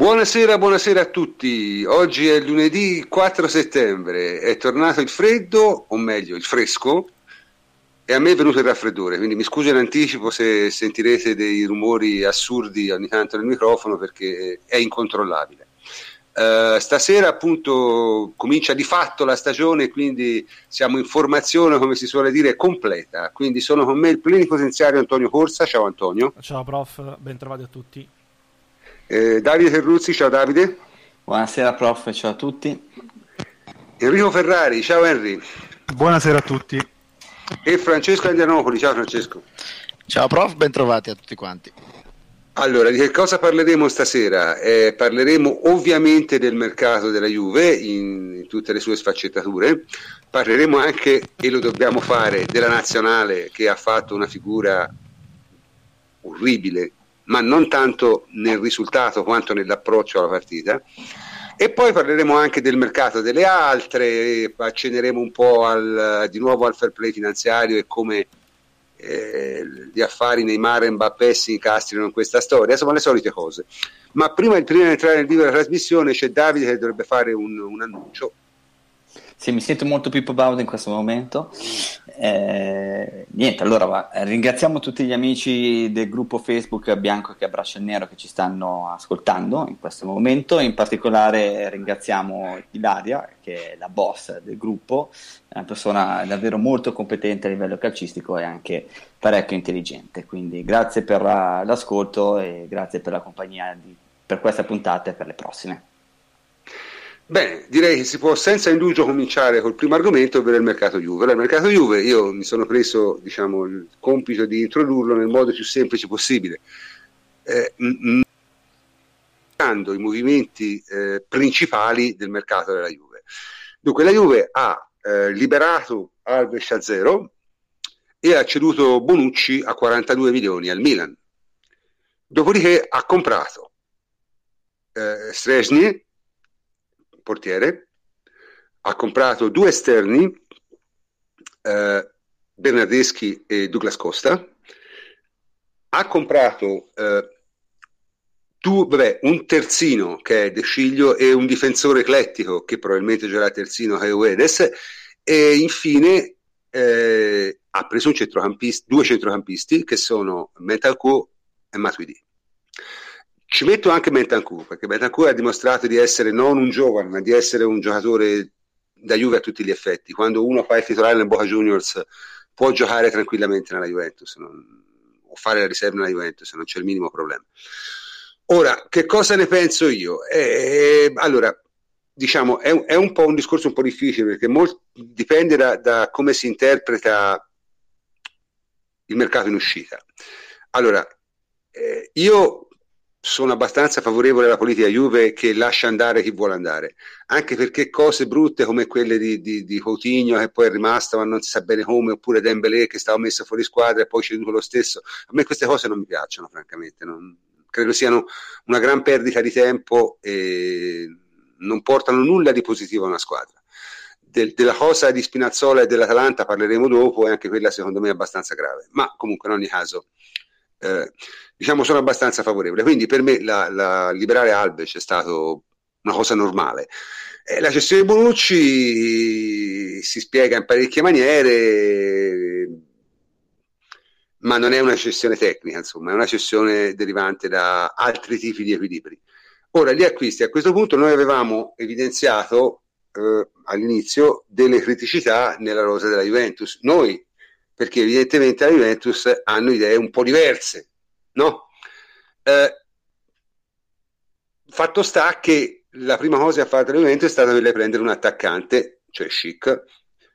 Buonasera, buonasera a tutti. Oggi è lunedì 4 settembre, è tornato il freddo, o meglio il fresco, e a me è venuto il raffreddore, quindi mi scuso in anticipo se sentirete dei rumori assurdi ogni tanto nel microfono perché è incontrollabile. Uh, stasera appunto comincia di fatto la stagione, quindi siamo in formazione, come si suole dire, completa. Quindi sono con me il plenipotenziario Antonio Corsa. Ciao Antonio. Ciao prof, ben trovati a tutti. Eh, Davide Terruzzi, ciao Davide. Buonasera prof, ciao a tutti. Enrico Ferrari, ciao Henry. Buonasera a tutti. E Francesco Andianopoli, ciao Francesco. Ciao prof, ben trovati a tutti quanti. Allora, di che cosa parleremo stasera? Eh, parleremo ovviamente del mercato della Juve in, in, tutte le sue sfaccettature, parleremo anche, e lo dobbiamo fare, della nazionale che ha fatto una figura orribile, ma non tanto nel risultato quanto nell'approccio alla partita. E poi parleremo anche del mercato delle altre, accenneremo un po' al, di nuovo al fair play finanziario e come eh, gli affari Neymar e Mbappé si incastrino in questa storia, insomma le solite cose. Ma prima, prima di entrare nel vivo della trasmissione c'è Davide che dovrebbe fare un, un annuncio. Sì, mi sento molto Pippo Baudo in questo momento. Eh, niente, allora va. ringraziamo tutti gli amici del gruppo Facebook Bianco che abbraccia il nero che ci stanno ascoltando in questo momento. In particolare ringraziamo Ilaria, che è la boss del gruppo, è una persona davvero molto competente a livello calcistico e anche parecchio intelligente. Quindi grazie per l'ascolto e grazie per la compagnia di, per questa puntata e per le prossime. Bene, direi che si può senza indugio cominciare col primo argomento, ovvero il mercato Juve. Allora, il mercato Juve, io mi sono preso diciamo, il compito di introdurlo nel modo più semplice possibile, eh, m- i movimenti eh, principali del mercato della Juve. Dunque, la Juve ha eh, liberato Alves a zero e ha ceduto Bonucci a 42 milioni al Milan. Dopodiché ha comprato eh, Stresny portiere, ha comprato due esterni, eh, Bernardeschi e Douglas Costa, ha comprato eh, tu, vabbè, un terzino che è De Sciglio e un difensore eclettico che probabilmente giocherà terzino che è Uedes e infine eh, ha preso un centrocampista, due centrocampisti che sono Mentalco e Matuidi. Ci metto anche Bentancur, perché Bentancur ha dimostrato di essere non un giovane, ma di essere un giocatore da Juve a tutti gli effetti. Quando uno fa il titolare nel Boca Juniors può giocare tranquillamente nella Juventus non, o fare la riserva nella Juventus, non c'è il minimo problema. Ora, che cosa ne penso io? Eh, allora, diciamo, è, è, un po' un discorso un po' difficile perché molt, dipende da, da come si interpreta il mercato in uscita. Allora, eh, io sono abbastanza favorevole alla politica Juve che lascia andare chi vuole andare, anche perché cose brutte come quelle di, di, di Coutinho che poi è rimasto ma non si sa bene come, oppure Dembélé che stava messo fuori squadra e poi ceduto lo stesso, a me queste cose non mi piacciono francamente, non, credo siano una gran perdita di tempo e non portano nulla di positivo a una squadra. Del, della cosa di Spinazzola e dell'Atalanta parleremo dopo e anche quella secondo me è abbastanza grave, ma comunque in ogni caso eh, diciamo sono abbastanza favorevole. Quindi per me la, la liberare Alves è stato una cosa normale. Eh, la gestione di Bonucci si spiega in parecchie maniere, ma non è una gestione tecnica, insomma, è una gestione derivante da altri tipi di equilibri. Ora, gli acquisti, a questo punto noi avevamo evidenziato eh, all'inizio delle criticità nella rosa della Juventus. Noi, perché evidentemente la Juventus hanno idee un po' diverse no? Eh, fatto sta che la prima cosa che ha fatto l'evento è stata quella di prendere un attaccante, cioè Chic,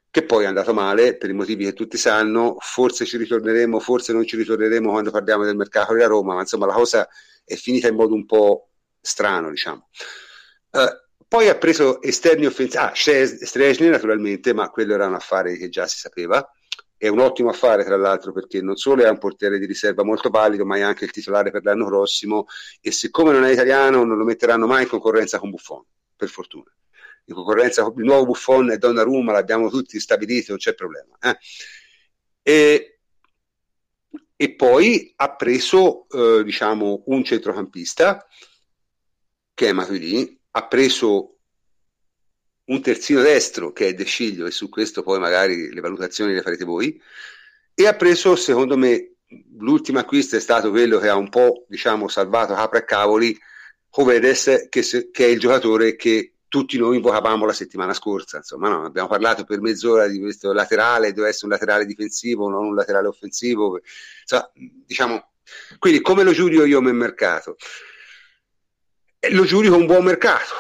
che poi è andato male per i motivi che tutti sanno, forse ci ritorneremo, forse non ci ritorneremo quando parliamo del mercato della Roma, ma insomma la cosa è finita in modo un po' strano, diciamo. Uh, poi ha preso esterni offensivi, ah, Stresny naturalmente, ma quello era un affare che già si sapeva è un ottimo affare tra l'altro perché non solo è un portiere di riserva molto valido ma è anche il titolare per l'anno prossimo e siccome non è italiano non lo metteranno mai in concorrenza con Buffon per fortuna in concorrenza con il nuovo Buffon e Donnarumma l'abbiamo tutti stabilito non c'è problema eh. e, e, poi ha preso eh, diciamo un centrocampista che è Matuidi, ha preso un terzino destro che è De Sciglio e su questo poi magari le valutazioni le farete voi e ha preso secondo me l'ultimo acquisto è stato quello che ha un po' diciamo salvato capra e cavoli Jovedes che, che è il giocatore che tutti noi invocavamo la settimana scorsa. Insomma, no, abbiamo parlato per mezz'ora di questo laterale, deve essere un laterale difensivo, non un laterale offensivo. Insomma, diciamo, quindi come lo giudico io nel mercato? Eh, lo giudico un buon mercato.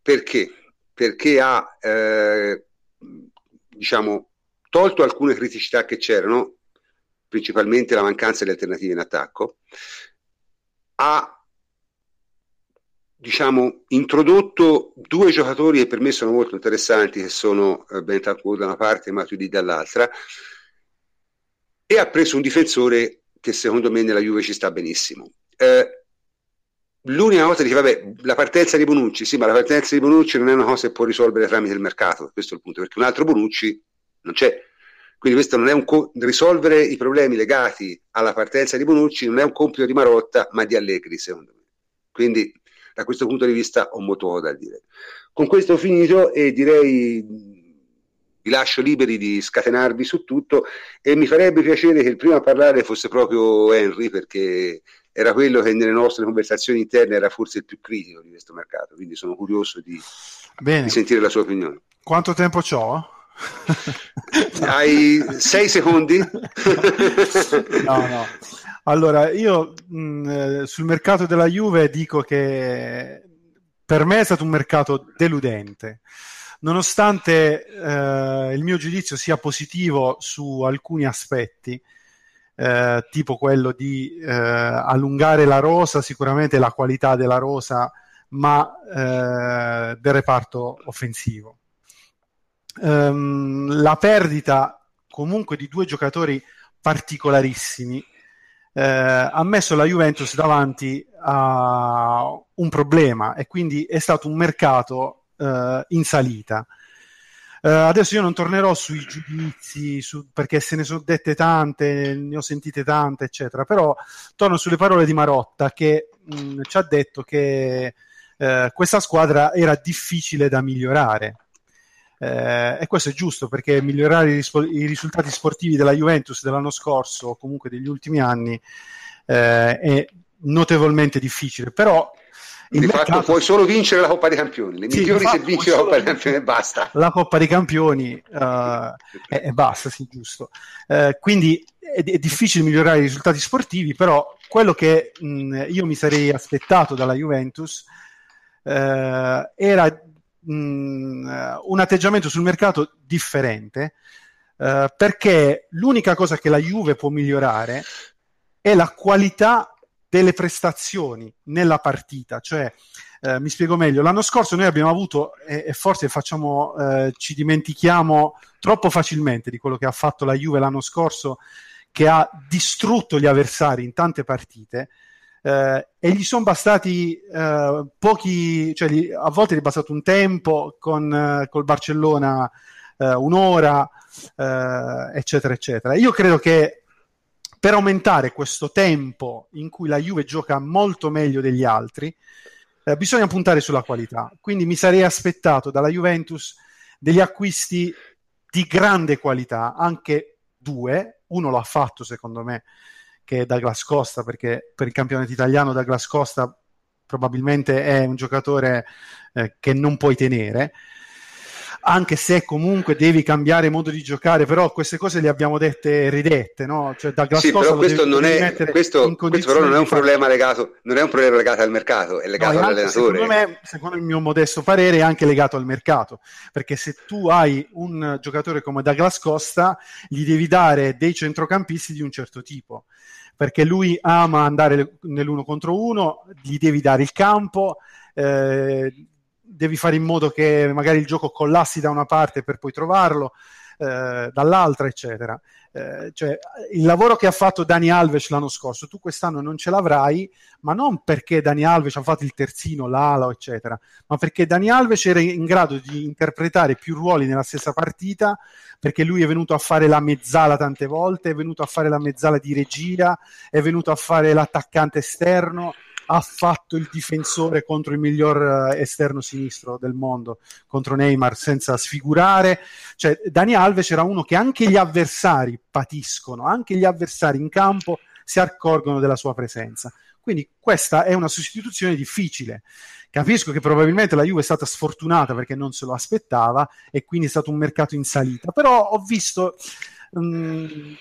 Perché? Perché ha, eh, diciamo, tolto alcune criticità che c'erano, principalmente la mancanza di alternative in attacco, ha diciamo, introdotto due giocatori che per me sono molto interessanti, che sono eh, Bentancur da una parte e Matuidi dall'altra, e ha preso un difensore che secondo me nella Juve ci sta benissimo. Eh, l'unica cosa dice, vabbè, la partenza di Bonucci, sì, ma la partenza di Bonucci non è una cosa che può risolvere tramite il mercato, questo è il punto, perché un altro Bonucci non c'è. Quindi questo non è un co- risolvere i problemi legati alla partenza di Bonucci non è un compito di Marotta, ma di Allegri, secondo me. Quindi da questo punto di vista ho molto da dire. Con questo ho finito e direi vi lascio liberi di scatenarvi su tutto e mi farebbe piacere che il primo a parlare fosse proprio Henry perché era quello che nelle nostre conversazioni interne era forse il più critico di questo mercato, quindi sono curioso di, di sentire la sua opinione. Quanto tempo ho? Hai sei secondi? no, no. Allora, io mh, mm, eh, sul mercato della Juve dico che per me è stato un mercato deludente. Nonostante eh, il mio giudizio sia positivo su alcuni aspetti, eh, tipo quello di eh, allungare la rosa, sicuramente la qualità della rosa, ma eh, del reparto offensivo. Um, la perdita comunque di due giocatori particolarissimi eh, ha messo la Juventus davanti a un problema e quindi è stato un mercato eh, in salita. Uh, adesso io non tornerò sui giudizi su, perché se ne sono dette tante, ne ho sentite tante, eccetera, però torno sulle parole di Marotta che mh, ci ha detto che uh, questa squadra era difficile da migliorare. Eh, e questo è giusto perché migliorare i, rispo- i, risultati sportivi della Juventus dell'anno scorso o comunque degli ultimi anni è notevolmente difficile. Però di mercato... fatto puoi solo vincere la Coppa dei Campioni, le sì, migliori se vinci la Coppa dei Campioni e basta. La Coppa dei Campioni uh, e, e, basta, sì, giusto. Uh, quindi è, è, difficile migliorare i risultati sportivi, però quello che mh, io mi sarei aspettato dalla Juventus uh, era mh, un atteggiamento sul mercato differente, uh, perché l'unica cosa che la Juve può migliorare è la qualità delle prestazioni nella partita, cioè Uh, mi spiego meglio. L'anno scorso noi abbiamo avuto, e, e forse facciamo, uh, ci dimentichiamo troppo facilmente di quello che ha fatto la Juve l'anno scorso, che ha distrutto gli avversari in tante partite eh, e gli sono bastati eh, pochi, cioè gli, a volte gli è bastato un tempo con eh, col Barcellona eh, un'ora, eh, eccetera, eccetera. Io credo che per aumentare questo tempo in cui la Juve gioca molto meglio degli altri, eh, bisogna puntare sulla qualità. Quindi mi sarei aspettato dalla Juventus degli acquisti di grande qualità, anche due, uno lo ha fatto secondo me che è Douglas Costa, perché per il campionato italiano Douglas Costa probabilmente è un giocatore eh, che non puoi tenere anche se comunque devi cambiare modo di giocare, però queste cose le abbiamo dette e ridette, no? Cioè, da sì, però questo, devi, non, è, questo, questo però non è un problema legato, non è un problema legato al mercato, è legato no, all'allenatore. Secondo me, secondo il mio modesto parere, è anche legato al mercato, perché se tu hai un giocatore come Douglas Costa, gli devi dare dei centrocampisti di un certo tipo perché lui ama andare nell'uno contro uno, gli devi dare il campo, eh, devi fare in modo che magari il gioco collassi da una parte per poi trovarlo eh, dall'altra, eccetera. Eh, cioè, il lavoro che ha fatto Dani Alves l'anno scorso, tu quest'anno non ce l'avrai, ma non perché Dani Alves ha fatto il terzino, l'ala, eccetera, ma perché Dani Alves era in grado di interpretare più ruoli nella stessa partita, perché lui è venuto a fare la mezzala tante volte, è venuto a fare la mezzala di regia, è venuto a fare l'attaccante esterno, ha fatto il difensore contro il miglior eh, esterno sinistro del mondo, contro Neymar, senza sfigurare. Cioè, Dani Alves era uno che anche gli avversari patiscono, anche gli avversari in campo si accorgono della sua presenza. Quindi questa è una sostituzione difficile. Capisco che probabilmente la Juve è stata sfortunata perché non se lo aspettava e quindi è stato un mercato in salita, però ho visto um,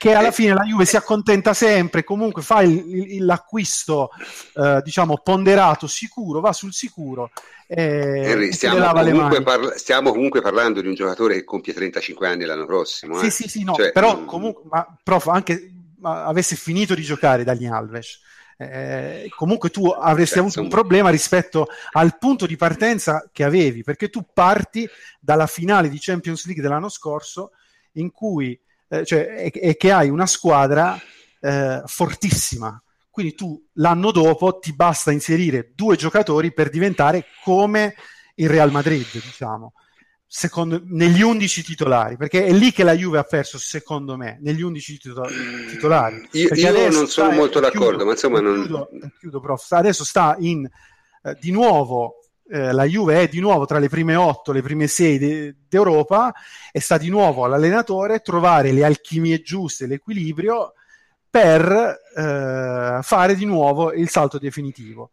che alla fine la Juve si accontenta sempre, comunque fa il, il, l'acquisto eh, diciamo ponderato, sicuro, va sul sicuro. E, Henry, stiamo, comunque parla- stiamo, comunque parlando di un giocatore che compie 35 anni l'anno prossimo. Sì, eh? sì, sì, no, cioè, però mm. comunque, ma, prof, anche ma avesse finito di giocare Dani Alves eh, comunque tu avresti cioè, avuto un problema rispetto al punto di partenza che avevi, perché tu parti dalla finale di Champions League dell'anno scorso in cui eh, cioè, e, e, che hai una squadra eh, fortissima. Quindi tu l'anno dopo ti basta inserire due giocatori per diventare come il Real Madrid, diciamo secondo, negli 11 titolari, perché è lì che la Juve ha perso, secondo me, negli 11 titolari. Io, io non sono molto d'accordo, chiudo, ma insomma non... Chiudo, chiudo, prof. Adesso sta in, eh, di nuovo, eh, la Juve è di nuovo tra le prime 8, le prime 6 de- d'Europa e sta di nuovo all'allenatore trovare le alchimie giuste, l'equilibrio per eh, fare di nuovo il salto definitivo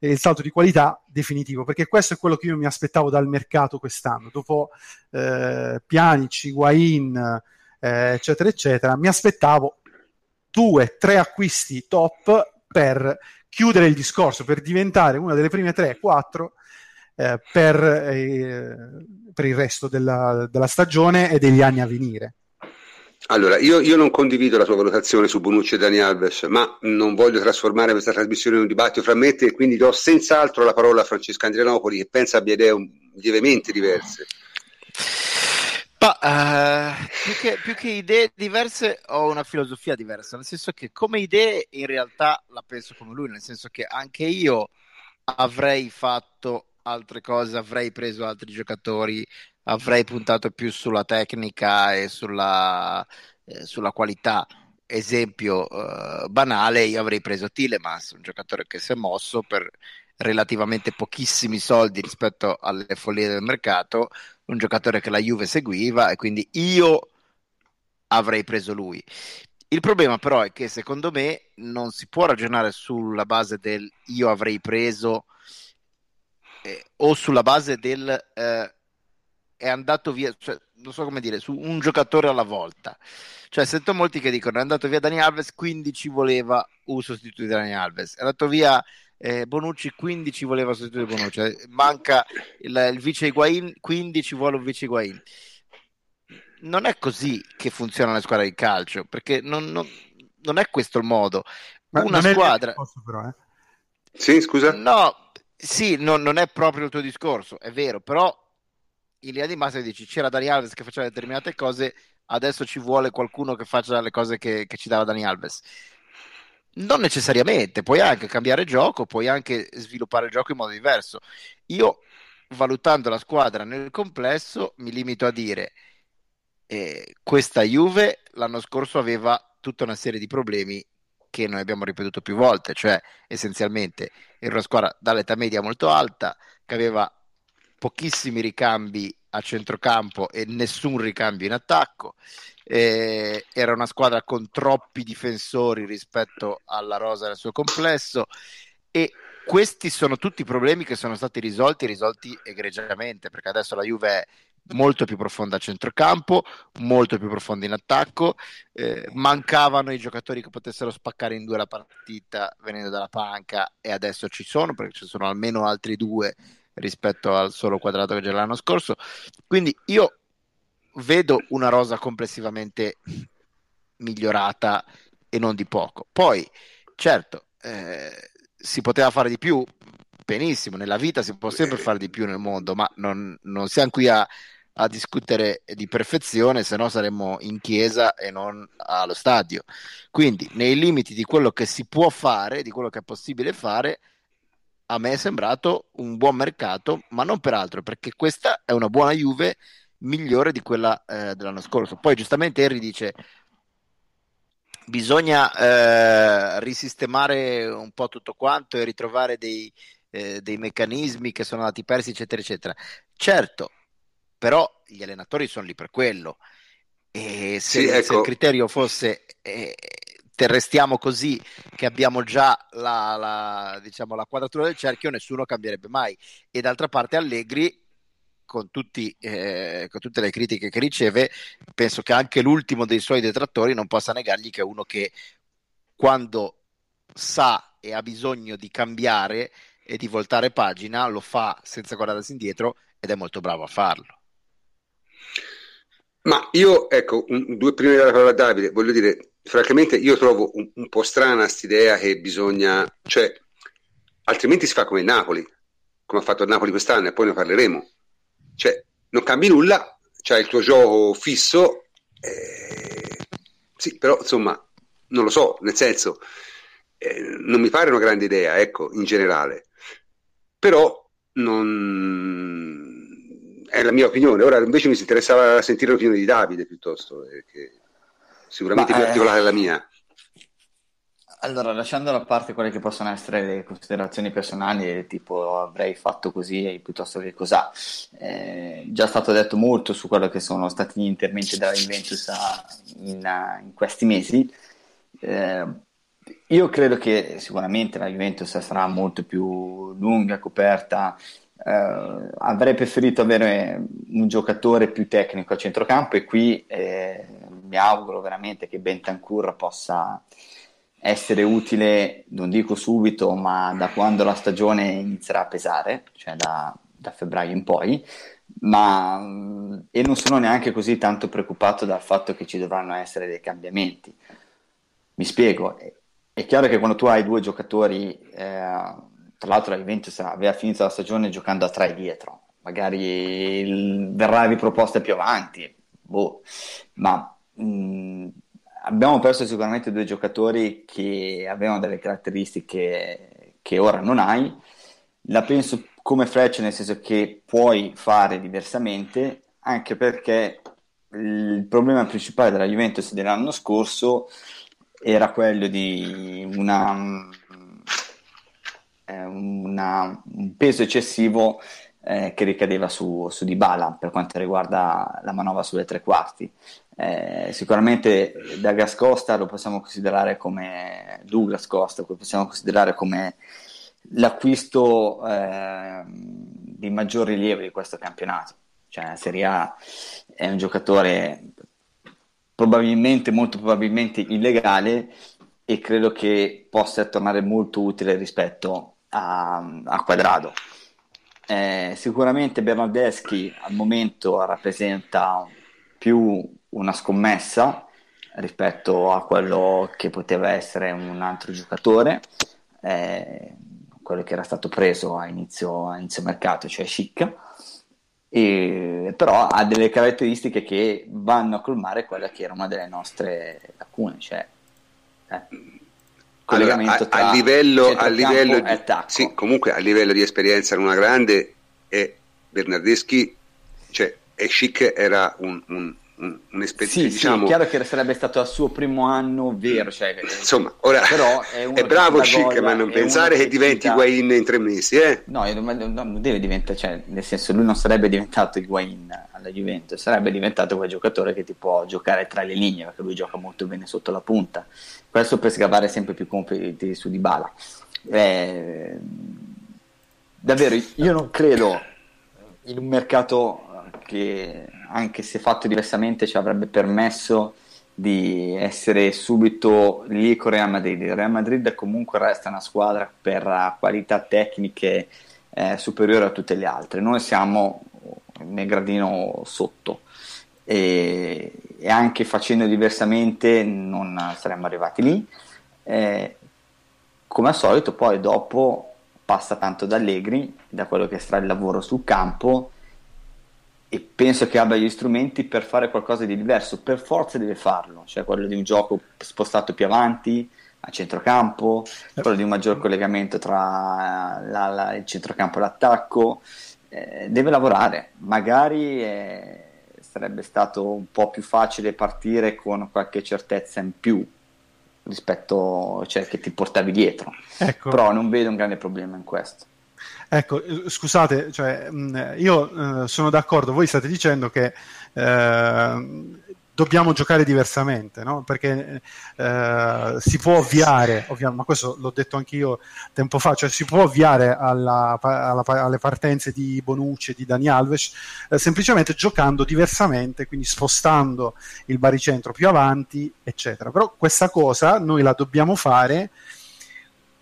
il salto di qualità definitivo, perché questo è quello che io mi aspettavo dal mercato quest'anno. Dopo eh, Pianici, Higuain, eh, eccetera, eccetera, mi aspettavo due, tre acquisti top per chiudere il discorso, per diventare una delle prime tre, quattro eh, per, eh, per, il resto della, della stagione e degli anni a venire. Allora, io, io, non condivido la tua valutazione su Bonucci e Dani Alves, ma non voglio trasformare questa trasmissione in un dibattito fra me e te, quindi do senz'altro la parola a Francesca Andrianopoli, che pensa abbia idee lievemente diverse. Ma, uh, più, che, più, che, idee diverse ho una filosofia diversa, nel senso che come idee in realtà la penso come lui, nel senso che anche io avrei fatto altre cose, avrei preso altri giocatori, avrei puntato più sulla tecnica e sulla, eh, sulla qualità. Esempio eh, banale, io avrei preso Tilemans, un giocatore che si è mosso per relativamente pochissimi soldi rispetto alle follie del mercato, un giocatore che la Juve seguiva e quindi io avrei preso lui. Il problema però è che secondo me non si può ragionare sulla base del io avrei preso eh, o sulla base del eh, è andato via, cioè, non so come dire, su un giocatore alla volta. Cioè, sento molti che dicono è andato via Dani Alves, quindi ci voleva un sostituto di Dani Alves. È andato via eh, Bonucci, quindi ci voleva sostituire Bonucci. Cioè, manca il, il vice Higuain, quindi ci vuole un vice Higuain. Non è così che funziona la squadra di calcio, perché non, non, non è questo il modo. Ma Una squadra... Però, eh? Sì, scusa? No, sì, no, non è proprio il tuo discorso, è vero, però in linea di massima dici c'era Dani Alves che faceva determinate cose, adesso ci vuole qualcuno che faccia le cose che, che ci dava Dani Alves. Non necessariamente, puoi anche cambiare gioco, puoi anche sviluppare il gioco in modo diverso. Io, valutando la squadra nel complesso, mi limito a dire eh, questa Juve l'anno scorso aveva tutta una serie di problemi che noi abbiamo ripetuto più volte, cioè essenzialmente era una squadra dall'età media molto alta, che aveva pochissimi ricambi a centrocampo e nessun ricambio in attacco. Eh, era una squadra con troppi difensori rispetto alla rosa nel suo complesso e questi sono tutti problemi che sono stati risolti risolti egregiamente perché adesso la Juve è molto più profonda a centrocampo, molto più profonda in attacco. Eh, mancavano i giocatori che potessero spaccare in due la partita venendo dalla panca e adesso ci sono perché ci sono almeno altri due rispetto al solo quadrato che c'era l'anno scorso. Quindi io vedo una rosa complessivamente migliorata e non di poco. Poi, certo, eh, si poteva fare di più, benissimo, nella vita si può sempre fare di più nel mondo, ma non, non siamo qui a, a, discutere di perfezione, se no saremmo in chiesa e non allo stadio. Quindi, nei limiti di quello che si può fare, di quello che è possibile fare, a me è sembrato un buon mercato, ma non per altro, perché questa è una buona Juve migliore di quella eh, dell'anno scorso. Poi giustamente Henry dice bisogna eh, risistemare un po' tutto quanto e ritrovare dei, eh, dei meccanismi che sono andati persi, eccetera, eccetera. Certo, però gli allenatori sono lì per quello. E se, sì, ecco. se il criterio fosse eh, restiamo così che abbiamo già la, la, diciamo, la quadratura del cerchio, nessuno cambierebbe mai. E d'altra parte Allegri con, tutti, eh, con, tutte le critiche che riceve, penso che anche l'ultimo dei suoi detrattori non possa negargli che è uno che quando sa e ha bisogno di cambiare e di voltare pagina lo fa senza guardarsi indietro ed è molto bravo a farlo. Ma io, ecco, un, due prime della parola a Davide, voglio dire, francamente io trovo un, un po' strana quest'idea che bisogna, cioè, altrimenti si fa come Napoli, come ha fatto Napoli quest'anno e poi ne parleremo. Cioè, non cambi nulla, c'hai il tuo gioco fisso, eh, sì, però insomma, non lo so, nel senso, eh, non mi pare una grande idea, ecco, in generale. Però non... è la mia opinione. Ora invece mi interessava sentire l'opinione di Davide piuttosto, eh, che sicuramente Ma, più articolata della mia. Allora, lasciando da parte quelle che possono essere le considerazioni personali, tipo avrei fatto così piuttosto che cos'ha, eh, già stato detto molto su quello che sono stati gli interventi della Juventus in, in questi mesi. Eh, io credo che sicuramente la Juventus sarà molto più lunga, coperta. Eh, avrei preferito avere un giocatore più tecnico a centrocampo e qui eh, mi auguro veramente che Bentancur possa essere utile, non dico subito, ma da quando la stagione inizierà a pesare, cioè da, da febbraio in poi, ma, e non sono neanche così tanto preoccupato dal fatto che ci dovranno essere dei cambiamenti. Mi spiego, è chiaro che quando tu hai due giocatori, eh, tra l'altro la Juventus aveva finito la stagione giocando a tre dietro, magari il, verrà riproposta più avanti, boh, ma mh, abbiamo perso sicuramente due giocatori che avevano delle caratteristiche che ora non hai. La penso come Freccia, nel senso che puoi fare diversamente, anche perché il problema principale della Juventus dell'anno scorso era quello di una, eh, una, un peso eccessivo eh, che ricadeva su, su Dybala per quanto riguarda la manovra sulle tre quarti. Eh, sicuramente Douglas Costa lo possiamo considerare come Douglas Costa, lo possiamo considerare come l'acquisto eh, di maggior rilievo di questo campionato. Cioè, Serie A è un giocatore probabilmente, molto probabilmente illegale e credo che possa tornare molto utile rispetto a, a Quadrado. Eh, sicuramente Bernardeschi al momento rappresenta più una scommessa rispetto a quello che poteva essere un altro giocatore, eh, quello che era stato preso a inizio, a inizio mercato, cioè Chic, e, però ha delle caratteristiche che vanno a colmare quella che era una delle nostre lacune, cioè eh, collegamento allora, a, a livello, a livello di, sì, comunque a livello di esperienza in una grande e Bernardeschi cioè e Chic era un, un un'esperienza. Sì, diciamo... sì, è chiaro che sarebbe stato al suo primo anno vero. Cioè, Insomma, ora però è, è bravo Chic, ma non pensare che diventi Higuain in tre mesi. Eh? No, non deve diventare, cioè, nel senso, lui non sarebbe diventato Higuain alla Juventus, sarebbe diventato quel giocatore che ti può giocare tra le linee, perché lui gioca molto bene sotto la punta. Questo per scavare sempre più compiti su Dybala. Eh, davvero, io non credo in un mercato che anche se fatto diversamente ci avrebbe permesso di essere subito lì con Real Madrid. Il Real Madrid comunque resta una squadra per qualità tecniche eh, superiore a tutte le altre. Noi siamo nel gradino sotto e, e anche facendo diversamente non saremmo arrivati lì. Eh, come al solito poi dopo passa tanto da Allegri, da quello che sarà il lavoro sul campo e penso che abbia gli strumenti per fare qualcosa di diverso, per forza deve farlo, cioè quello di un gioco spostato più avanti, a centrocampo, quello di un maggior collegamento tra la, la, il centrocampo e l'attacco, eh, deve lavorare, magari eh, sarebbe stato un po' più facile partire con qualche certezza in più, rispetto, cioè che ti portavi dietro. Ecco. Però non vedo un grande problema in questo. Ecco, eh, scusate, cioè, io eh, sono d'accordo, voi state dicendo che eh, dobbiamo giocare diversamente, no? perché eh, si può ovviare, ma questo l'ho detto anche io tempo fa, cioè si può ovviare alla, alla, alle partenze di Bonucci e di Dani Alves eh, semplicemente giocando diversamente, quindi spostando il baricentro più avanti, eccetera. Però questa cosa noi la dobbiamo fare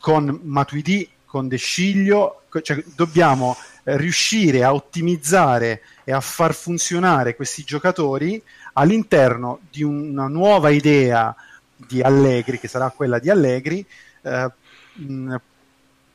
con Matuidi con De Sciglio, cioè dobbiamo eh, riuscire a ottimizzare e a far funzionare questi giocatori all'interno di una nuova idea di Allegri, che sarà quella di Allegri, eh,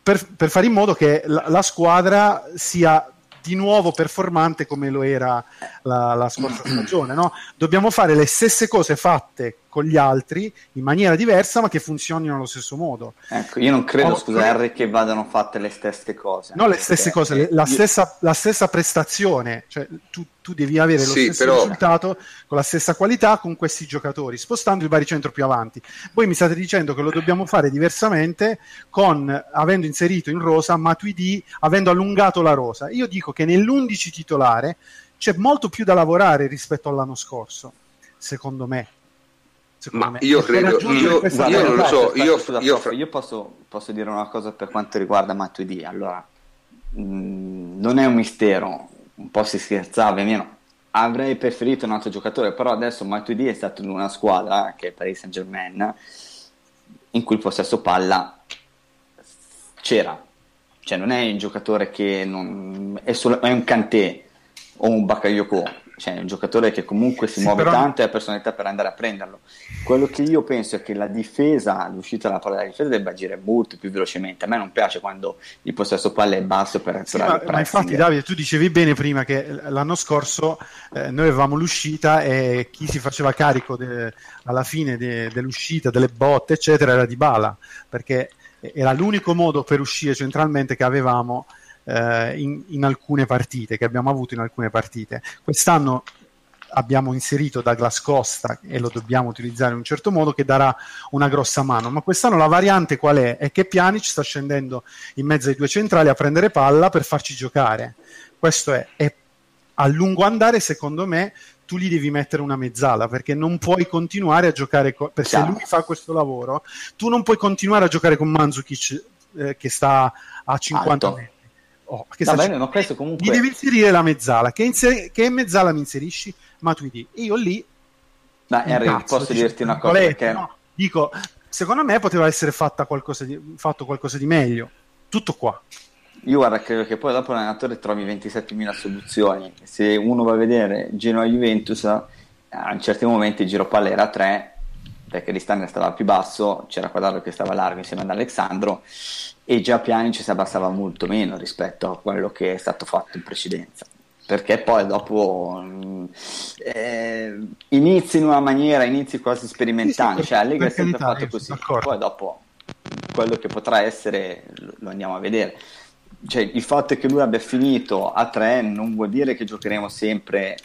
per, per, fare in modo che la, la squadra sia di nuovo performante come lo era la, la scorsa stagione. No? Dobbiamo fare le stesse cose fatte con gli altri in maniera diversa, ma che funzionino allo stesso modo. Ecco, io non credo, oh, scusa, Harry, che vadano fatte le stesse cose. No, le stesse cose, la, io... stessa, la, stessa, prestazione, cioè tu, tu devi avere lo sì, stesso però... risultato con la stessa qualità con questi giocatori, spostando il baricentro più avanti. Voi mi state dicendo che lo dobbiamo fare diversamente con avendo inserito in rosa Matuidi, avendo allungato la rosa. Io dico che nell'11 titolare c'è molto più da lavorare rispetto all'anno scorso, secondo me ma me. io credo, io, io non lo so, io, scusa, io, prof, io posso, posso, dire una cosa per quanto riguarda Matuidi, allora mh, mm, non è un mistero, un po' si scherzava, almeno avrei preferito un altro giocatore, però adesso Matuidi è stato in una squadra che è Paris Saint Germain in cui il possesso palla c'era, cioè non è un giocatore che non, è, solo, è un Kanté o un Bakayoko cioè, è un giocatore che comunque si sì, muove però... tanto e ha personalità per andare a prenderlo. Quello che io penso è che la difesa, l'uscita dalla palla della difesa debba agire molto più velocemente. A me non piace quando il possesso palla è basso per sì, ma, ma infatti Davide, tu dicevi bene prima che l'anno scorso eh, noi avevamo l'uscita e chi si faceva carico de, alla fine de, dell'uscita, delle botte, eccetera, era di Bala, perché era l'unico modo per uscire centralmente che avevamo eh, in, in, alcune partite, che abbiamo avuto in alcune partite. Quest'anno abbiamo inserito Douglas Costa e lo dobbiamo utilizzare in un certo modo che darà una grossa mano, ma quest'anno la variante qual è? È che Pjanic sta scendendo in mezzo ai due centrali a prendere palla per farci giocare. Questo è, è a lungo andare, secondo me, tu gli devi mettere una mezzala perché non puoi continuare a giocare con, perché se lui fa questo lavoro tu non puoi continuare a giocare con Mandzukic eh, che sta a 50 Alto. metri Oh, che Va bene, ma questo comunque... Gli devi inserire la mezzala. Che, inser- che mezzala mi inserisci? Matuidi. Io lì... Ma Henry, cazzo, posso dirti una cosa? Perché... No, dico, secondo me poteva essere qualcosa di, fatto qualcosa di meglio. Tutto qua. Io guarda, credo che poi dopo l'allenatore trovi 27.000 soluzioni. Se uno va a vedere Genoa-Juventus, a certi momenti il giro palla era 3, perché Ristagna stava più basso, c'era Quadraro che stava largo insieme ad Alessandro e già Pjanic si abbassava molto meno rispetto a quello che è stato fatto in precedenza. Perché poi dopo mm, eh, inizi in una maniera, inizi quasi sperimentando, sì, sì, cioè Allegri è sempre fatto così, poi dopo quello che potrà essere lo andiamo a vedere. Cioè, il fatto che lui abbia finito a tre non vuol dire che giocheremo sempre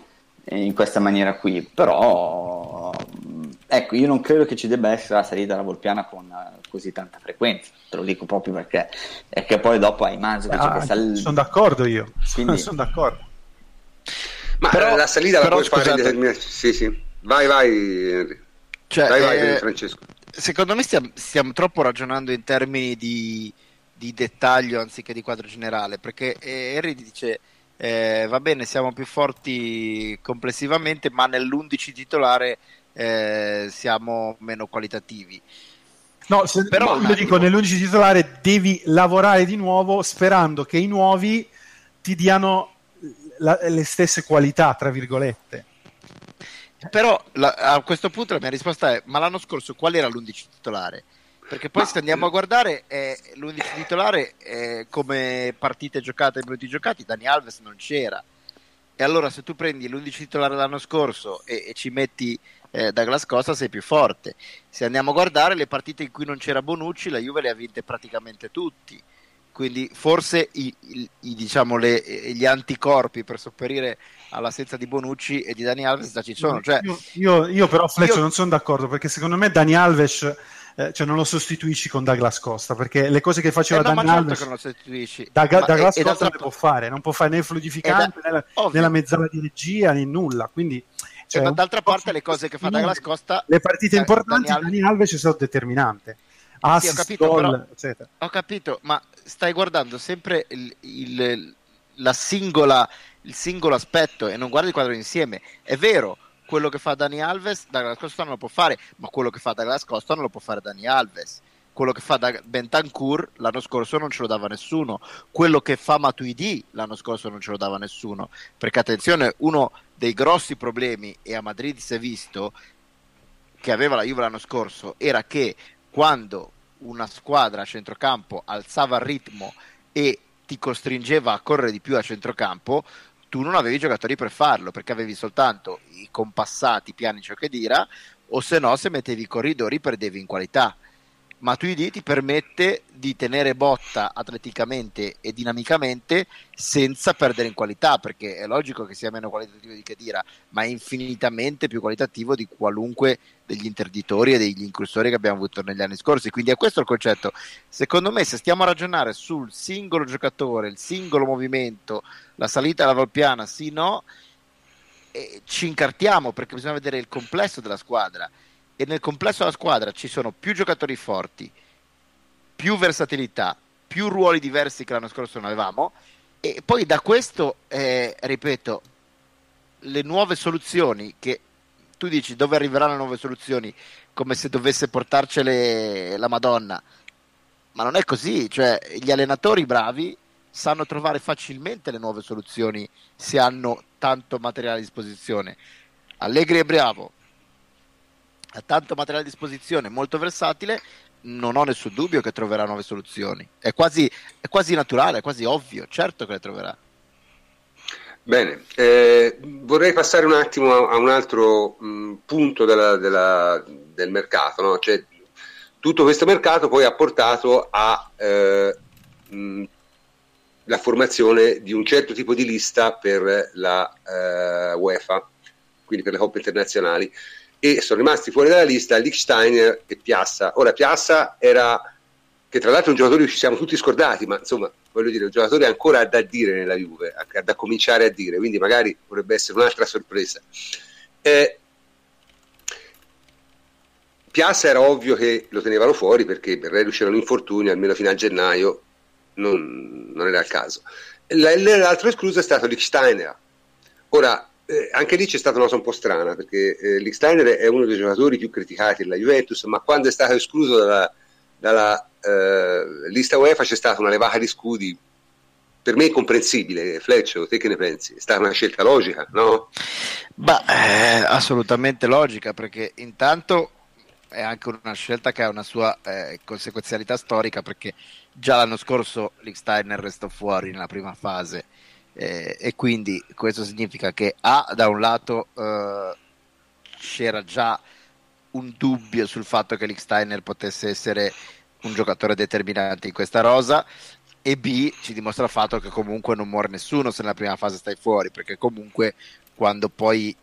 in questa maniera qui, però ecco, io non credo che ci debba essere la salita alla Volpiana con così tanta frequenza, te lo dico proprio perché è che poi dopo hai Manzo che ah, sal... Sono d'accordo io, Quindi... sono d'accordo. Ma però, la salita la puoi fare in determinati... Sì, sì. Vai, vai, cioè, vai, vai eh, Francesco. Secondo me stiamo, stiamo, troppo ragionando in termini di, di, dettaglio anziché di quadro generale, perché eh, Henry dice eh, va bene, siamo più forti complessivamente, ma nell'11 titolare eh, siamo meno qualitativi. No, se, però io dico nell'11 titolare devi lavorare di nuovo sperando che i nuovi ti diano la, le stesse qualità, tra virgolette. Però la, a questo punto la mia risposta è: ma l'anno scorso qual era l'11 titolare? Perché poi ma... se andiamo a guardare eh, l'11 titolare eh, come partite giocate e minuti giocati, Dani Alves non c'era. E allora se tu prendi l'11 titolare dell'anno scorso e, e ci metti eh, Douglas Costa sei più forte. Se andiamo a guardare le partite in cui non c'era Bonucci, la Juve le ha vinte praticamente tutti. Quindi forse i, i, i, diciamo le, gli anticorpi per sopperire all'assenza di Bonucci e di Dani Alves già ci sono. Cioè, io, io, io, però Fleccio io... non sono d'accordo perché secondo me Dani Alves eh, cioè non lo sostituisci con Douglas Costa perché le cose che faceva Eh, no, Dani certo Alves che non lo sostituisci. da, Ma- Douglas e- e Costa non le può fare non può fare né il fluidificante E da- né, la, né la mezzala di regia né nulla quindi Cioè, cioè, d'altra parte le cose che fa Douglas Costa le partite eh, importanti Dani Alves- Dani Alves stato determinante assist, capito, gol, però- eccetera Ho capito, ma stai guardando sempre il, il- la singola, il singolo aspetto e non guardi il quadro insieme. È vero, quello che fa Dani Alves, Douglas Costa non lo può fare, ma quello che fa Douglas Costa non lo può fare Dani Alves. Quello che fa da Bentancur l'anno scorso non ce lo dava nessuno. Quello che fa Matuidi l'anno scorso non ce lo dava nessuno. Perché attenzione, uno dei grossi problemi, e a Madrid si è visto, che aveva la Juve l'anno scorso, era che quando una squadra a centrocampo alzava il ritmo e ti costringeva a correre di più a centrocampo, tu non avevi giocatori per farlo perché avevi soltanto i compassati piani Ciocchedira o se no se mettevi i corridori perdevi in qualità. Matuidi ti permette di tenere botta atleticamente e dinamicamente senza perdere in qualità, perché è logico che sia meno qualitativo di Khedira, ma è infinitamente più qualitativo di qualunque degli interditori e degli incrustori che abbiamo avuto negli anni scorsi. Quindi è questo il concetto. Secondo me, se stiamo a ragionare sul singolo giocatore, il singolo movimento, la salita alla Volpiana, sì, no, eh, ci incartiamo perché bisogna vedere il complesso della squadra e nel complesso della squadra ci sono più giocatori forti, più versatilità, più ruoli diversi che l'anno scorso non avevamo e poi da questo, eh, ripeto, le nuove soluzioni che tu dici dove arriveranno le nuove soluzioni come se dovesse portarcele la Madonna, ma non è così, cioè gli allenatori bravi sanno trovare facilmente le nuove soluzioni se hanno tanto materiale a disposizione. Allegri è bravo, ha tanto materiale a disposizione, molto versatile, non ho nessun dubbio che troverà nuove soluzioni. È quasi, è quasi naturale, è quasi ovvio, certo che le troverà. Bene, eh, vorrei passare un attimo a, a un altro mh, punto della- della- del mercato. no? Cioè, tutto questo mercato poi ha portato a eh, la formazione di un certo tipo di lista per la eh, UEFA, quindi per le coppe internazionali, e sono rimasti fuori dalla lista Liechtenstein e Piazza. Ora, Piazza era, che tra l'altro è un giocatore che ci siamo tutti scordati, ma insomma, voglio dire, un giocatore ancora da dire nella Juve, da cominciare a dire, quindi magari potrebbe essere un'altra sorpresa. Eh, Piazza era ovvio che lo tenevano fuori perché per Reduce c'erano infortuni, almeno fino a gennaio non, non era il caso. L'altro escluso è stato Lichsteiner. Ora, eh, anche lì c'è stata una cosa un po' strana perché eh, Lichsteiner è uno dei giocatori più criticati della Juventus, ma quando è stato escluso dalla, dalla eh, lista UEFA c'è stata una levata di scudi per me incomprensibile. Fleccio, te che ne pensi? È stata una scelta logica, no? Ma eh, assolutamente logica, perché intanto è anche una scelta che ha una sua eh, conseguenzialità storica, perché già l'anno scorso Lichsteiner restò fuori nella prima fase eh, e quindi questo significa che A, da un lato eh, c'era già un dubbio sul fatto che Lichsteiner potesse essere un giocatore determinante in questa rosa e B ci dimostra il fatto che comunque non muore nessuno se nella prima fase stai fuori perché comunque quando poi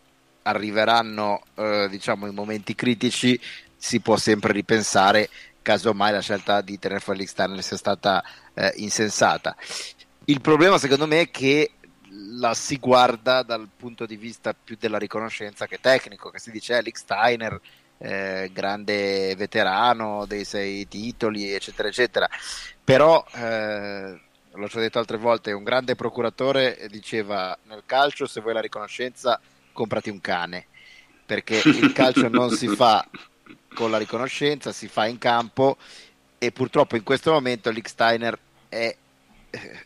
arriveranno eh, diciamo i momenti critici si può sempre ripensare casomai la scelta di tenere fuori Lichsteiner sia stata eh, insensata il problema secondo me è che la si guarda dal punto di vista più della riconoscenza che tecnico che si dice eh, Lichsteiner eh, grande veterano dei sei titoli eccetera eccetera. Però eh, l'ho già detto altre volte un grande procuratore diceva nel calcio se vuoi la riconoscenza comprati un cane. Perché il calcio non si fa con la riconoscenza si fa in campo e purtroppo in questo momento Licksteiner è eh,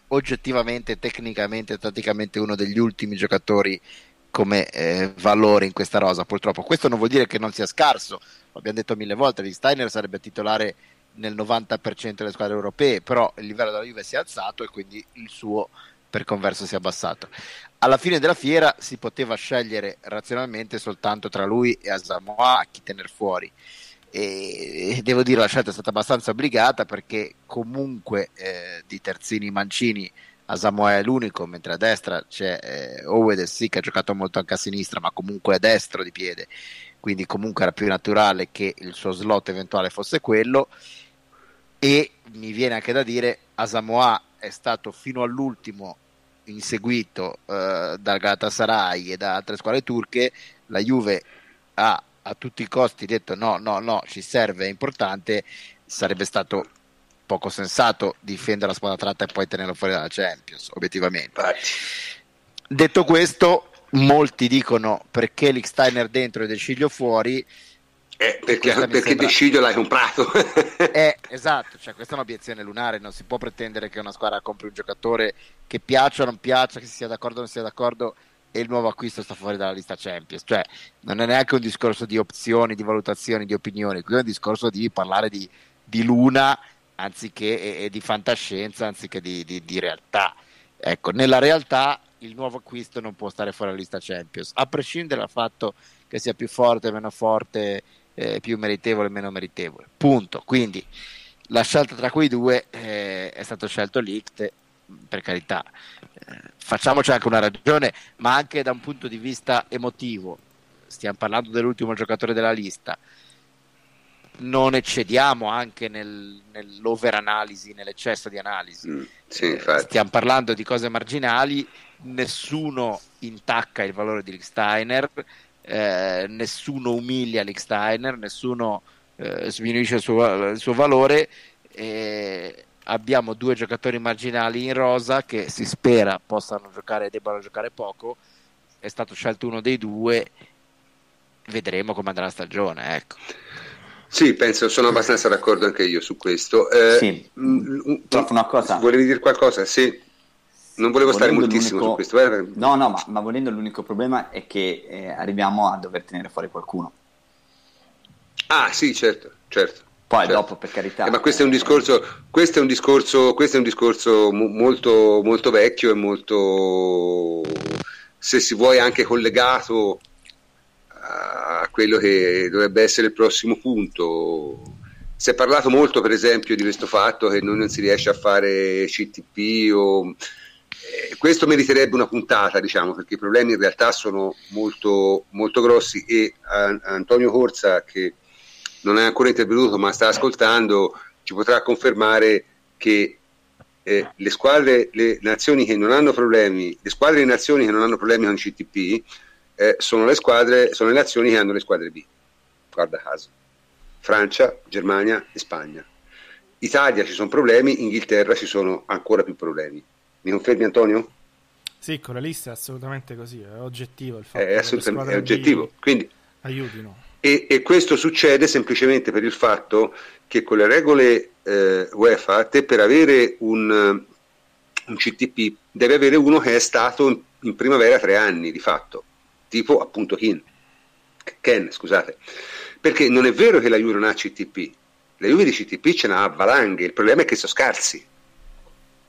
oggettivamente tecnicamente tatticamente uno degli ultimi giocatori come eh, valore in questa rosa purtroppo questo non vuol dire che non sia scarso l'abbiamo detto mille volte Licksteiner sarebbe titolare nel 90% delle squadre europee, però il livello della Juve si è alzato e quindi il suo per converso si è abbassato. Alla fine della fiera si poteva scegliere razionalmente soltanto tra lui e Asamoah chi tenere fuori. E devo dire la scelta è stata abbastanza obbligata perché comunque eh, di terzini mancini Asamoah è l'unico, mentre a destra c'è eh, Owed sì che ha giocato molto anche a sinistra, ma comunque è destro di piede. quindi comunque era più naturale che il suo slot eventuale fosse quello e mi viene anche da dire Asamoah è stato fino all'ultimo inseguito eh, dal Galatasaray e da altre squadre turche, la Juve ha a tutti i costi detto no, no, no, ci serve, è importante, sarebbe stato poco sensato difendere la squadra tratta e poi tenerlo fuori dalla Champions, obiettivamente. Detto questo, molti dicono perché Licksteiner dentro e De Sciglio fuori. Eh, perché, perché sembra... De Sciglio l'hai comprato. eh, esatto, cioè, questa è un'obiezione lunare, non si può pretendere che una squadra compri un giocatore che piaccia o non piaccia, che si sia d'accordo o non sia d'accordo e il nuovo acquisto sta fuori dalla lista Champions. Cioè, non è neanche un discorso di opzioni, di valutazioni, di opinioni, qui è un discorso di parlare di, di luna anziché, e, e, di fantascienza anziché di, di, di, realtà. Ecco, nella realtà il nuovo acquisto non può stare fuori dalla lista Champions, a prescindere dal fatto che sia più forte, meno forte, eh, più meritevole, meno meritevole. Punto. Quindi la scelta tra quei due eh, è stato scelto Licht per carità, facciamoci anche una ragione, ma anche da un punto di vista emotivo, stiamo parlando dell'ultimo giocatore della lista, non eccediamo anche nel, nell'overanalisi, nell'eccesso di analisi. Mm, sì, stiamo parlando di cose marginali, nessuno intacca il valore di Licksteiner, eh, nessuno umilia Licksteiner, nessuno eh, sminuisce il suo, il suo valore. Eh, abbiamo due giocatori marginali in rosa che si spera possano giocare e debbano giocare poco. È stato scelto uno dei due, vedremo come andrà la stagione. Ecco. Sì, penso, sono abbastanza d'accordo anche io su questo. Eh, sì, mh, mm, una cosa. Volevi dire qualcosa? Sì. Non volevo stare moltissimo su questo. Eh. No, no, ma, ma, volendo l'unico problema è che eh, arriviamo a dover tenere fuori qualcuno. Ah, sì, certo, certo. Poi certo. dopo, per carità. Eh, ma questo è un discorso, questo è un discorso, questo è un discorso molto, molto vecchio e molto, se si vuole, anche collegato a quello che dovrebbe essere il prossimo punto. Si è parlato molto, per esempio, di questo fatto che non si riesce a fare CTP o... Eh, questo meriterebbe una puntata, diciamo, perché i problemi in realtà sono molto, molto grossi e Antonio Corsa, che non è ancora intervenuto ma sta ascoltando, ci potrà confermare che eh, le squadre, le nazioni che non hanno problemi, le squadre e nazioni che non hanno problemi con il CTP eh, sono le squadre, sono le nazioni che hanno le squadre B. Guarda caso. Francia, Germania e Spagna. Italia ci sono problemi, Inghilterra ci sono ancora più problemi. Mi confermi Antonio? Sì, con la lista è assolutamente così, è oggettivo il fatto è, assolutamente, è oggettivo. Quindi, aiutino. E, e, questo succede semplicemente per il fatto che con le regole eh, UEFA te per avere un, un, CTP devi avere uno che è stato in, in, primavera tre anni di fatto, tipo appunto Ken, Ken scusate, perché non è vero che la Juve non ha CTP, la Juve di CTP ce n'ha a valanghe, il problema è che sono scarsi,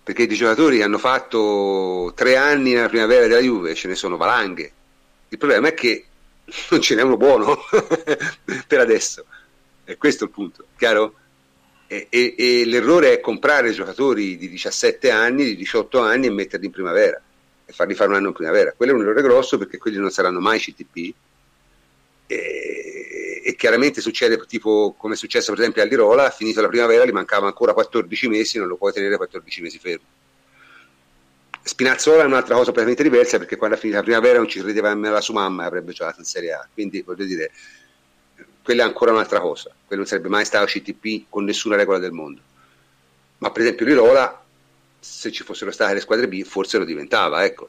perché i giocatori hanno fatto tre anni nella primavera della Juve ce ne sono valanghe, il problema è che non ce n'è uno buono per adesso. E questo è il punto, chiaro? E, e, e, l'errore è comprare giocatori di 17 anni, di 18 anni e metterli in primavera e farli fare un anno in primavera. Quello è un errore grosso perché quelli non saranno mai CTP. E, e chiaramente succede tipo come è successo per esempio a Lirola, ha finito la primavera, gli mancava ancora 14 mesi, non lo puoi tenere 14 mesi fermo Spinazzola è un'altra cosa completamente diversa perché quando ha finito la primavera non ci credeva nemmeno la sua mamma e avrebbe giocato in Serie A. Quindi voglio dire, quella è ancora un'altra cosa. Quello non sarebbe mai stato CTP con nessuna regola del mondo. Ma per esempio Lirola, se ci fossero state le squadre B, forse lo diventava. Ecco.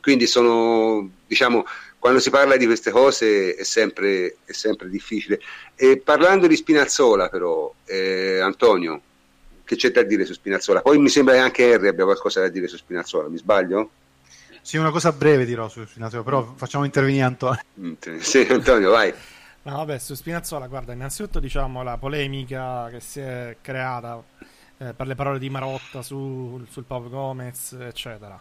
Quindi sono, diciamo, quando si parla di queste cose è sempre, è sempre difficile. E parlando di Spinazzola, però, eh, Antonio, che c'è da dire su Spinazzola. Poi mi sembra che anche Henry abbia qualcosa da dire su Spinazzola, mi sbaglio? Sì, una cosa breve dirò su Spinazzola, però facciamo intervenire Antonio. Mm, sì, Antonio, vai. No, vabbè, su Spinazzola, guarda, innanzitutto diciamo la polemica che si è creata eh, per le parole di Marotta su, sul Pau Gomez, eccetera.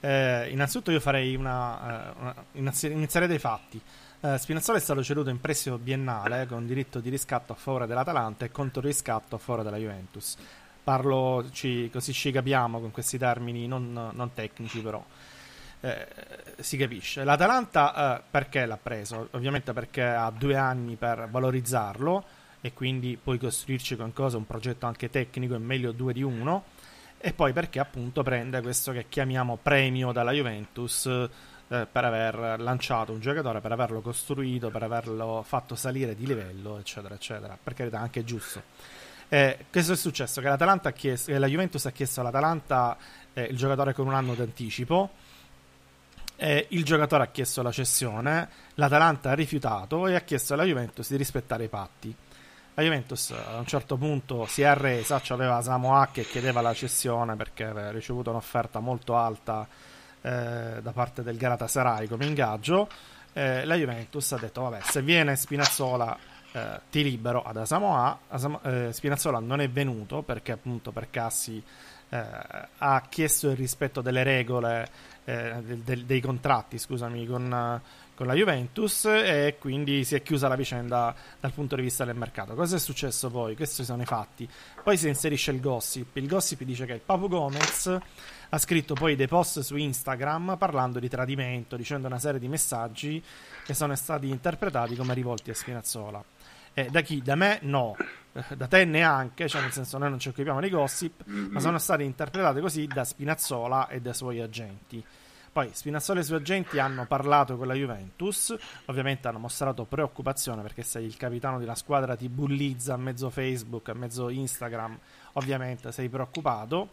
Eh, innanzitutto io farei una, uh, una inizierei dai fatti. Uh, Spinazzola è stato ceduto in prestito biennale con diritto di riscatto a favore dell'Atalanta e contro riscatto a favore della Juventus. Parlo ci, così ci capiamo con questi termini non, non tecnici però. eh, si capisce. L'Atalanta eh, perché l'ha preso? Ovviamente perché ha due anni per valorizzarlo e quindi puoi costruirci qualcosa, un progetto anche tecnico, è meglio due di uno. E poi perché appunto prende questo che chiamiamo premio dalla Juventus eh, per aver lanciato un giocatore, per averlo costruito, per averlo fatto salire di livello, eccetera, eccetera. Per carità, anche giusto. Eh, questo è successo? Che l'Atalanta ha chiesto, la Juventus ha chiesto all'Atalanta eh, il giocatore con un anno d'anticipo eh, il giocatore ha chiesto la cessione, l'Atalanta ha rifiutato e ha chiesto alla Juventus di rispettare i patti. La Juventus a un certo punto si è arresa, aveva Samoa che chiedeva la cessione perché aveva ricevuto un'offerta molto alta eh, da parte del Galatasaray come ingaggio. Eh, la Juventus ha detto: Vabbè, se viene Spinazzola, eh, ti libero ad Asamoah. Asamo- eh, Spinazzola non è venuto perché, appunto, per Cassi eh, ha chiesto il rispetto delle regole eh, del, del, dei contratti scusami, con, con, la Juventus e quindi si è chiusa la vicenda dal punto di vista del mercato. Cosa è successo poi? Questi sono i fatti. Poi si inserisce il gossip. Il gossip dice che il Papu Gomez ha scritto poi dei post su Instagram parlando di tradimento, dicendo una serie di messaggi che sono stati interpretati come rivolti a Spinazzola. Eh, da chi? Da me no, eh, da te neanche, cioè nel senso noi non ci occupiamo di gossip, mm-hmm. ma sono state interpretate così da Spinazzola e dai suoi agenti. Poi Spinazzola e i suoi agenti hanno parlato con la Juventus, ovviamente hanno mostrato preoccupazione perché se il capitano di una squadra ti bullizza a mezzo Facebook, a mezzo Instagram, ovviamente sei preoccupato.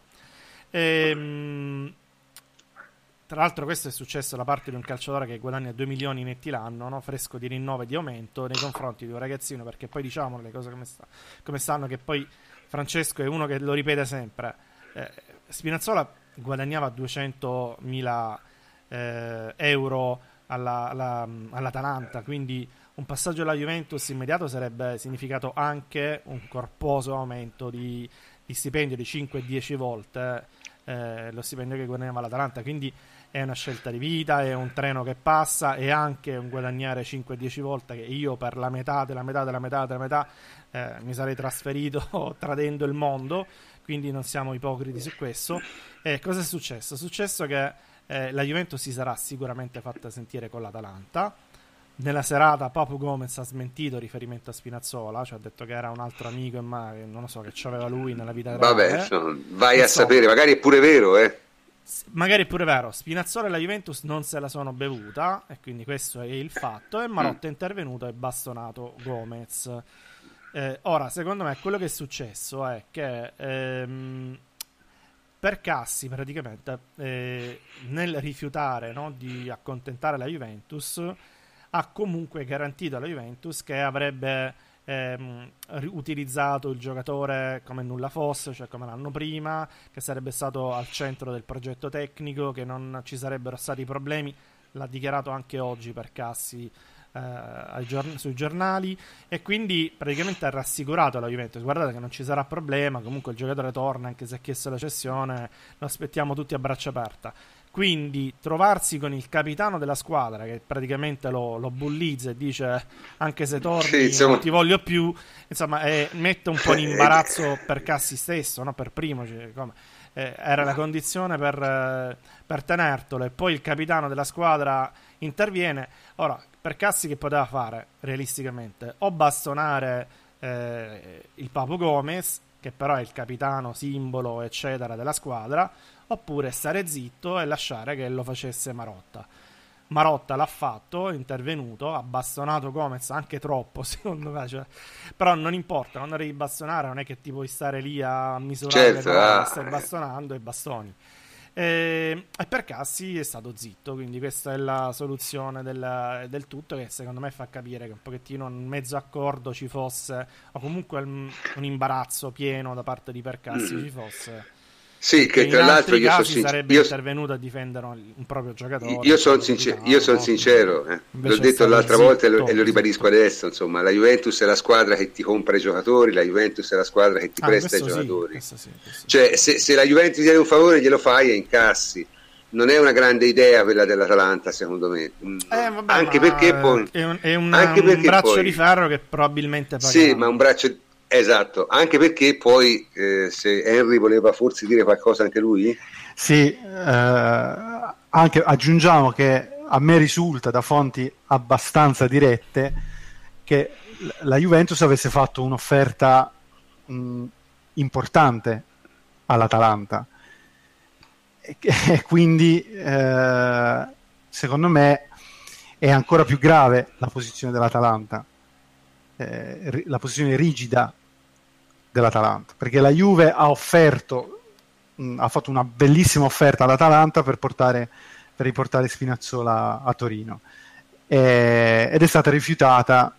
Ehm, tra l'altro questo è successo da parte di un calciatore che guadagna 2 milioni netti l'anno, no? fresco di rinnovo e di aumento nei confronti di un ragazzino, perché poi diciamo le cose come, sta, come stanno, che poi Francesco è uno che lo ripete sempre. Eh, Spinazzola guadagnava 200.000 eh, euro alla, alla, all'Atalanta, quindi un passaggio alla Juventus immediato sarebbe significato anche un corposo aumento di, di stipendio di 5-10 volte eh, lo stipendio che guadagnava l'Atalanta, quindi è una scelta di vita, è un treno che passa, è anche un guadagnare 5-10 volte che io per la metà della metà della metà della metà eh, mi sarei trasferito tradendo il mondo, quindi non siamo ipocriti su questo. E cosa è successo? È successo che eh, la Juventus si sarà sicuramente fatta sentire con l'Atalanta. Nella serata Papu Gomez ha smentito riferimento a Spinazzola, cioè ha detto che era un altro amico, ma non lo so, che c'aveva lui nella vita reale. Vabbè, no, vai a sapere, magari è pure vero, eh. Magari è pure vero, Spinazzola e la Juventus non se la sono bevuta, e quindi questo è il fatto, e Marotta mm. è intervenuto e bastonato Gomez. Eh, ora, secondo me, quello che è successo è che ehm, per Cassi praticamente eh, nel rifiutare no, di accontentare la Juventus ha comunque garantito alla Juventus che avrebbe ehm, utilizzato il giocatore come nulla fosse, cioè come l'anno prima, che sarebbe stato al centro del progetto tecnico, che non ci sarebbero stati problemi. L'ha dichiarato anche oggi per Cassi giorn- sui giornali e quindi praticamente ha rassicurato la Juventus guardate che non ci sarà problema comunque il giocatore torna anche se ha chiesto la cessione lo aspettiamo tutti a braccia aperte quindi trovarsi con il capitano della squadra che praticamente lo, lo bullizza e dice anche se torni sì, non ti voglio più, insomma eh, mette un po' in imbarazzo per Cassi stesso, no? per primo, cioè, eh, era la condizione per, eh, per tenertelo e poi il capitano della squadra interviene. Ora, per Cassi che poteva fare realisticamente? O bastonare eh, il Papo Gomez, che però è il capitano, simbolo, eccetera, della squadra, oppure stare zitto e lasciare che lo facesse Marotta. Marotta l'ha fatto, è intervenuto, ha bastonato Gomez anche troppo, secondo me. Cioè, però non importa, quando devi bastonare non è che ti puoi stare lì a misurare certo, ah. stai bastonando e bastoni. E, e, per Cassi è stato zitto, quindi questa è la soluzione del, del, tutto che secondo me fa capire che un pochettino un mezzo accordo ci fosse, o comunque un, un imbarazzo pieno da parte di Percassi mm. ci fosse sì, che tra l'altro io sono sincero. sarebbe io... intervenuto a difendere un proprio giocatore. Io sono sincer- son sincero, eh. l'ho detto l'altra zitto, volta e lo, e lo ribadisco zitto. adesso. Insomma, la Juventus è la squadra che ti compra i giocatori, la Juventus è la squadra che ti ah, presta i giocatori. Sì, sì, cioè, se, se, la Juventus ti chiede un favore, glielo fai e incassi. Non è una grande idea quella dell'Atalanta, secondo me. Mm. Eh, vabbè, anche perché poi. È un, è una, anche un braccio poi, di ferro che probabilmente pagherà. Sì, ma un braccio Esatto, anche perché poi eh, se Henry voleva forse dire qualcosa anche lui? Sì, eh, anche aggiungiamo che a me risulta da fonti abbastanza dirette che la Juventus avesse fatto un'offerta mh, importante all'Atalanta e, e quindi eh, secondo me è ancora più grave la posizione dell'Atalanta eh, la posizione rigida dell'Atalanta perché la Juve ha offerto mh, ha fatto una bellissima offerta all'Atalanta per portare per riportare Spinazzola a Torino. E, ed è stata rifiutata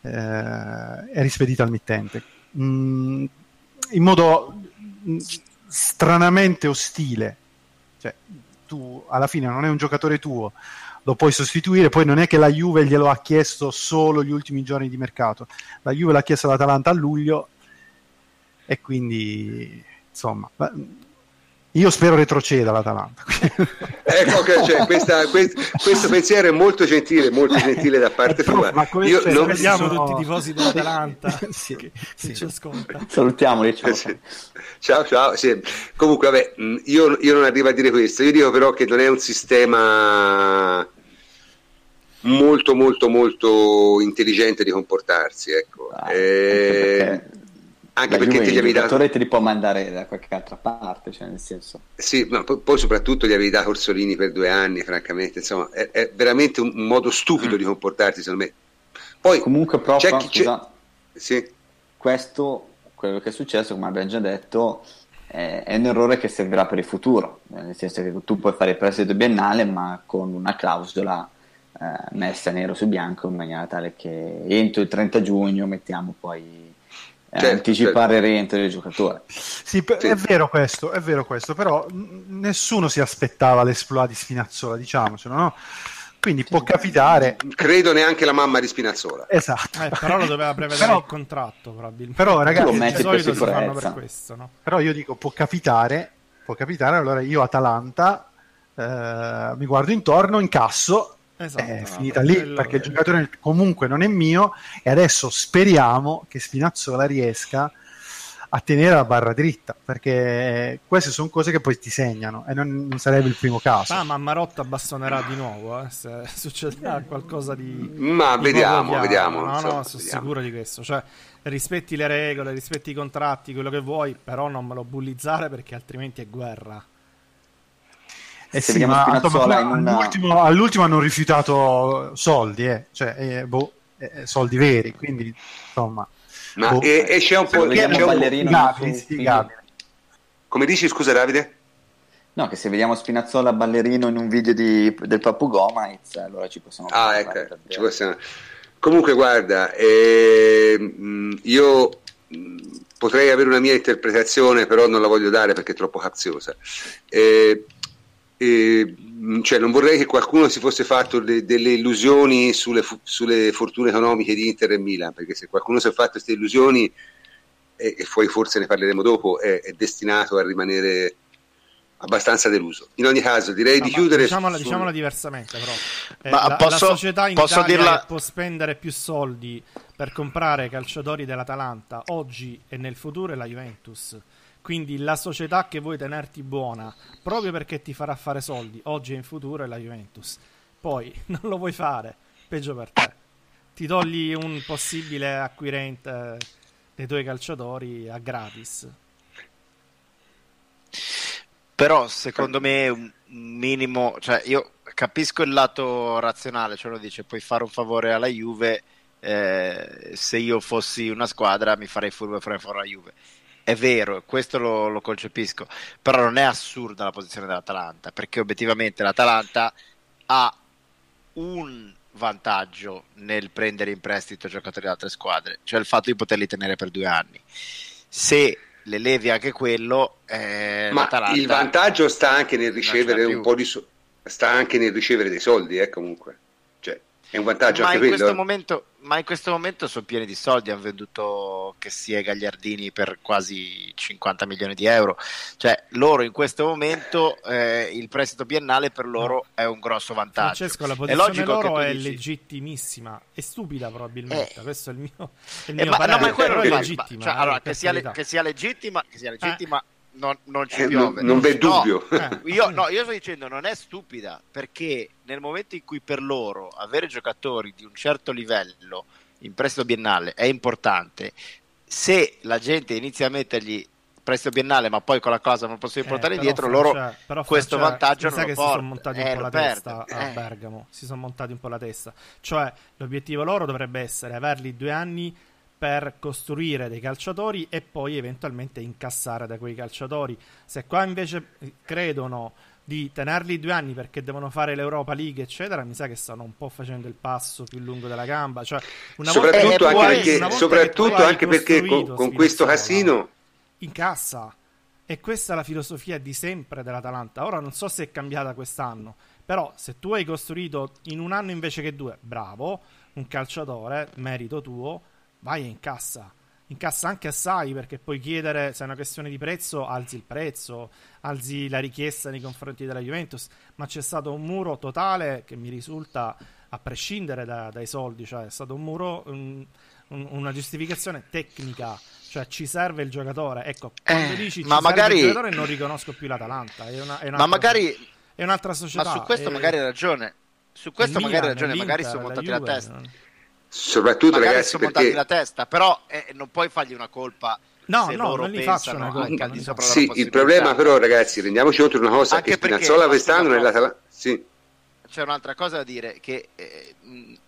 eh, e rispedita al mittente. Mm, in modo mm, stranamente ostile. Cioè tu alla fine non è un giocatore tuo lo puoi sostituire poi non è che la Juve glielo ha chiesto solo gli ultimi giorni di mercato. La Juve l'ha chiesto all'Atalanta a luglio e quindi insomma io spero retroceda l'Atalanta. ecco che cioè, questa, questo, questo, pensiero è molto gentile, molto gentile da parte tua. Ma io non... vediamo sono... tutti i tifosi dell'Atalanta sì, che, sì. ci ascolta. Salutiamoli, ciao. Sì. Ciao, ciao. Sì. Comunque, vabbè, io, io non arrivo a dire questo. Io dico però che non è un sistema molto molto molto intelligente di comportarsi ecco. Ah, eh, anche la perché Juve, ti avevi dato te li può mandare da qualche altra parte cioè nel senso sì ma poi, poi, soprattutto gli avevi dato Orsolini per due anni francamente insomma è, è veramente un, un, modo stupido mm. di comportarsi secondo me poi comunque proprio c'è chi, c'è... Sì. questo quello che è successo come abbiamo già detto è, è un errore che servirà per il futuro nel senso che tu puoi fare il prestito biennale ma con una clausola eh, messa nero su bianco in maniera tale che entro il 30 giugno mettiamo poi eh, certo, anticipare certo. il rientro del giocatore. Sì, sì, è vero questo, è vero questo, però nessuno si aspettava l'esploit di Spinazzola, diciamocelo, no? Quindi può capitare. Credo neanche la mamma di Spinazzola. Esatto. Eh, però lo doveva prevedere però, il contratto, probabilmente. Però, ragazzi, di solito si fanno per questo, no? Però io dico, può capitare, può capitare, allora io Atalanta eh, mi guardo intorno, incasso Esatto, è finita lì perché il giocatore comunque non è mio e adesso speriamo che Spinazzola riesca a tenere la barra dritta perché queste sono cose che poi ti segnano e non, non sarebbe il primo caso. Ah, ma Marotta bastonerà di nuovo eh, se succederà qualcosa di. Ma di vediamo, vediamo. No, no, sono vediamo. sicuro di questo. Cioè, rispetti le regole, rispetti i contratti, quello che vuoi, però non me lo bullizzare perché altrimenti è guerra. Eh sì, ma insomma, una... all'ultimo, all'ultimo, hanno rifiutato soldi, eh. cioè, eh, boh, eh, eh soldi veri, quindi insomma... Ma boh, e, e, c'è un po'... C'è un ballerino inspiegabile. Come dici, scusa Davide? No, che se vediamo Spinazzola ballerino in un video di, del Papu Gomez, allora ci possiamo... Ah, ecco, ci possiamo... Comunque, guarda, eh, io potrei avere una mia interpretazione, però non la voglio dare perché è troppo capziosa. Eh, eh, cioè non vorrei che qualcuno si fosse fatto de- delle illusioni sulle, fu- sulle, fortune economiche di Inter e Milan, perché se qualcuno si è fatto queste illusioni, e, e poi forse ne parleremo dopo, è, è, destinato a rimanere abbastanza deluso. In ogni caso, direi no, di chiudere. Diciamola, su... diciamola diversamente, però. Eh, ma la, posso, la società in posso Italia dirla... può spendere più soldi per comprare calciatori dell'Atalanta oggi e nel futuro è la Juventus. Quindi la società che vuoi tenerti buona proprio perché ti farà fare soldi oggi e in futuro è la Juventus. Poi non lo vuoi fare, peggio per te. Ti togli un possibile acquirente dei tuoi calciatori a gratis. Però secondo me un minimo, cioè io capisco il lato razionale, cioè uno dice puoi fare un favore alla Juve, eh, se io fossi una squadra mi farei furbo e farei fuori la Juve è vero, questo lo, lo, concepisco, però non è assurda la posizione dell'Atalanta, perché obiettivamente l'Atalanta ha un vantaggio nel prendere in prestito giocatori di altre squadre, cioè il fatto di poterli tenere per due anni. Se le levi anche quello, eh, ma il vantaggio sta anche nel ricevere un po' di so- sta anche nel ricevere dei soldi, eh, comunque. È un vantaggio ma anche in quello. Questo momento, ma in questo momento sono pieni di soldi. Hanno venduto che sia Gagliardini per quasi 50 milioni di euro. Cioè, loro in questo momento eh, il prestito biennale per loro è un grosso vantaggio. Francesco, la posizione loro è dici... legittimissima. È stupida, probabilmente. Eh. Questo è il mio, il eh, mio eh, ma, no, ma quello è legittima. Cioè, allora, che sia, che, sia legittima, che sia legittima non, non ci Eh, piove. non, non v'è No, dubbio. Eh. Io, no, io sto dicendo non è stupida perché nel momento in cui per loro avere giocatori di un certo livello in prestito biennale è importante, se la gente inizia a mettergli prestito biennale ma poi con la cosa non possono Eh, portare però dietro, loro però questo Francia- vantaggio mi non sa lo che si porta. sono montati Eh, un po' lo la perde. testa a Eh. Bergamo si sono montati un po' la testa cioè l'obiettivo loro dovrebbe essere averli due anni per costruire dei calciatori e poi eventualmente incassare da quei calciatori se qua invece eh, credono di tenerli due anni perché devono fare l'Europa League eccetera mi sa che stanno un po' facendo il passo più lungo della gamba cioè, soprattutto che tu anche hai- perché, soprattutto anche perché con, con questo casino incassa. E questa è la filosofia di sempre dell'Atalanta. Ora non so se è cambiata quest'anno, però se tu hai costruito in un anno invece che due, bravo, un calciatore, merito tuo, vai e incassa. Incassa anche assai perché puoi chiedere, se è una questione di prezzo, alzi il prezzo, alzi la richiesta nei confronti della Juventus, ma c'è stato un muro totale che mi risulta, a prescindere da- dai soldi, cioè è stato un muro, un- un- una giustificazione tecnica, cioè ci serve il giocatore. Ecco, quando Eh, dici ma magari- serve il giocatore non riconosco più l'Atalanta, è, una, è Ma magari è un'altra società. ma su questo è- magari hai ragione. Su questo magari hai ragione, magari sono la montati la Juve, testa. non- soprattutto Magari ragazzi sono montati perché la testa, però eh, non puoi fargli una colpa No, se no, loro non li faccio pensano una colpa, anche della sì, il problema però ragazzi rendiamoci conto di una cosa Anche che perché- Spinazzola quest'anno nell'Atalanta sì, c'è un'altra cosa da dire che eh,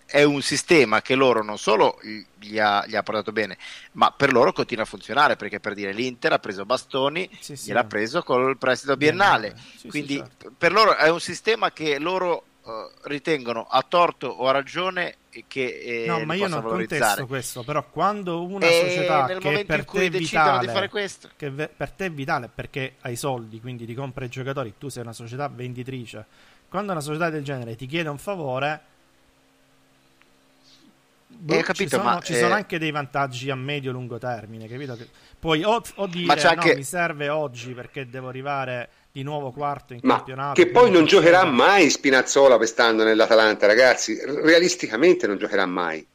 è un sistema che loro non solo gli ha, gli ha portato bene ma per loro continua a funzionare perché per dire l'Inter ha preso Bastoni Sì, sì. gliel'ha preso col prestito biennale Sì, sì, quindi certo. per loro è un sistema che loro eh, ritengono a torto o a ragione che eh, No, ma io non valorizzare contesto questo, però quando una e società nel che per te è vitale, questo che per te è vitale perché hai soldi, quindi ti compra i giocatori, tu sei una società venditrice. Quando una società del genere ti chiede un favore, boh, Eh, capito, ci, sono, ma, ci eh, sono anche dei vantaggi a medio-lungo termine, capito? Puoi o, o dire Ma c'è no, anche- mi serve oggi perché devo arrivare di nuovo quarto in ma campionato. che poi non giocherà mai Spinazzola quest'anno nell'Atalanta ragazzi realisticamente non giocherà mai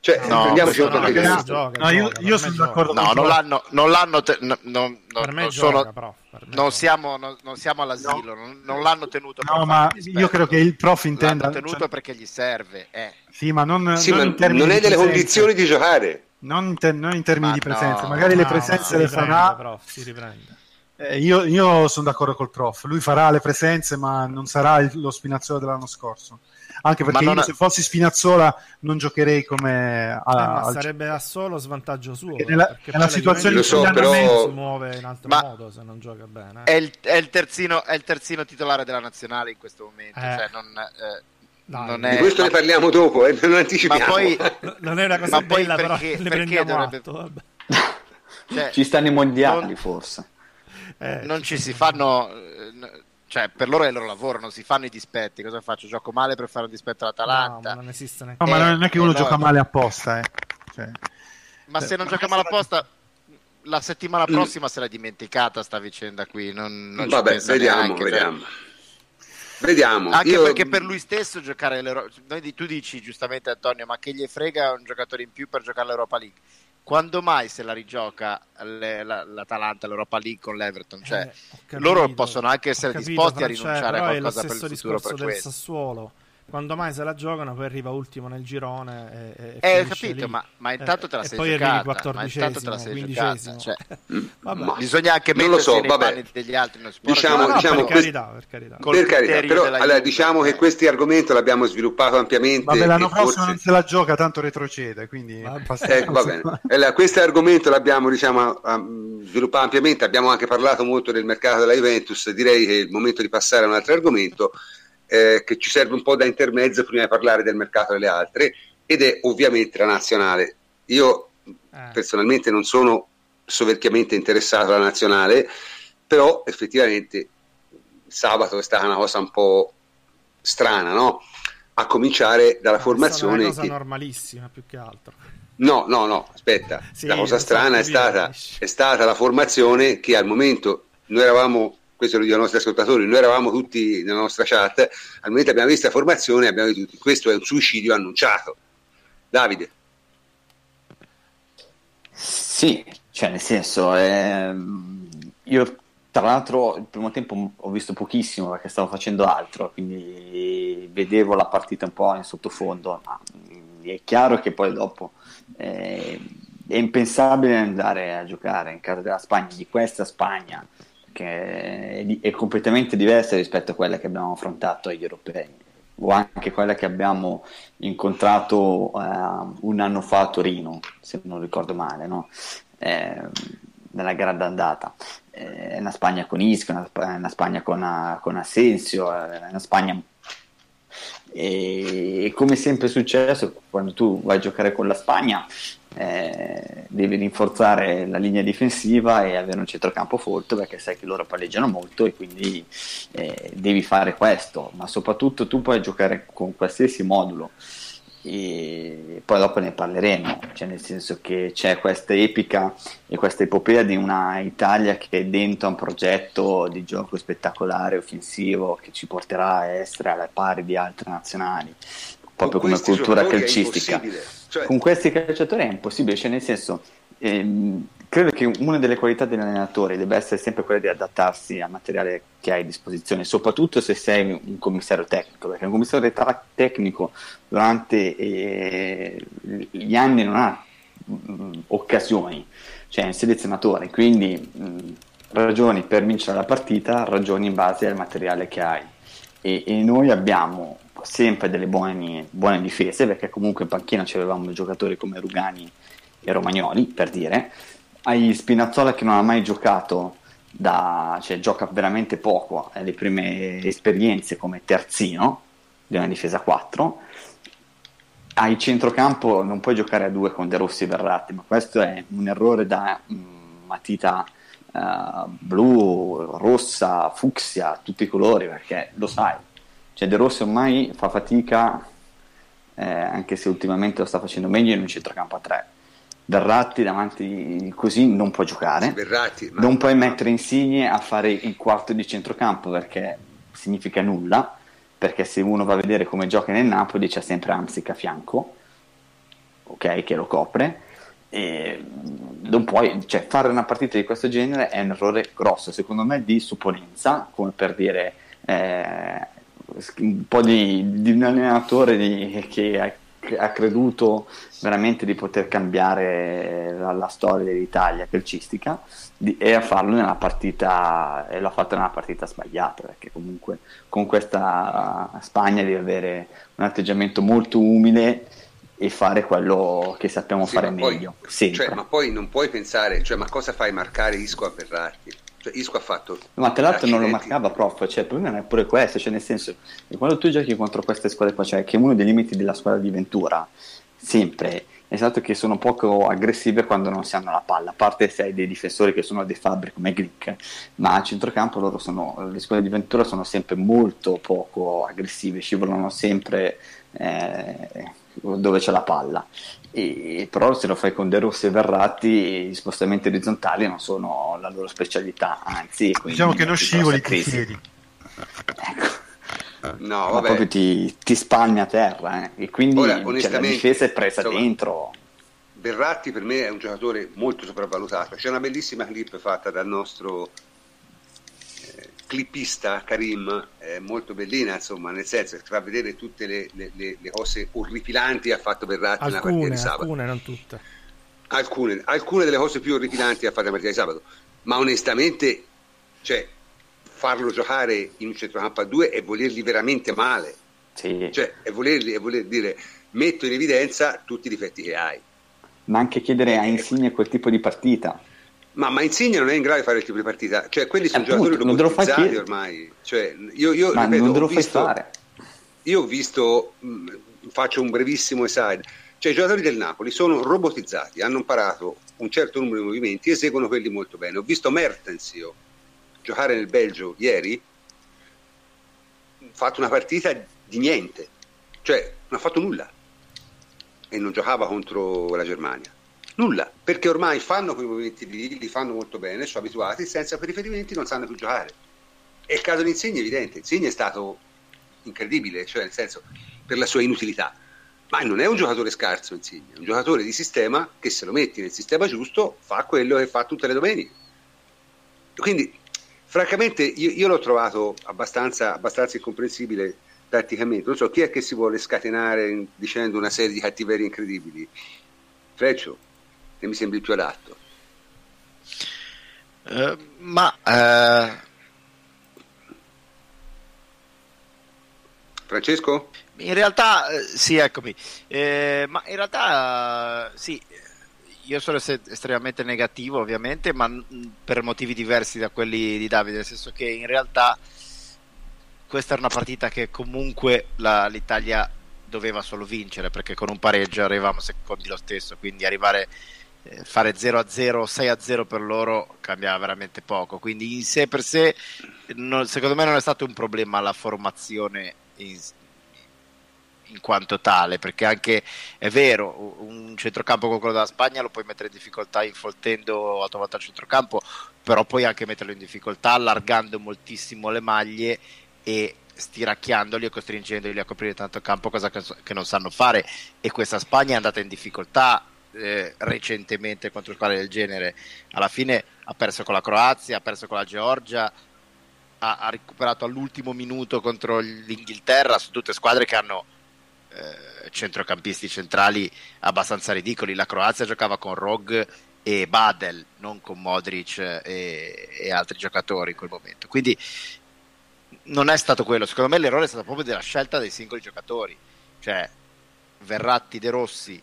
cioè No, prendiamoci no, no, gioca, No, io- gioca, io per sono gioca. d'accordo no non l'hanno non l'hanno te- no, no, no, Per me non gioca, sono- però, per me non gioca. siamo, non, non siamo all'asilo, non, non l'hanno tenuto. No, ma io credo che il prof intenda... L'hanno tenuto cioè- perché gli serve. Eh. sì, ma non, sì non ma non è di delle presenza. condizioni di giocare Non in, ter- non in termini Ma di presenza, no. magari le presenze le farà. si riprende. Eh, io, io sono d'accordo col prof, lui farà le presenze, ma non sarà il- lo Spinazzola dell'anno scorso. Anche perché Ma non io, ha- se fossi Spinazzola, non giocherei come a, Eh, ma al- sarebbe a solo svantaggio suo. Perché nella- perché nella poi la situazione Lo so, però- si muove in altro Ma- modo se non gioca bene. È, il, è il terzino, è il terzino titolare della nazionale in questo momento. Eh. Cioè non, eh, Di è, di questo ma- ne parliamo dopo eh, non ma anticipiamo poi No, non è una cosa ma poi bella, però perché- ne perché prendiamo dovrebbe- cioè, Ci stanno i mondiali, non- forse. Eh, non ci si fanno. eh, Cioè, per loro è il loro lavoro, non si fanno i dispetti. Cosa faccio? Gioco male per fare un dispetto no, all'Atalanta. ma non esiste neanche. No, ma non è che uno eh, gioca no. male apposta. Eh. Cioè, Ma se non gioca male apposta, la settimana prossima se l'è dimenticata sta vicenda qui. Non, non vabbè vediamo neanche, cioè. vediamo vediamo Anche Io- perché per lui stesso giocare l'Europa noi di- tu dici giustamente Antonio, ma che gli frega un giocatore in più per giocare l'Europa League? Quando mai se la rigioca le- la- l'Atalanta l'Europa League con l'Everton? Cioè, Eh, capito, loro possono anche essere capito, disposti a rinunciare a qualcosa per il futuro per del questo. Sassuolo. Quando mai se la giocano, poi arriva ultimo nel girone. E, e Eh, capito, ma, ma intanto te la Eh, sei e poi giocata. arrivi quattordicesimo, sei quindicesimo. giocata. Cioè, bisogna anche Non lo so, vabbè. degli altri. Non si può Diciamo- No, diciamo per questo- carità, per carità. col per carità, però allora, diciamo che Eh. questo argomento l'abbiamo sviluppato ampiamente vabbè, l'anno e prossimo forse- non se la gioca, tanto retrocede. Quindi Ecco, va bene. Allora, questo argomento l'abbiamo diciamo, am- sviluppato ampiamente, abbiamo anche parlato molto del mercato della Juventus, direi che è il momento di passare a un altro argomento eh, che ci serve un po' da intermezzo prima di parlare del mercato delle altre ed è ovviamente la nazionale. Io Eh, personalmente non sono soverchiamente interessato alla nazionale, però effettivamente sabato è stata una cosa un po' strana, no? A cominciare dalla è stata formazione una cosa che... normalissima più che altro. No, no, no, aspetta. Sì, la cosa strana è stata, è stata la formazione che al momento noi eravamo, questo lo dico ai nostri ascoltatori, noi eravamo tutti nella nostra chat, al momento abbiamo visto la formazione abbiamo detto tutti, questo è un suicidio annunciato. Davide, Sì, cioè nel senso, ehm, io tra l'altro il primo tempo ho visto pochissimo perché stavo facendo altro, quindi vedevo la partita un po' in sottofondo. Ma è chiaro che poi dopo eh, è impensabile andare a giocare in casa della Spagna, di questa Spagna, che è, è completamente diversa rispetto a quella che abbiamo affrontato agli europei o anche quella che abbiamo incontrato uh, un anno fa a Torino, se non ricordo male, no? eh, nella grande andata. Eh, una Spagna con Isco, una, una Spagna con, uh, con Assensio, è una Spagna e, e, come sempre è successo quando tu vai a giocare con la Spagna eh, devi rinforzare la linea difensiva e avere un centrocampo folto perché sai che loro palleggiano molto e quindi eh, devi fare questo. Ma soprattutto tu puoi giocare con qualsiasi modulo. E poi dopo ne parleremo, cioè nel senso che c'è questa epica e questa epopea di una Italia che è dentro a un progetto di gioco spettacolare, offensivo, che ci porterà a essere alla pari di altre nazionali, proprio come cultura calcistica. Cioè... Con questi calciatori è impossibile, cioè nel senso ehm, credo che una delle qualità dell'allenatore debba essere sempre quella di adattarsi al materiale che hai a disposizione, soprattutto se sei un commissario tecnico, perché un commissario tecnico durante eh, gli anni non ha mh, mm, occasioni, cioè è un selezionatore, quindi mh, mm, ragioni per vincere la partita, ragioni in base al materiale che hai. E, e noi abbiamo sempre delle buone, buone, difese, perché comunque in panchina avevamo giocatori come Rugani e Romagnoli, per dire, hai Spinazzola che non ha mai giocato da, cioè gioca veramente poco alle eh, prime esperienze come terzino di una difesa 4 hai centrocampo non puoi giocare a due con De Rossi e Verratti ma questo è un errore da mm, matita uh, blu, rossa, fucsia, tutti i colori perché lo sai cioè De Rossi ormai fa fatica eh, anche se ultimamente lo sta facendo meglio in un centrocampo a 3 Verratti davanti così non può giocare, Verratti, ma... non puoi mettere Insigne a fare il quarto di centrocampo perché significa nulla, perché se uno va a vedere come gioca nel Napoli c'è sempre Amsic a fianco, ok, che lo copre, e non puoi, cioè, fare una partita di questo genere è un errore grosso, secondo me, di supponenza, come per dire eh, un po' di, di un allenatore di, che ha creduto veramente di poter cambiare la, la storia dell'Italia calcistica di, e a farlo nella partita e l'ha fatto nella partita sbagliata perché comunque con questa Spagna devi avere un atteggiamento molto umile e fare quello che sappiamo sì, fare meglio poi, cioè, ma poi non puoi pensare cioè, ma cosa fai? Marcare Isco a Verratti cioè, Isco ha fatto. Ma tra l'altro non lo marcava, prof. Cioè, il problema è pure questo. Cioè, nel senso, che quando tu giochi contro queste squadre qua, cioè, che uno dei limiti della squadra di Ventura, sempre, è stato che sono poco aggressive quando non si hanno la palla. A parte se hai dei difensori che sono dei fabbri come Glick, ma a centrocampo loro sono, le squadre di Ventura sono sempre molto poco aggressive, scivolano sempre eh, dove c'è la palla. E, però se lo fai con De Rossi e Verratti gli spostamenti orizzontali non sono la loro specialità anzi diciamo che non scivoli i piedi ecco. no, vabbè. proprio ti, ti spalmi a terra eh. e quindi Ora, cioè, la difesa è presa insomma, dentro Verratti per me è un giocatore molto sopravvalutato c'è una bellissima clip fatta dal nostro clippista Karim è molto bellina, insomma, nel senso che fa vedere tutte le, le, le cose orripilanti che ha fatto Verratti nella partita di sabato. Alcune, non tutte. Alcune, alcune delle cose più orripilanti ha fatto nella partita di sabato, ma onestamente, cioè, farlo giocare in un centrocampo a due è volergli veramente male. Sì. Cioè, è volergli, è voler dire metto in evidenza tutti i difetti che hai. Ma anche chiedere a Insigne quel tipo di partita ma, ma Insigne non è in grado di fare il tipo di partita, cioè quelli sono Appunto, giocatori robotizzati ormai. Cioè, io, io, ma ripeto, non te lo fai fare. Io ho visto, mh, faccio un brevissimo aside, cioè i giocatori del Napoli sono robotizzati, hanno imparato un certo numero di movimenti, eseguono quelli molto bene. Ho visto Mertens io giocare nel Belgio ieri, ha fatto una partita di niente, cioè non ha fatto nulla e non giocava contro la Germania Nulla, perché ormai fanno quei movimenti lì, li fanno molto bene, sono abituati, senza quei riferimenti non sanno più giocare. E il caso di Insigne è evidente, Insigne è stato incredibile, cioè nel senso, per la sua inutilità. Ma non è un giocatore scarso Insigne, è un giocatore di sistema che se lo metti nel sistema giusto fa quello che fa tutte le domeniche. Quindi francamente io, io l'ho trovato abbastanza, abbastanza incomprensibile tatticamente. Non so chi è che si vuole scatenare dicendo una serie di cattiverie incredibili. Freccio, che mi sembri più adatto. Uh, ma uh... Francesco? In realtà, eh, sì, eccomi. Eh, ma in realtà, sì, io sono estremamente negativo, ovviamente, ma per motivi diversi da quelli di Davide, nel senso che in realtà questa era una partita che comunque la, l'Italia doveva solo vincere, perché con un pareggio arrivavamo secondi lo stesso, quindi arrivare eh, fare 0-0, 6-0 per loro cambiava veramente poco. Quindi in sé per sé, non, secondo me non è stato un problema la formazione in, in quanto tale, perché anche è vero, un centrocampo come quello della Spagna lo puoi mettere in difficoltà infoltendo a tua volta il centrocampo, però puoi anche metterlo in difficoltà allargando moltissimo le maglie e stiracchiandoli e costringendoli a coprire tanto campo, cosa che non sanno fare e questa Spagna è andata in difficoltà eh, recentemente contro squadre del genere. Alla fine ha perso con la Croazia, ha perso con la Georgia, ha, ha recuperato all'ultimo minuto contro l'Inghilterra, su tutte squadre che hanno eh, centrocampisti centrali abbastanza ridicoli. La Croazia giocava con Rog e Badel, non con Modric e, e altri giocatori in quel momento. Quindi non è stato quello. Secondo me l'errore è stato proprio della scelta dei singoli giocatori. Cioè, Verratti, De Rossi,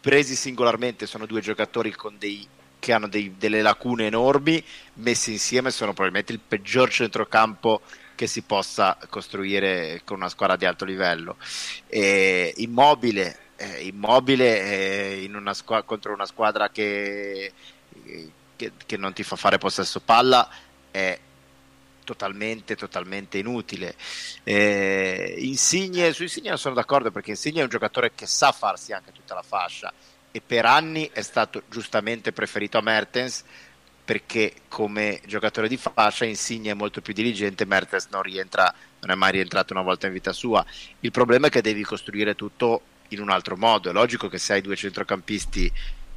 presi singolarmente, sono due giocatori dei, che hanno dei, delle lacune enormi, messi insieme sono probabilmente il peggior centrocampo che si possa costruire con una squadra di alto livello. E immobile, eh, immobile eh, una squ- contro una squadra che, che, che, non ti fa fare possesso palla è totalmente, totalmente inutile. Eh, Insigne, su Insigne non sono d'accordo perché Insigne è un giocatore che sa farsi anche tutta la fascia e per anni è stato giustamente preferito a Mertens perché come giocatore di fascia Insigne è molto più diligente, Mertens non rientra, non è mai rientrato una volta in vita sua. Il problema è che devi costruire tutto in un altro modo. È logico che se hai due centrocampisti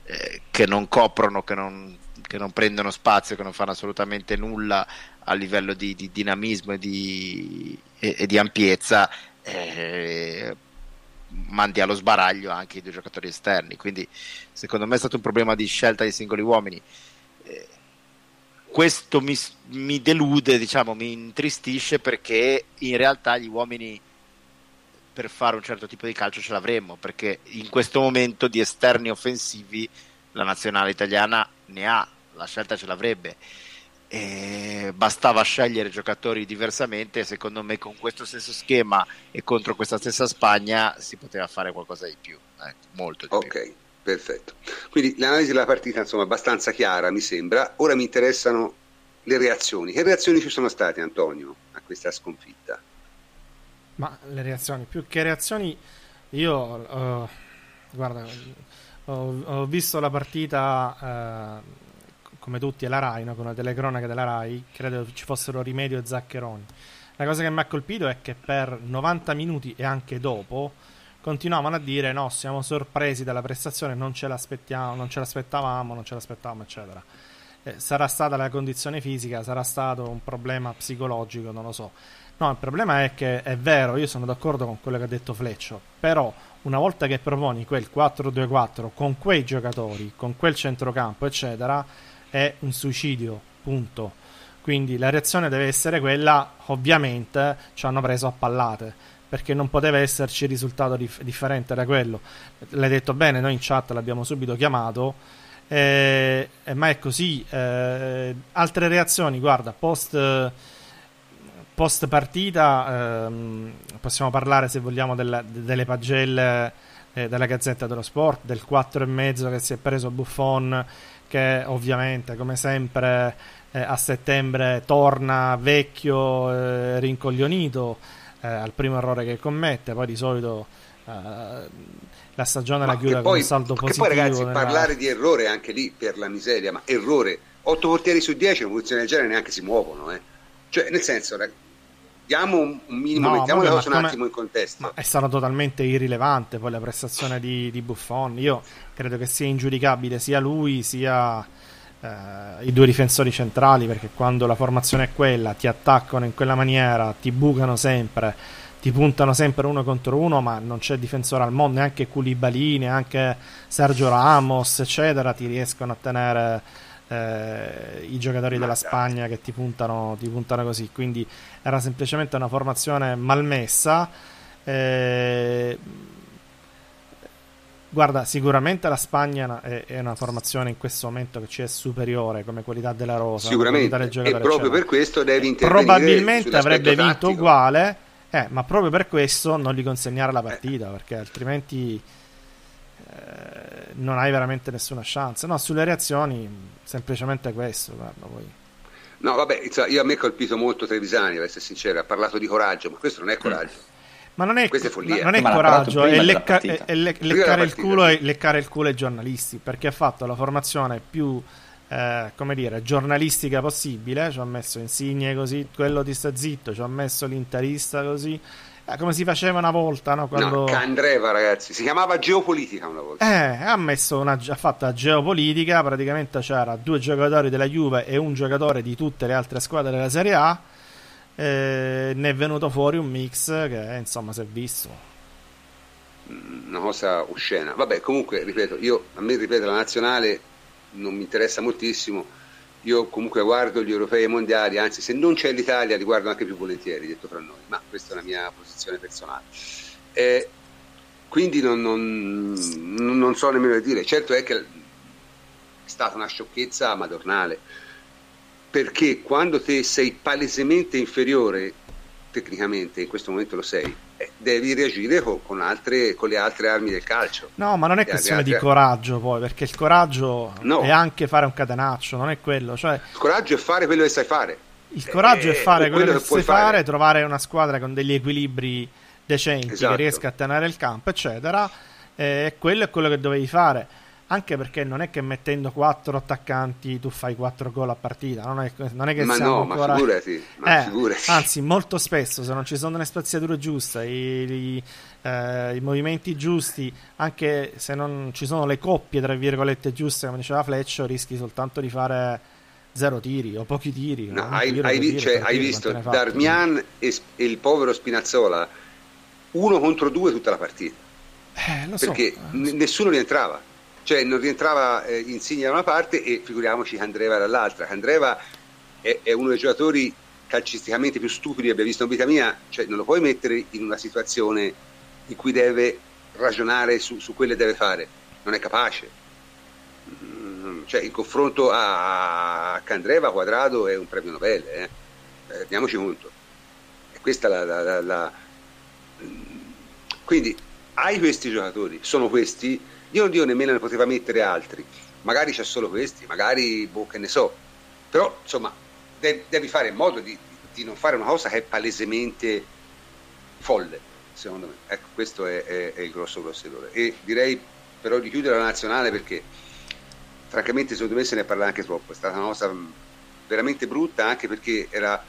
eh, che non coprono, che non, che non, prendono spazio, che non fanno assolutamente nulla a livello di, di dinamismo e di, e, e di ampiezza, eh, mandi allo sbaraglio anche i due giocatori esterni. Quindi, secondo me, è stato un problema di scelta dei singoli uomini. Eh, questo mi, mi, delude, diciamo, mi intristisce perché in realtà gli uomini per fare un certo tipo di calcio ce l'avremmo, perché in questo momento di esterni offensivi la nazionale italiana ne ha, la scelta ce l'avrebbe. E bastava scegliere giocatori diversamente secondo me con questo stesso schema e contro questa stessa Spagna si poteva fare qualcosa di più, eh, molto di okay. più. Ok, perfetto. Quindi l'analisi della partita insomma abbastanza chiara mi sembra, ora mi interessano le reazioni. Che reazioni ci sono state Antonio a questa sconfitta? Ma le reazioni, più che reazioni, io uh, guarda, ho, ho, visto la partita uh, come tutti alla Rai, no? con la telecronaca della Rai, credo ci fossero Rimedio e Zaccheroni. La cosa che mi ha colpito è che per 90 minuti e anche dopo continuavano a dire no, siamo sorpresi dalla prestazione, non ce l'aspettavamo, non ce l'aspettavamo, non ce l'aspettavamo, eccetera. Eh, sarà stata la condizione fisica, sarà stato un problema psicologico, non lo so No, il problema è che è vero, io sono d'accordo con quello che ha detto Fleccio, però una volta che proponi quel 4-2-4 con quei giocatori, con quel centrocampo, eccetera, è un suicidio, punto. Quindi la reazione deve essere quella, ovviamente ci hanno preso a pallate, perché non poteva esserci risultato dif- differente da quello. L'hai detto bene, noi in chat l'abbiamo subito chiamato, eh, eh, ma è così. Eh, altre reazioni, guarda, post post partita ehm, possiamo parlare se vogliamo della, delle pagelle eh, della Gazzetta dello Sport, del 4,5 che si è preso Buffon che ovviamente come sempre eh, a settembre torna vecchio, eh, rincoglionito eh, al primo errore che commette, poi di solito eh, la stagione ma la chiude con un saldo positivo. poi ragazzi nella... parlare di errore anche lì per la miseria, ma errore, 8 portieri su 10 in una posizione del genere neanche si muovono, eh. Cioè, nel senso, diamo un minimo, no, mettiamo le cose un attimo in contesto. Ma è stata totalmente irrilevante poi la prestazione di, di Buffon. Io credo che sia ingiudicabile sia lui sia i due difensori centrali, perché quando la formazione è quella, ti attaccano in quella maniera, ti bucano sempre, ti puntano sempre uno contro uno, ma non c'è difensore al mondo, neanche Koulibaly, neanche Sergio Ramos, eccetera, ti riescono a tenere eh, i giocatori della Spagna che ti puntano, ti puntano così. Quindi era semplicemente una formazione malmessa. Eh, guarda, sicuramente la Spagna è, è, una formazione in questo momento che ci è superiore come qualità della rosa. Sicuramente, e proprio eccetera. per questo devi intervenire. Probabilmente avrebbe vinto tattico. uguale, eh, ma proprio per questo non gli consegnare la partita, eh. perché altrimenti eh, non hai veramente nessuna chance. No, sulle reazioni, semplicemente questo. Guarda, poi. No, vabbè, io a me ha colpito molto Trevisani, per essere sincero, ha parlato di coraggio, ma questo non è coraggio. Mm. Ma non è, è, non è coraggio, è, lecca, è le, leccare, il culo, leccare il culo ai giornalisti, perché ha fatto la formazione più eh, come dire, giornalistica possibile. Ci ha messo Insigne così, quello di sta zitto, ci ha messo l'interista così. Eh, come si faceva una volta, no? Quando... No, Candreva, ragazzi, si chiamava geopolitica una volta. Eh, ha, messo una, ha fatto geopolitica, praticamente c'era due giocatori della Juve e un giocatore di tutte le altre squadre della Serie A. Eh, ne è venuto fuori un mix che insomma si è visto mm, una cosa oscena vabbè comunque ripeto io a me ripeto la nazionale non mi interessa moltissimo io comunque guardo gli europei e mondiali, anzi se non c'è l'Italia li guardo anche più volentieri, detto fra noi, ma questa è la mia posizione personale. Eh, quindi non, non, non, so nemmeno dire, certo è che è stata una sciocchezza madornale, perché quando te sei palesemente inferiore tecnicamente, in questo momento lo sei, eh, devi reagire con, con, altre, con, le altre armi del calcio. No, ma non è questione altre... di coraggio poi, perché il coraggio no. è anche fare un catenaccio, non è quello. Cioè... Il coraggio è fare quello che sai fare. Il coraggio è, è fare quello, quello che, che sai fare, fare, trovare una squadra con degli equilibri decenti esatto. che riesca a tenere il campo, eccetera. E quello è quello che dovevi fare anche perché non è che mettendo quattro attaccanti tu fai quattro gol a partita, non è, non è che ma siamo no, ancora... ma figurati, ma eh, figurati. Anzi, molto spesso se non ci sono le spaziature giuste, i, i, eh, i, movimenti giusti, anche se non ci sono le coppie, tra virgolette, giuste, come diceva Fleccio, rischi soltanto di fare zero tiri o pochi tiri. No, hai, tiro, hai, tiro, cioè, hai visto Darmian e, e il povero Spinazzola uno contro due tutta la partita. Eh, perché so. nessuno rientrava cioè non rientrava eh, Insigne da una parte e figuriamoci Candreva dall'altra. Candreva è, è, uno dei giocatori calcisticamente più stupidi che abbia visto in vita mia, cioè non lo puoi mettere in una situazione in cui deve ragionare su, su quello che deve fare, non è capace. Mm, cioè, il confronto a Candreva Quadrado è un premio Nobel, eh? Eh, diamoci conto. E questa la, la, la, la... Quindi hai questi giocatori, sono questi io non dico nemmeno ne poteva mettere altri, magari c'è solo questi, magari boh, che ne so, però insomma devi, devi fare in modo di, di, non fare una cosa che è palesemente folle, secondo me. Ecco, questo è, è, è il grosso grosso errore. E direi però di chiudere la nazionale perché francamente secondo me se ne parla anche troppo, è stata una cosa veramente brutta anche perché era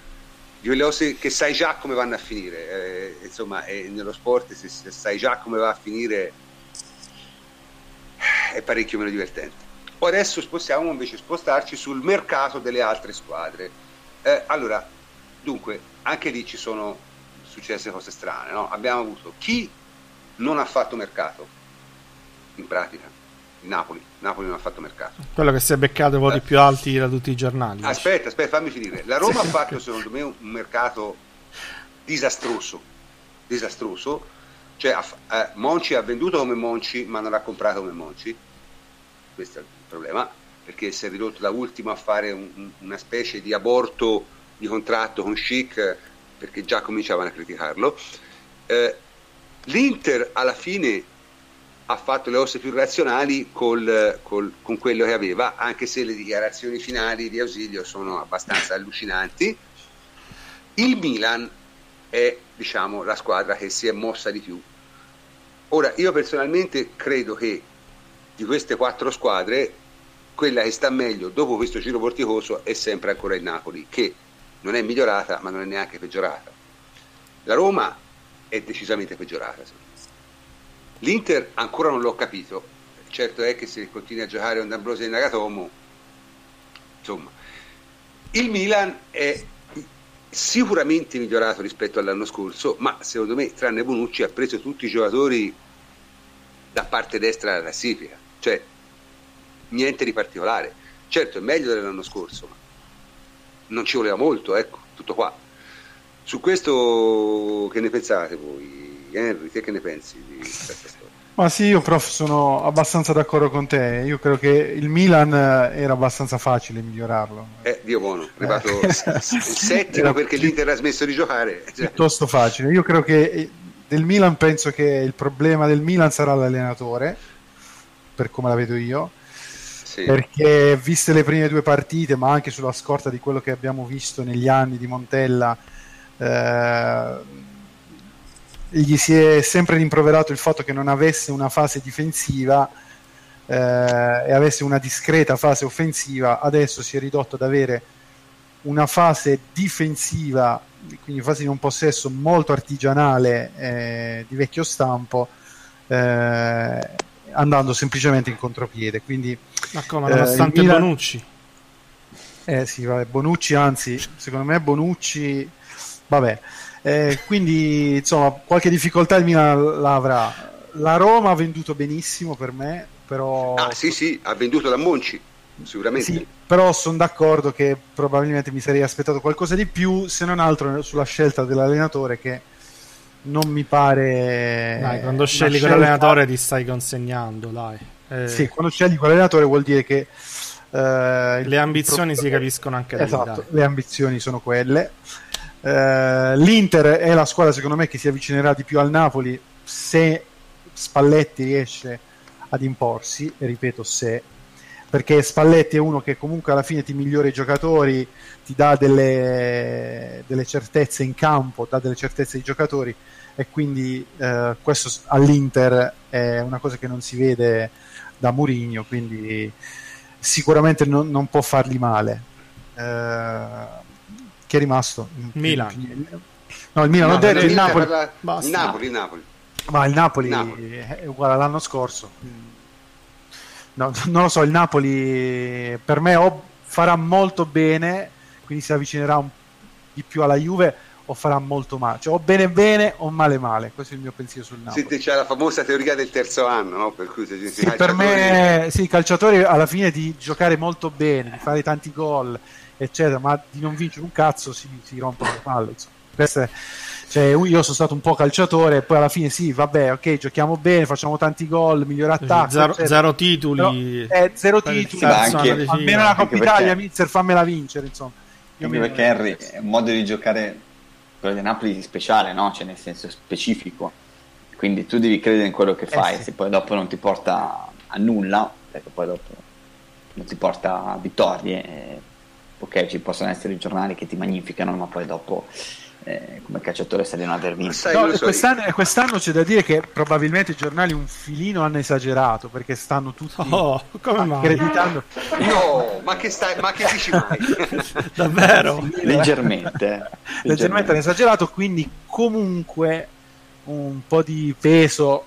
di quelle cose che sai già come vanno a finire, eh, insomma nello sport se, se sai già come va a finire è parecchio meno divertente. Adesso possiamo invece spostarci sul mercato delle altre squadre. Eh, allora, dunque, anche lì ci sono successe cose strane. No? Abbiamo avuto chi non ha fatto mercato, in pratica, Napoli. Napoli non ha fatto mercato. Quello che si è beccato i voti eh. più alti da tutti i giornali. Aspetta, aspetta, fammi finire. La Roma ha fatto, secondo me, un mercato disastroso. Disastroso cioè, eh, Monci ha venduto come Monci, ma non ha comprato come Monci. Questo è il problema, perché si è ridotto da ultimo a fare un, una specie di aborto di contratto con Chic, perché già cominciavano a criticarlo. Eh, L'Inter alla fine ha fatto le osse più razionali col, col, con quello che aveva, anche se le dichiarazioni finali di ausilio sono abbastanza allucinanti. Il Milan è diciamo, la squadra che si è mossa di più. Ora, io personalmente credo che di queste quattro squadre, quella che sta meglio dopo questo giro vorticoso è sempre ancora il Napoli, che non è migliorata ma non è neanche peggiorata. La Roma è decisamente peggiorata. L'Inter ancora non l'ho capito, certo è che se continui a giocare con D'Ambrosio e Nagatomo insomma. Il Milan è sicuramente migliorato rispetto all'anno scorso, ma secondo me, tranne Bonucci, ha preso tutti i giocatori da parte destra della classifica, cioè niente di particolare. Certo, è meglio dell'anno scorso, ma non ci voleva molto, ecco, tutto qua. Su questo che ne pensate voi? Henry, te che ne pensi di questa storia? Ma sì, io prof sono abbastanza d'accordo con te. Io credo che il Milan eh, era abbastanza facile migliorarlo. Eh, Dio buono, è arrivato eh. il settimo perché l'Inter ha smesso di giocare. Piuttosto facile. Io credo che eh, del Milan penso che il problema del Milan sarà l'allenatore, per come la vedo io. Sì. Perché viste le prime due partite, ma anche sulla scorta di quello che abbiamo visto negli anni di Montella, eh, gli si è sempre rimproverato il fatto che non avesse una fase difensiva eh, e avesse una discreta fase offensiva, adesso si è ridotto ad avere una fase difensiva, quindi fase di un possesso molto artigianale eh, di vecchio stampo, eh, andando semplicemente in contropiede. Quindi, Ma come, nonostante Milan... Bonucci? Eh sì, vabbè, Bonucci, anzi, secondo me Bonucci, vabbè, eh, quindi, insomma, qualche difficoltà il Milan l'avrà. La Roma ha venduto benissimo per me, però... Ah, sì, sì, ha venduto da Monci, sicuramente. Sì, però sono d'accordo che probabilmente mi sarei aspettato qualcosa di più, se non altro sulla scelta dell'allenatore che non mi pare... Dai, quando scegli scelta... quell'allenatore ti stai consegnando, dai. Eh... Sì, quando scegli quell'allenatore vuol dire che... Eh, le ambizioni pro... si capiscono anche da esatto, lì, le ambizioni sono quelle. Eh, L'Inter è la squadra secondo me che si avvicinerà di più al Napoli se Spalletti riesce ad imporsi, ripeto se, perché Spalletti è uno che comunque alla fine ti migliora i giocatori, ti dà delle, delle certezze in campo, dà delle certezze ai giocatori e quindi eh, questo all'Inter è una cosa che non si vede da Mourinho, quindi sicuramente non, non può fargli male. Eh, chi è rimasto? Milan. No, il Milan, no, ho detto il Napoli. La... Il Napoli, il Napoli. Ma il Napoli, Napoli, è uguale all'anno scorso. No, non lo so, il Napoli per me o farà molto bene, quindi si avvicinerà un, di più alla Juve, o farà molto male. Cioè, o bene bene o male male. Questo è il mio pensiero sul Napoli. Sì, c'è la famosa teoria del terzo anno, no? Per cui se sì, per me, sì, i calciatori alla fine di giocare molto bene, di fare tanti gol eccetera, ma di non vincere un cazzo si, si rompono le palle. È, cioè, io sono stato un po' calciatore, e poi alla fine sì, vabbè, ok, giochiamo bene, facciamo tanti gol, miglior attacco. Zero, zero titoli. Però, eh, zero titoli. Anche, almeno la Coppa Italia, Mizzer, fammela vincere, insomma. Io anche perché Henry è un modo di giocare quello di Napoli speciale, no? Cioè nel senso specifico. Quindi tu devi credere in quello che eh fai, eh sì. se poi dopo non ti porta a nulla, perché poi dopo non ti porta a vittorie, eh, ok, ci possono essere i giornali che ti magnificano, ma poi dopo eh, come calciatore sai di non aver vinto. No, quest'anno, quest'anno, c'è da dire che probabilmente i giornali un filino hanno esagerato perché stanno tutti oh, accreditando. No, ma che, stai, ma che dici mai? Davvero? Leggermente, leggermente. Leggermente hanno esagerato, quindi comunque un po' di peso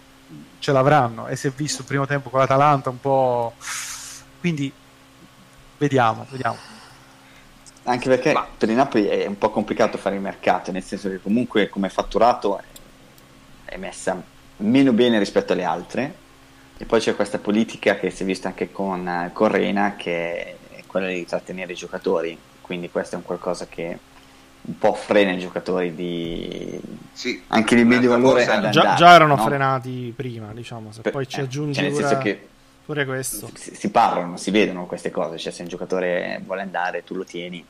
ce l'avranno e si è visto il primo tempo con l'Atalanta un po'... Quindi vediamo, vediamo. Anche perché Ma... per il Napoli è un po' complicato fare il mercato, nel senso che comunque come fatturato è messa meno bene rispetto alle altre. E poi c'è questa politica che si è vista anche con, con Rena che è quella di trattenere i giocatori, quindi questo è un qualcosa che un po' frena i giocatori di sì, anche di medio valore già, già, erano no? frenati prima diciamo se per, poi ci aggiungi cioè nel senso che pure questo. si, si, parlano, si vedono queste cose cioè se un giocatore vuole andare tu lo tieni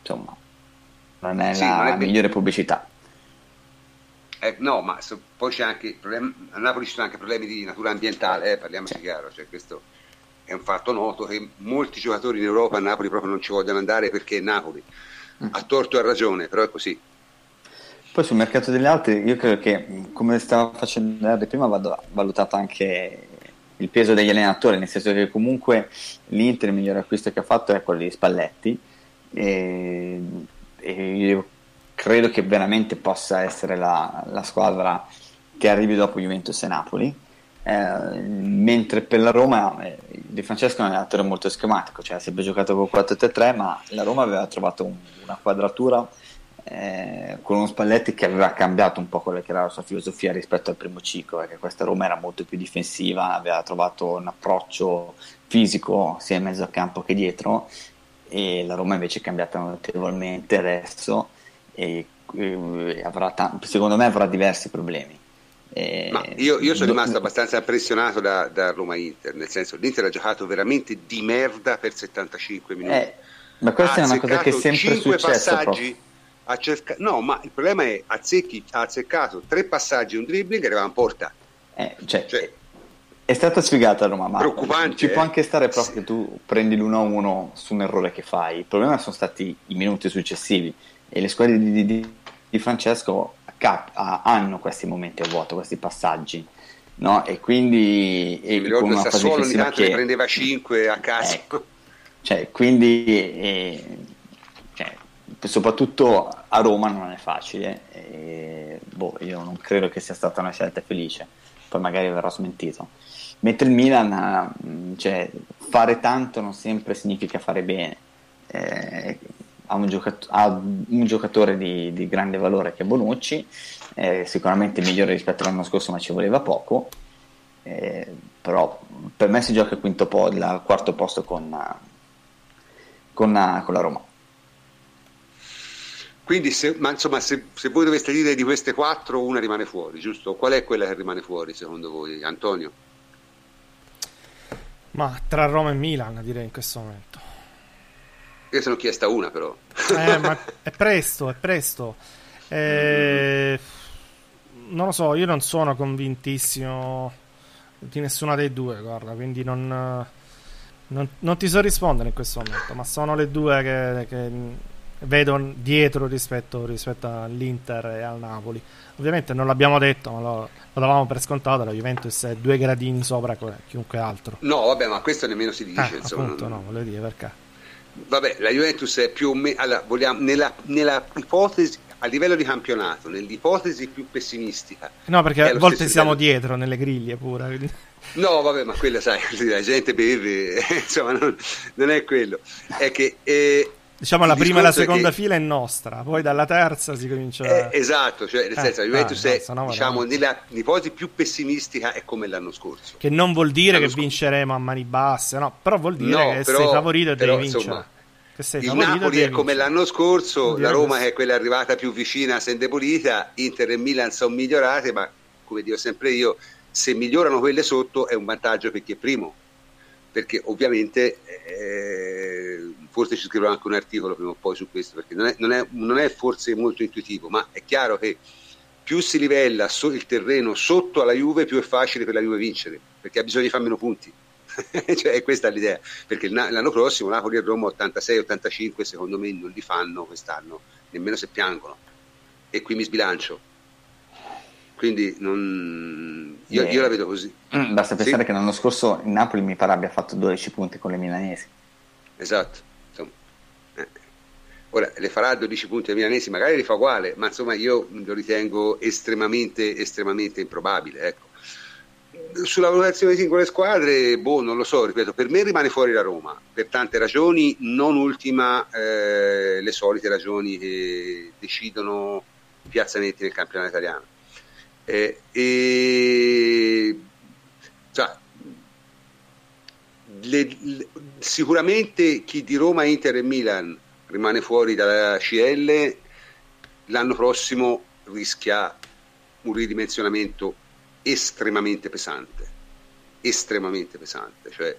insomma, non è sì, la è migliore pubblicità. Eh, no, ma so, poi c'è anche problemi, a Napoli ci sono anche problemi di natura ambientale, eh, parliamoci sì. chiaro, cioè, questo è un fatto noto che molti giocatori in Europa a Napoli proprio non ci vogliono andare perché è Napoli, mm. a torto e a ragione, però è così. Poi sul mercato delle altre, io credo che come stava facendo prima, vado valutato anche il peso degli allenatori, nel senso che comunque l'Inter il migliore acquisto che ha fatto è quello di Spalletti e, e io credo che veramente possa essere la, la, squadra che arrivi dopo Juventus e Napoli. Eh, mentre per la Roma eh, Di Francesco è un allenatore molto schematico, cioè ha sempre giocato con 4-3-3, ma la Roma aveva trovato un, una quadratura eh, con uno Spalletti che aveva cambiato un po' quella che era la sua filosofia rispetto al primo ciclo, perché questa Roma era molto più difensiva, aveva trovato un approccio fisico sia in mezzo al campo che dietro e la Roma invece è cambiata notevolmente adesso e, e avrà t- secondo me avrà diversi problemi. E... Ma io, io, sono rimasto abbastanza impressionato da, da, Roma Inter, nel senso l'Inter ha giocato veramente di merda per 75 minuti. Eh, ma questa ha è una cosa che è sempre successa. Passaggi, cerca... No, ma il problema è Azzecchi ha azzeccato tre passaggi e un dribbling e eravamo in porta. Eh, cioè, cioè, è stata sfigata Roma, ma preoccupante, ci eh? può anche stare proprio che tu prendi l'1-1 su un errore che fai. Il problema sono stati i minuti successivi e le squadre di, di, di Francesco cap- hanno questi momenti a vuoto, questi passaggi. No? E quindi e ricordo il Sassuolo ogni tanto che... ne prendeva 5 a caso. Ecco. Cioè, quindi eh, soprattutto a Roma non è facile. E, boh, io non credo che sia stata una scelta felice. Poi magari verrò smentito. Mentre il Milan, mm, cioè, fare tanto non sempre significa fare bene. Eh, ha, un giocat- ha un, giocatore di, di, grande valore che è Bonucci, eh, sicuramente migliore rispetto all'anno scorso, ma ci voleva poco. Eh, però per me si gioca il quinto po- quarto posto con, con, con la Roma. Quindi, se, ma insomma, se, se, voi doveste dire di queste quattro, una rimane fuori, giusto? Qual è quella che rimane fuori secondo voi, Antonio? Ma tra Roma e Milan, direi in questo momento. Io sono chiesta una, però. Eh, ma è presto, è presto. Eh, non lo so, io non sono convintissimo di nessuna dei due, guarda, quindi non, non, non ti so rispondere in questo momento, ma sono le due che, che vedo dietro rispetto, rispetto, all'Inter e al Napoli. Ovviamente non l'abbiamo detto, ma lo, lo davamo per scontato, la Juventus è due gradini sopra chiunque altro. No, vabbè, ma questo nemmeno si dice. Eh, insomma, appunto, no, voglio dire perché. Vabbè, la Juventus è più o meno... Allora, vogliamo, nella, nella ipotesi, a livello di campionato, nell'ipotesi più pessimistica... No, perché a volte siamo livello. dietro nelle griglie pure. Quindi... No, vabbè, ma quella, sai, la gente beve, insomma, non, non, è quello. È che... Eh, Diciamo la prima e la seconda che... fila è nostra, poi dalla terza si comincia. Eh, esatto, cioè nel eh, senso la Juventus ah, è no, diciamo, nella ipotesi più pessimistica è come l'anno scorso. Che non vuol dire l'anno che scorso. vinceremo a mani basse, no, però vuol dire no, che però, sei favorito e devi vincere. Insomma, il Napoli è come l'anno scorso, la Roma è quella arrivata più vicina, se indebolita, Inter e Milan sono migliorate, ma come dico sempre io, se migliorano quelle sotto è un vantaggio per chi è primo, perché ovviamente eh, forse ci scriverò anche un articolo prima o poi su questo, perché non è, non è, non è forse molto intuitivo, ma è chiaro che più si livella so, il terreno sotto alla Juve, più è facile per la Juve vincere, perché ha bisogno di fare meno punti. cioè, questa è l'idea, perché l'anno prossimo Napoli e Roma 86-85 secondo me non li fanno quest'anno, nemmeno se piangono. E qui mi sbilancio. Quindi non... io, io, la vedo così. Mm, basta pensare sì? che l'anno scorso il Napoli mi pare abbia fatto 12 punti con le milanesi. Esatto. Ora le farà 12 punti ai milanesi, magari li fa uguale, ma insomma io lo ritengo estremamente, estremamente improbabile. Ecco. Sulla valutazione di singole squadre, boh, non lo so, ripeto, per me rimane fuori la Roma, per tante ragioni, non ultima eh, le solite ragioni che decidono i piazzamenti nel campionato italiano. Eh, e, cioè, le, le, sicuramente chi di Roma, Inter e Milan rimane fuori dalla CL, l'anno prossimo rischia un ridimensionamento estremamente pesante, estremamente pesante. Cioè,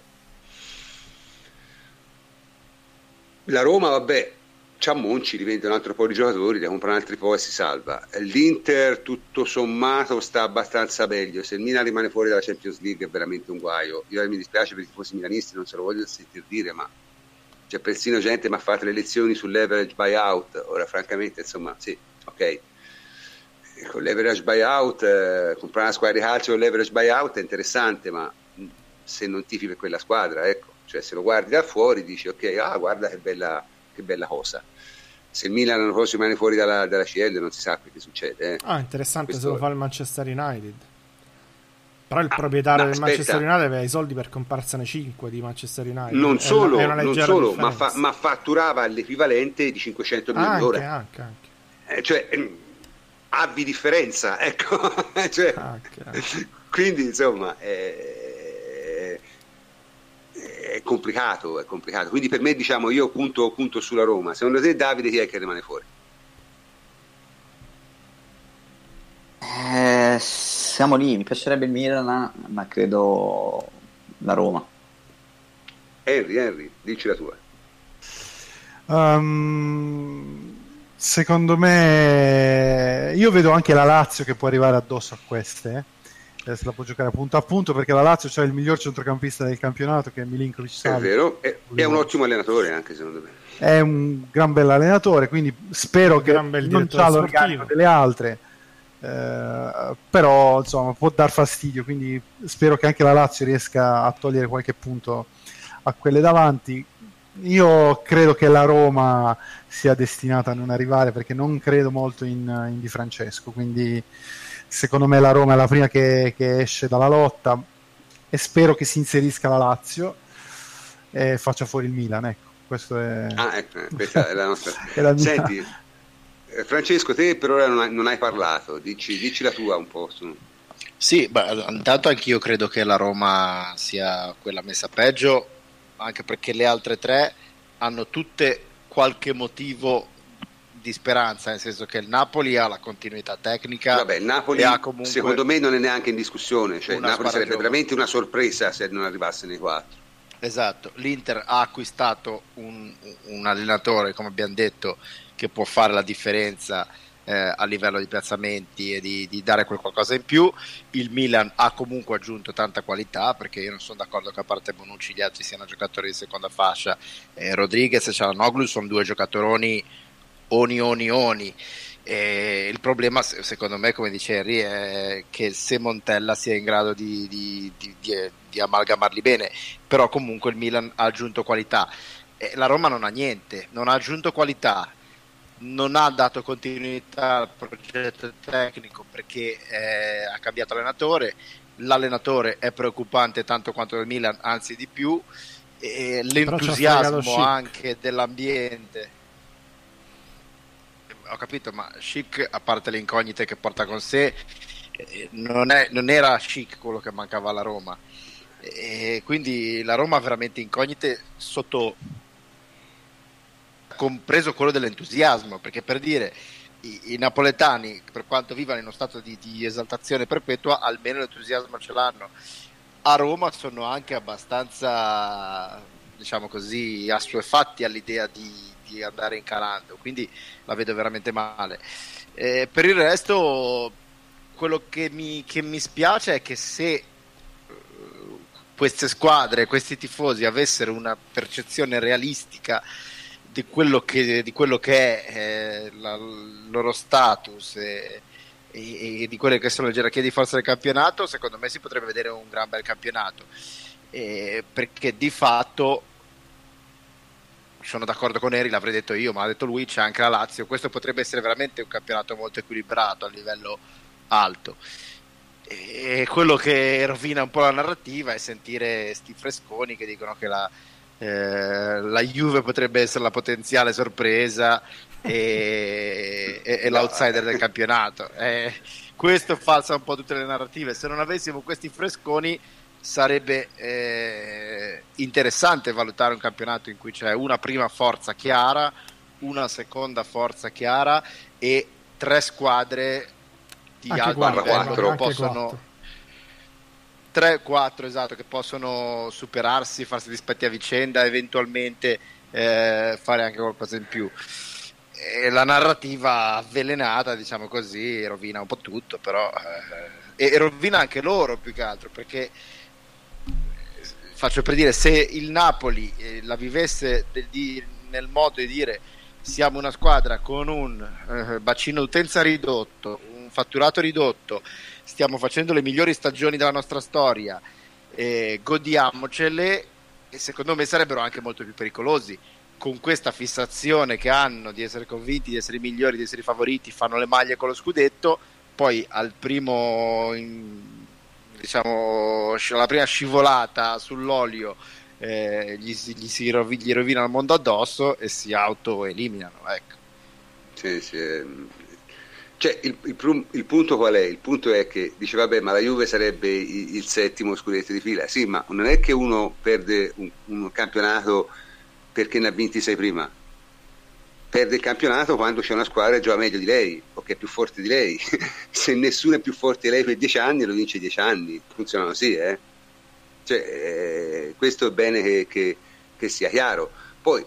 la Roma, vabbè, c'ha Monci, diventa un altro po' di giocatori, ne comprano altri po' e si salva. L'Inter, tutto sommato, sta abbastanza meglio. Se il Milan rimane fuori dalla Champions League è veramente un guaio. Io mi dispiace per i tifosi milanisti, non se lo voglio sentire dire, ma c'è persino gente che mi ha fatto le lezioni sul leverage buyout, ora francamente insomma sì, ok, con leverage buyout, eh, comprare una squadra di calcio con leverage buyout è interessante, ma se non tifi per quella squadra, ecco, cioè se lo guardi da fuori dici ok, ah guarda che bella, che bella cosa. Se il Milan l'anno prossimo rimane fuori dalla, dalla CL non si sa che succede. Eh. Ah, interessante Questo... se lo fa il Manchester United. Però il Ah, proprietario no, del aspetta. Manchester United aveva i soldi per comparsene 5 di Manchester United. Non È solo, una- è una non solo ma, fa- ma fatturava l'equivalente di 500 milioni anche, l'ora. anche, anche, Eh, cioè, ehm, abbi differenza, ecco. Cioè, anche, anche. quindi, insomma, è, è complicato, è complicato. Quindi per me, diciamo, io punto, punto sulla Roma. Secondo te, Davide, chi è che rimane fuori? Eh, siamo lì, mi piacerebbe il Milan, ma credo la Roma. Henry, Henry, dici la tua. Um, secondo me, io vedo anche la Lazio che può arrivare addosso a queste. eh. Se la può giocare punto a punto perché la Lazio c'ha il miglior centrocampista del campionato che è Milinkovic È Savic. vero, è, è un ottimo allenatore anche secondo me. È un gran bel allenatore, quindi spero Un che non c'ha l'organico delle altre. Eh, però insomma può dar fastidio quindi spero che anche la Lazio riesca a togliere qualche punto a quelle davanti io credo che la Roma sia destinata a non arrivare perché non credo molto in, in Di Francesco quindi secondo me la Roma è la prima che, che esce dalla lotta e spero che si inserisca la Lazio e faccia fuori il Milan ecco questo è, Ah, ecco, eh, questa è la nostra. è la mia- Senti, Francesco, te per ora non hai, non hai parlato, dici, dici la tua un po'. Su. Sì, beh, intanto anch'io credo che la Roma sia quella messa peggio, anche perché le altre tre hanno tutte qualche motivo di speranza, nel senso che il Napoli ha la continuità tecnica. Vabbè, il Napoli ha comunque secondo me non è neanche in discussione, cioè il Napoli sarebbe veramente una sorpresa se non arrivasse nei quattro. Esatto, l'Inter ha acquistato un, un allenatore, come abbiamo detto, che può fare la differenza eh, a livello di piazzamenti e di, di dare quel qualcosa in più. Il Milan ha comunque aggiunto tanta qualità perché io non sono d'accordo che a parte Bonucci gli altri siano giocatori di seconda fascia. Eh, Rodriguez e Cialanoglu sono due giocatoroni oni oni oni. E il problema, se- secondo me, come dice Henry, è che se Montella sia in grado di, di- di- amalgamarli bene, però comunque il Milan ha aggiunto qualità. La Roma non ha niente, non ha aggiunto qualità, non ha dato continuità al progetto tecnico perché eh, ha cambiato allenatore. L'allenatore è preoccupante tanto quanto il Milan, anzi di più. E l'entusiasmo anche dell'ambiente ho capito, ma Chic, a parte le incognite che porta con sé, eh, non, è- non era Chic quello che mancava alla Roma. E quindi la Roma ha veramente incognite sotto compreso quello dell'entusiasmo, perché per dire i, i napoletani, per quanto vivano in uno stato di, di esaltazione perpetua, almeno l'entusiasmo ce l'hanno. A Roma sono anche abbastanza, diciamo così, assuefatti all'idea di, di andare incalando, quindi la vedo veramente male. Eh, per il resto, quello che mi, che mi spiace è che se eh, queste squadre, questi tifosi avessero una percezione realistica di quello che, di quello che è eh, la- il loro status e, e- e di quelle che sono le gerarchie di forza del campionato, secondo me si potrebbe vedere un gran bel campionato. Eh, perché di fatto sono d'accordo con Eri, l'avrei detto io, ma l'ha detto lui, c'è anche la Lazio. Questo potrebbe essere veramente un campionato molto equilibrato a livello alto. E quello che rovina un po' la narrativa è sentire sti fresconi che dicono che la, eh, la Juve potrebbe essere la potenziale sorpresa e, e- e l'outsider del campionato. Eh, questo falsa un po' tutte le narrative. Se non avessimo questi fresconi sarebbe eh, interessante valutare un campionato in cui c'è una prima forza chiara, una seconda forza chiara e tre squadre di Anche alto quattro, livello che possono quattro. 3-4 esatto che possono superarsi, farsi dispetti a vicenda, eventualmente eh, fare anche qualcosa in più. E la narrativa avvelenata, diciamo così, rovina un po' tutto, però eh, e, rovina anche loro più che altro perché faccio per dire se il Napoli eh, la vivesse del- di- nel modo di dire siamo una squadra con un eh, bacino d'utenza ridotto, un fatturato ridotto, stiamo facendo le migliori stagioni della nostra storia, eh, godiamocele e secondo me sarebbero anche molto più pericolosi con questa fissazione che hanno di essere convinti di essere i migliori, di essere i favoriti, fanno le maglie con lo scudetto, poi al primo diciamo, la prima scivolata sull'olio eh, gli, gli, si rovi, gli rovina il mondo addosso e si autoeliminano. Ecco. Sì, sì. Cioè, il, il, il, punto qual è? Il punto è che dice vabbè ma la Juve sarebbe il, il settimo scudetto di fila. Sì, ma non è che uno perde un, un campionato perché ne ha 26 prima perde il campionato quando c'è una squadra che gioca meglio di lei o che è più forte di lei. Se nessuno è più forte di lei per 10 anni, lo vince 10 anni. Funziona così, eh? Cioè, eh, questo è bene che, che, che, sia chiaro. Poi,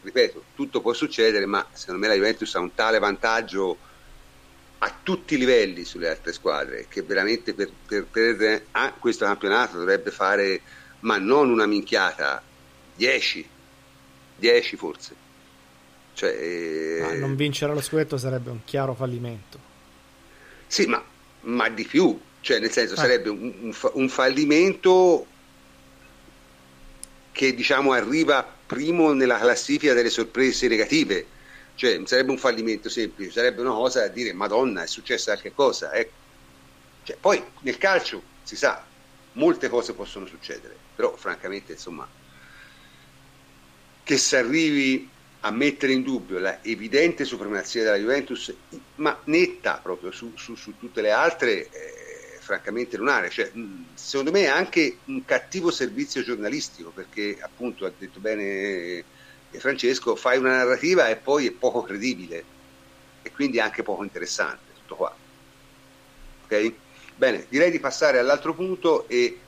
ripeto, tutto può succedere, ma secondo me la Juventus ha un tale vantaggio a tutti i livelli sulle altre squadre che veramente per, per, per ah, questo campionato dovrebbe fare, ma non una minchiata, 10, 10 forse cioè, eh... non vincere lo scudetto sarebbe un chiaro fallimento. Sì, ma, ma di più, cioè nel senso ah. sarebbe un, un, un, fallimento che diciamo arriva primo nella classifica delle sorprese negative. Cioè, sarebbe un fallimento semplice, sarebbe una cosa da dire Madonna, è successa qualche cosa. Ecco. Cioè, poi nel calcio si sa, molte cose possono succedere, però francamente insomma che si arrivi a mettere in dubbio la evidente supremazia della Juventus, ma netta proprio su, su, su tutte le altre, eh, francamente lunare. Cioè, secondo me è anche un cattivo servizio giornalistico, perché appunto ha detto bene Francesco, fai una narrativa e poi è poco credibile e quindi anche poco interessante, tutto qua. Ok? Bene, direi di passare all'altro punto e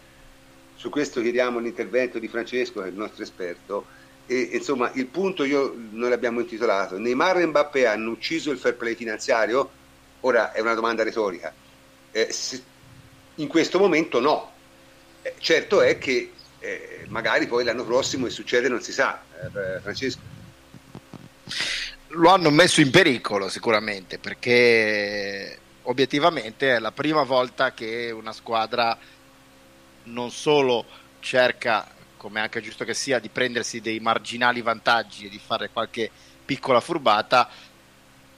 su questo chiediamo l'intervento di Francesco, che è il nostro esperto e, insomma, il punto io, noi l'abbiamo intitolato Neymar e Mbappé hanno ucciso il fair play finanziario? Ora è una domanda retorica. Eh, se, in questo momento no. Eh, certo è che eh, magari poi l'anno prossimo che succede non si sa, eh, Francesco. Lo hanno messo in pericolo sicuramente perché obiettivamente è la prima volta che una squadra non solo cerca come anche giusto che sia, di prendersi dei marginali vantaggi e di fare qualche piccola furbata,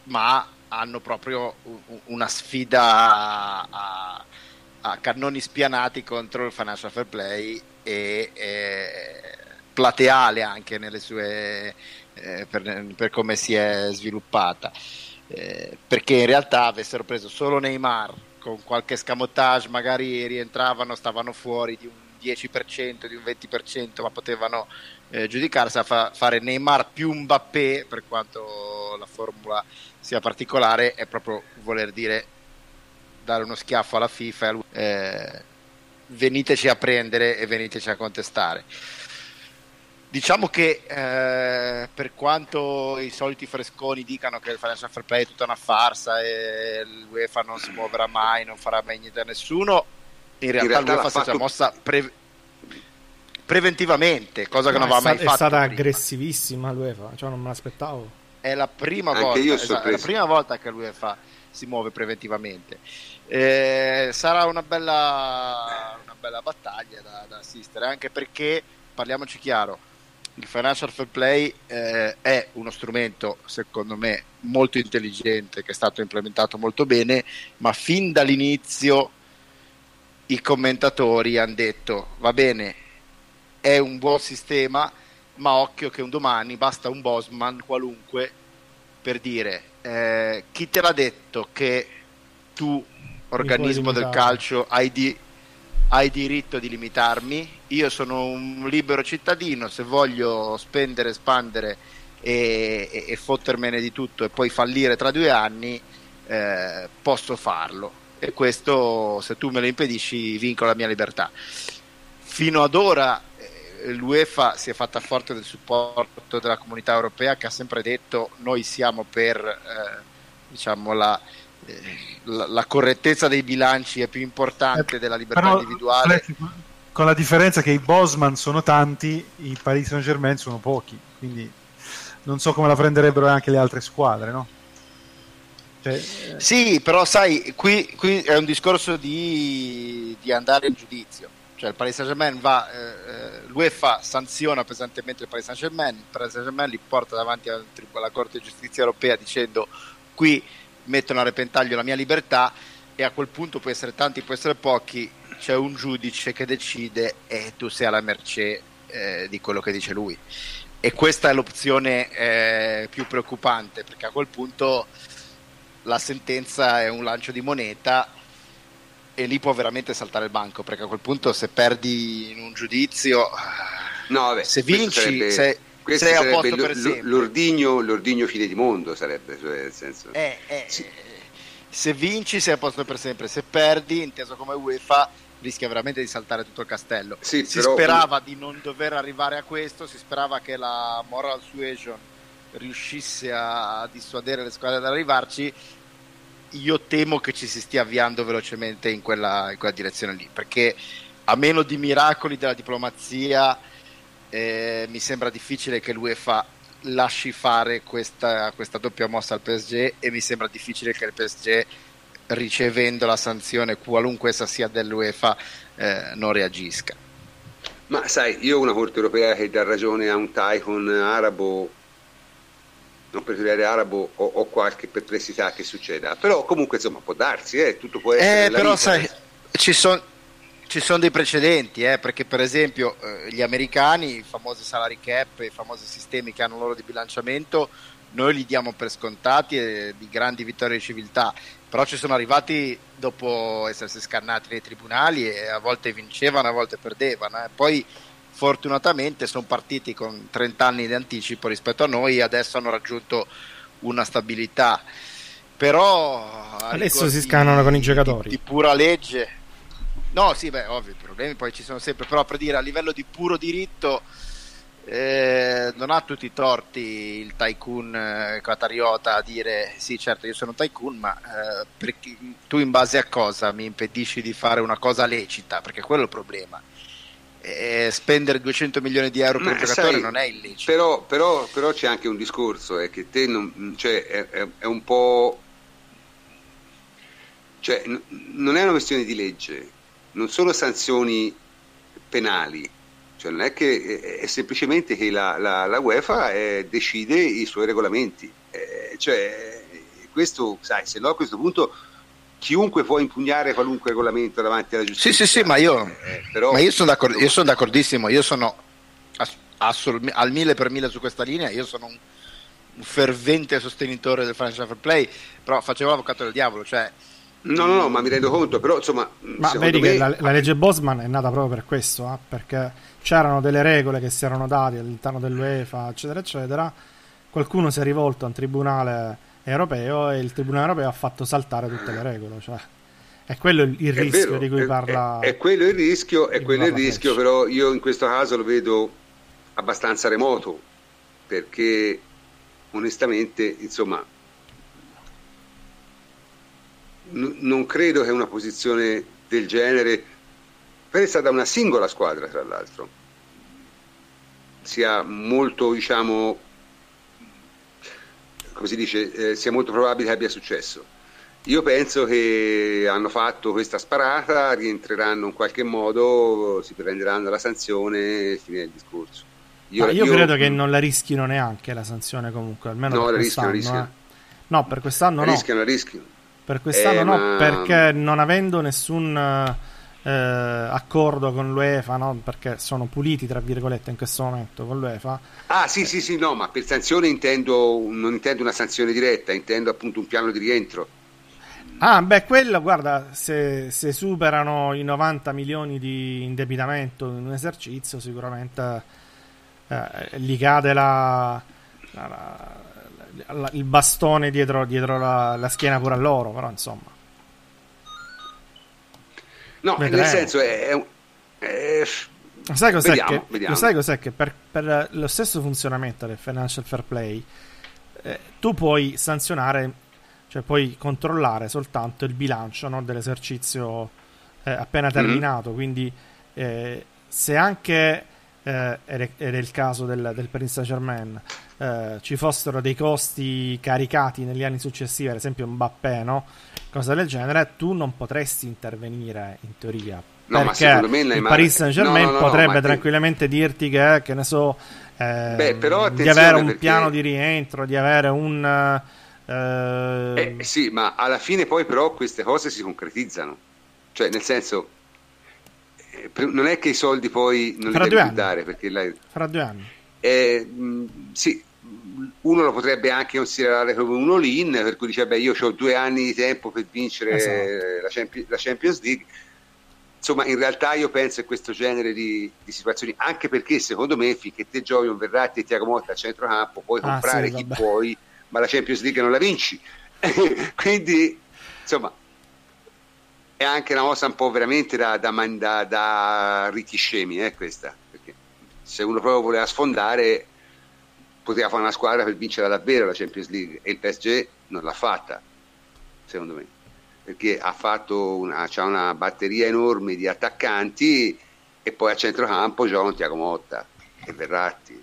ma hanno proprio una sfida a, a cannoni spianati contro il financial fair play e, e plateale anche nelle sue, eh, per, per, come si è sviluppata. Eh, perché in realtà avessero preso solo Neymar con qualche scamotage, magari rientravano, stavano fuori di un 10%, di un 20%, ma potevano eh, giudicarsi a fa- fare Neymar più Mbappé, per quanto la formula sia particolare, è proprio voler dire dare uno schiaffo alla FIFA eh, veniteci a prendere e veniteci a contestare. Diciamo che eh, per quanto i soliti fresconi dicano che il financial fair play è tutta una farsa e l'UEFA non si muoverà mai, non farà mai niente a nessuno, in realtà, in realtà l'UEFA si è già mossa pre- preventivamente, cosa che no, non aveva mai fatto. È stata prima. aggressivissima l'UEFA, cioè non me l'aspettavo. È la prima, volta, esatto, è la prima volta che l'UEFA si muove preventivamente. Eh, sarà una bella, una bella battaglia da, da, assistere, anche perché, parliamoci chiaro, il financial fair play eh, è uno strumento, secondo me, molto intelligente, che è stato implementato molto bene, ma fin dall'inizio i commentatori hanno detto va bene, è un buon sistema, ma occhio che un domani basta un Bosman qualunque per dire eh, chi te l'ha detto che tu, organismo del calcio, hai, di, hai diritto di limitarmi? Io sono un libero cittadino, se voglio spendere, espandere e, e, e fottermene di tutto e poi fallire tra due anni, eh, posso farlo e questo se tu me lo impedisci vinco la mia libertà. Fino ad ora eh, l'UEFA si è fatta forte del supporto della comunità europea che ha sempre detto noi siamo per eh, diciamo la, la, la, correttezza dei bilanci è più importante eh, della libertà individuale. Con la differenza che i Bosman sono tanti, i Paris Saint Germain sono pochi, quindi non so come la prenderebbero anche le altre squadre, no? Cioè, sì, però sai, qui, qui, è un discorso di, di, andare in giudizio. Cioè il Paris Saint-Germain va, eh, eh l'UEFA sanziona pesantemente il Paris Saint-Germain, il Paris Saint-Germain li porta davanti alla Corte di Giustizia Europea dicendo qui mettono a repentaglio la mia libertà e a quel punto può essere tanti, può essere pochi, c'è un giudice che decide e tu sei alla mercé eh, di quello che dice lui. E questa è l'opzione eh, più preoccupante perché a quel punto la sentenza è un lancio di moneta e lì può veramente saltare il banco perché a quel punto se perdi in un giudizio no, vabbè, se vinci sarebbe, sei, questo sarebbe posto l'ordigno, l'ordigno fine di mondo sarebbe cioè nel senso. Eh, eh, sì. se vinci sei a posto per sempre se perdi inteso come UEFA rischia veramente di saltare tutto il castello. Sì, si però... sperava di non dover arrivare a questo si sperava che la moral suasion riuscisse a dissuadere le squadre ad arrivarci. Io temo che ci si stia avviando velocemente in quella, in quella direzione lì, perché a meno di miracoli della diplomazia eh, mi sembra difficile che l'UEFA lasci fare questa, questa, doppia mossa al PSG e mi sembra difficile che il PSG ricevendo la sanzione qualunque essa sia dell'UEFA eh, non reagisca. Ma sai, io una corte europea che dà ragione a un tycoon arabo non petroliere arabo ho, ho, qualche perplessità che succeda, però comunque insomma può darsi, eh, tutto può essere. Eh, però vita, sai, ci sono ci sono dei precedenti, eh, perché per esempio eh, gli americani, i famosi salary cap, i famosi sistemi che hanno loro di bilanciamento, noi li diamo per scontati e di grandi vittorie di civiltà, però ci sono arrivati dopo essersi scannati nei tribunali e a volte vincevano, a volte perdevano. Eh. Poi fortunatamente sono partiti con 30 anni di anticipo rispetto a noi e adesso hanno raggiunto una stabilità però adesso si scannano con i giocatori di, pura legge no sì beh ovvio i problemi poi ci sono sempre però per dire a livello di puro diritto eh, non ha tutti i torti il tycoon eh, qatariota a dire sì certo io sono un tycoon ma eh, perché, tu in base a cosa mi impedisci di fare una cosa lecita perché quello è il problema eh, spendere 200 milioni di euro per un giocatore sai, non è illecito. Però, però, però, c'è anche un discorso, è che te non, cioè, è, è, è, un po'... Cioè, n- non è una questione di legge, non sono sanzioni penali, cioè non è che è semplicemente che la, la, la UEFA eh, decide i suoi regolamenti. Eh, cioè, questo, sai, se no a questo punto chiunque può impugnare qualunque regolamento davanti alla giustizia. Sì, sì, sì, ma io, eh, però, ma io, sono, d'accordo, io sono d'accordissimo, io sono assolut- al mille per mille su questa linea, io sono un, un fervente sostenitore del financial fair play, però facevo l'avvocato del diavolo, cioè... No, no, no, ma mi rendo conto, però insomma... Ma vedi me... che la, la, legge Bosman è nata proprio per questo, eh? perché c'erano delle regole che si erano date all'interno dell'UEFA, eccetera, eccetera, qualcuno si è rivolto a un tribunale europeo e il Tribunale europeo ha fatto saltare tutte le regole. Cioè, è quello il, rischio vero, di cui parla. È, è, quello il rischio, è quello il rischio, però io in questo caso lo vedo abbastanza remoto perché onestamente, insomma, n- non credo che una posizione del genere presa da una singola squadra, tra l'altro, sia molto, diciamo, come si dice, eh, sia molto probabile che abbia successo. Io penso che hanno fatto questa sparata, rientreranno in qualche modo, si prenderanno la sanzione e fine il discorso. Io, io, io, credo che non la rischino neanche la sanzione comunque, almeno no, per la quest'anno. Rischiano, eh. No, per quest'anno la no. Rischiano, la rischiano. Per quest'anno eh, no, ma... perché non avendo nessun eh, accordo con l'UEFA, no? perché sono puliti tra virgolette in questo momento con l'UEFA. Ah sì sì sì, no, ma per sanzione intendo, non intendo una sanzione diretta, intendo appunto un piano di rientro. Ah, beh, quello, guarda, se, se superano i 90 milioni di indebitamento in un esercizio, sicuramente eh, gli cade la, la, la, il bastone dietro, dietro la, schiena pure a loro, però insomma. No, Vedremo. nel senso è... è, è... Sai cos'è vediamo, che, vediamo. Sai cos'è che per, per, lo stesso funzionamento del financial fair play eh, tu puoi sanzionare, cioè puoi controllare soltanto il bilancio no, dell'esercizio eh, appena mm-hmm. terminato. Mm-hmm. Quindi eh, se anche, eh, ed è, il caso del, del Paris Saint Germain, eh, ci fossero dei costi caricati negli anni successivi, ad esempio Mbappé, no? cosa del genere, tu non potresti intervenire in teoria. No, perché il Paris Saint Germain no, no, potrebbe tranquillamente ti... dirti che, che ne so, eh, Beh, di avere un perché... piano di rientro, di avere un... Eh... Eh, sì, ma alla fine poi però queste cose si concretizzano. Cioè, nel senso, non è che i soldi poi non Fra li devi dare perché la- Fra due anni. eh, mh, sì, uno lo potrebbe anche considerare come un all-in, per cui dice, beh, io ho due anni di tempo per vincere Esatto. la, Champi- la Champions League. Insomma, in realtà io penso a questo genere di, di situazioni, anche perché secondo me finché te giochi un Verratti e Tiago Motta a centrocampo, puoi Ah, comprare sì, chi vabbè. puoi, ma la Champions League non la vinci. Quindi, insomma, è anche una mossa un po' veramente da, da, da, da ricchi scemi, eh, questa. Perché se uno proprio voleva sfondare, poteva fare una squadra per vincere davvero la Champions League e il PSG non l'ha fatta, secondo me, perché ha fatto una, c'ha una batteria enorme di attaccanti e poi a centrocampo giocano Tiago Motta e Verratti.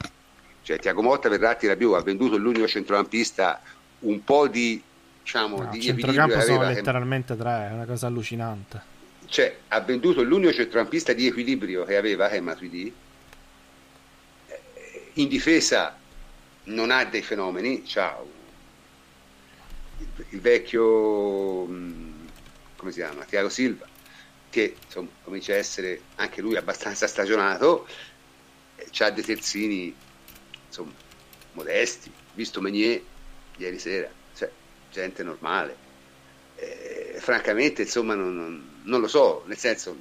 Cioè Tiago Motta Verratti Rabiot ha venduto l'unico centrocampista un po' di diciamo No, di centrocampo equilibrio sono letteralmente tre, è una cosa allucinante. cioè ha venduto l'unico centrocampista di equilibrio che aveva che è Matuidi Eh, in difesa non ha dei fenomeni un- il, il vecchio mh, come si chiama Tiago Silva che insomma comincia a essere anche lui abbastanza stagionato eh, c'ha dei terzini insomma modesti visto Meunier ieri sera gente normale eh, francamente insomma non, non- non lo so nel senso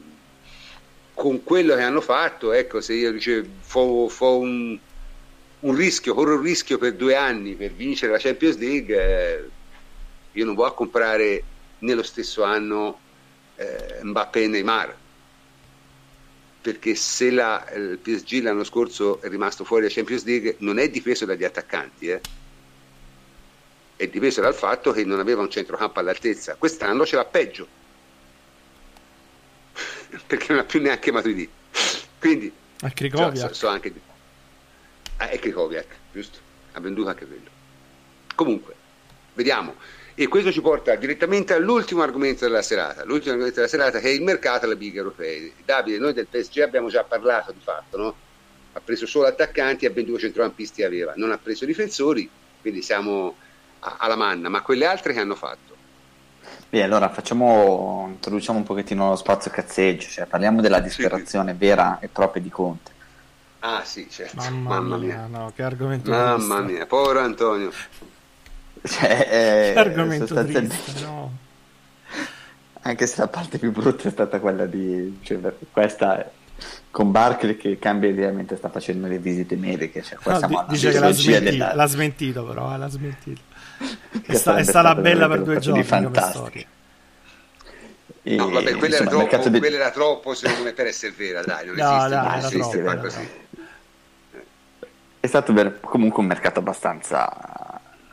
con quello che hanno fatto ecco se io dicevo fo, fo un, un rischio corro un rischio per due anni per vincere la Champions League eh, io non a comprare nello stesso anno eh, Mbappé e Neymar perché se la, il PSG l'anno scorso è rimasto fuori dalla Champions League non è difeso dagli attaccanti eh. È dipeso dal fatto che non aveva un centrocampo all'altezza. Quest'anno ce l'ha peggio. Perché non ha più neanche Matuidi. Quindi A cioè, Krikoviak. so, so anche ah, è Krikoviak giusto? Ha venduto anche quello. Comunque vediamo. E questo ci porta direttamente all'ultimo argomento della serata. L'ultimo argomento della serata che è il mercato alle big europee. Davide noi del PSG abbiamo già parlato di fatto no? ha preso solo attaccanti e ben due centrocampisti aveva. Non ha preso difensori quindi siamo alla manna ma quelle altre che hanno fatto Beh, allora facciamo, introduciamo un pochettino lo spazio cazzeggio, cioè parliamo della disperazione vera e propria di Conte. ah sì certo Mamma, mamma mia, mia no, che argomento mamma triste. mia povero Antonio Cioè, eh, Che argomento sostanzialmente- triste, no. Anche se la parte più brutta è stata quella di cioè, questa con Barkley che cambia idealmente sta facendo le visite mediche. Cioè, qua No, siamo di- alla dice che l'ha smentito, della- l'ha smentito però, eh, l'ha smentito. È, sta- è stata bella per due giorni storia. E, No, vabbè, quella, era insomma, mercato troppo, di- quella era troppo, secondo me, per essere vera, dai, non No, esiste, dai, non era esiste troppo, era così. È stato ver- comunque un mercato abbastanza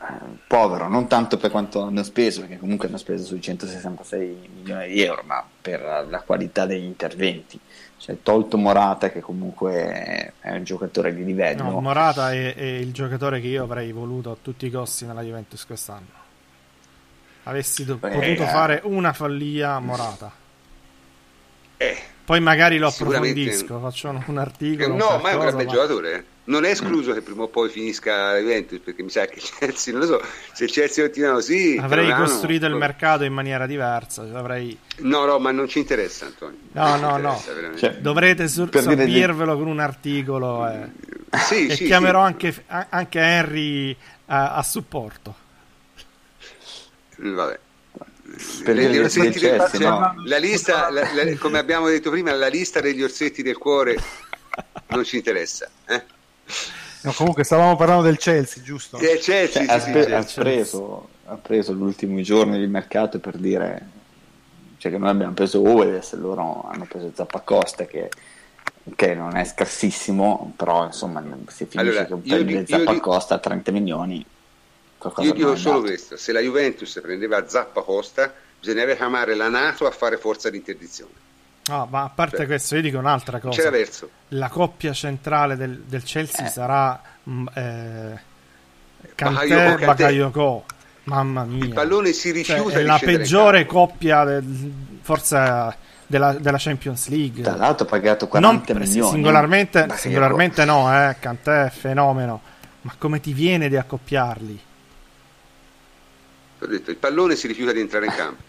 eh, povero, non tanto per quanto hanno speso, perché comunque hanno speso sui 166 milioni di euro, ma per la qualità degli interventi. Cioè, tolto Morata, che comunque è un giocatore di livello, No, Morata è, è il giocatore che io avrei voluto a tutti i costi nella Juventus quest'anno. Avessi do- Beh, potuto eh. fare una follia Morata. Eh, Poi magari lo approfondisco, faccio un, eh, articolo. no, un ma è un gran qualcosa, bel ma- giocatore. Non è escluso che prima o poi finisca la Juventus, perché mi sa che il Chelsea, non lo so, se il Chelsea continua così... Avrei piano- costruito il mercato in maniera diversa. Avrei... No, no, ma non ci interessa, Antonio. No, no, no. Cioè, Dovrete sur- Per dire di- sorbirvelo con un articolo. eh. sì, E sì, chiamerò sì. Anche, anche Henry a, a supporto. Vabbè. Per gli orsetti del- Chelsea, cioè, no. la lista, la- la- come abbiamo detto prima, la lista degli orsetti del cuore non ci interessa. Eh? No, comunque stavamo parlando del Chelsea, giusto? Eh, Chelsea, Cioè, sì, ha, sì. ha preso, ha preso gli ultimi giorni di mercato per dire cioè che noi abbiamo preso Uedes, loro hanno preso Zappacosta che, che non è scarsissimo, però insomma se finisce Allora, che un di- Zappacosta a 30 milioni, Io dico solo questo: se la Juventus prendeva Zappa Costa, bisognava chiamare la Nato a fare forza di interdizione. No, ma a parte Cioè, questo, io dico un'altra Non cosa. c'era verso. La coppia centrale del, del Chelsea Eh. sarà mm, eh, Kanté Bakayoko. Mamma mia. Il pallone si Cioè, rifiuta è di la peggiore coppia del- forse della, della Champions League. Tra l'altro ha pagato Non 40 per- milioni. singolarmente, singolarmente no, eh, Kanté è fenomeno. Ma come ti viene di accoppiarli? Ho detto, il pallone si rifiuta di entrare in campo.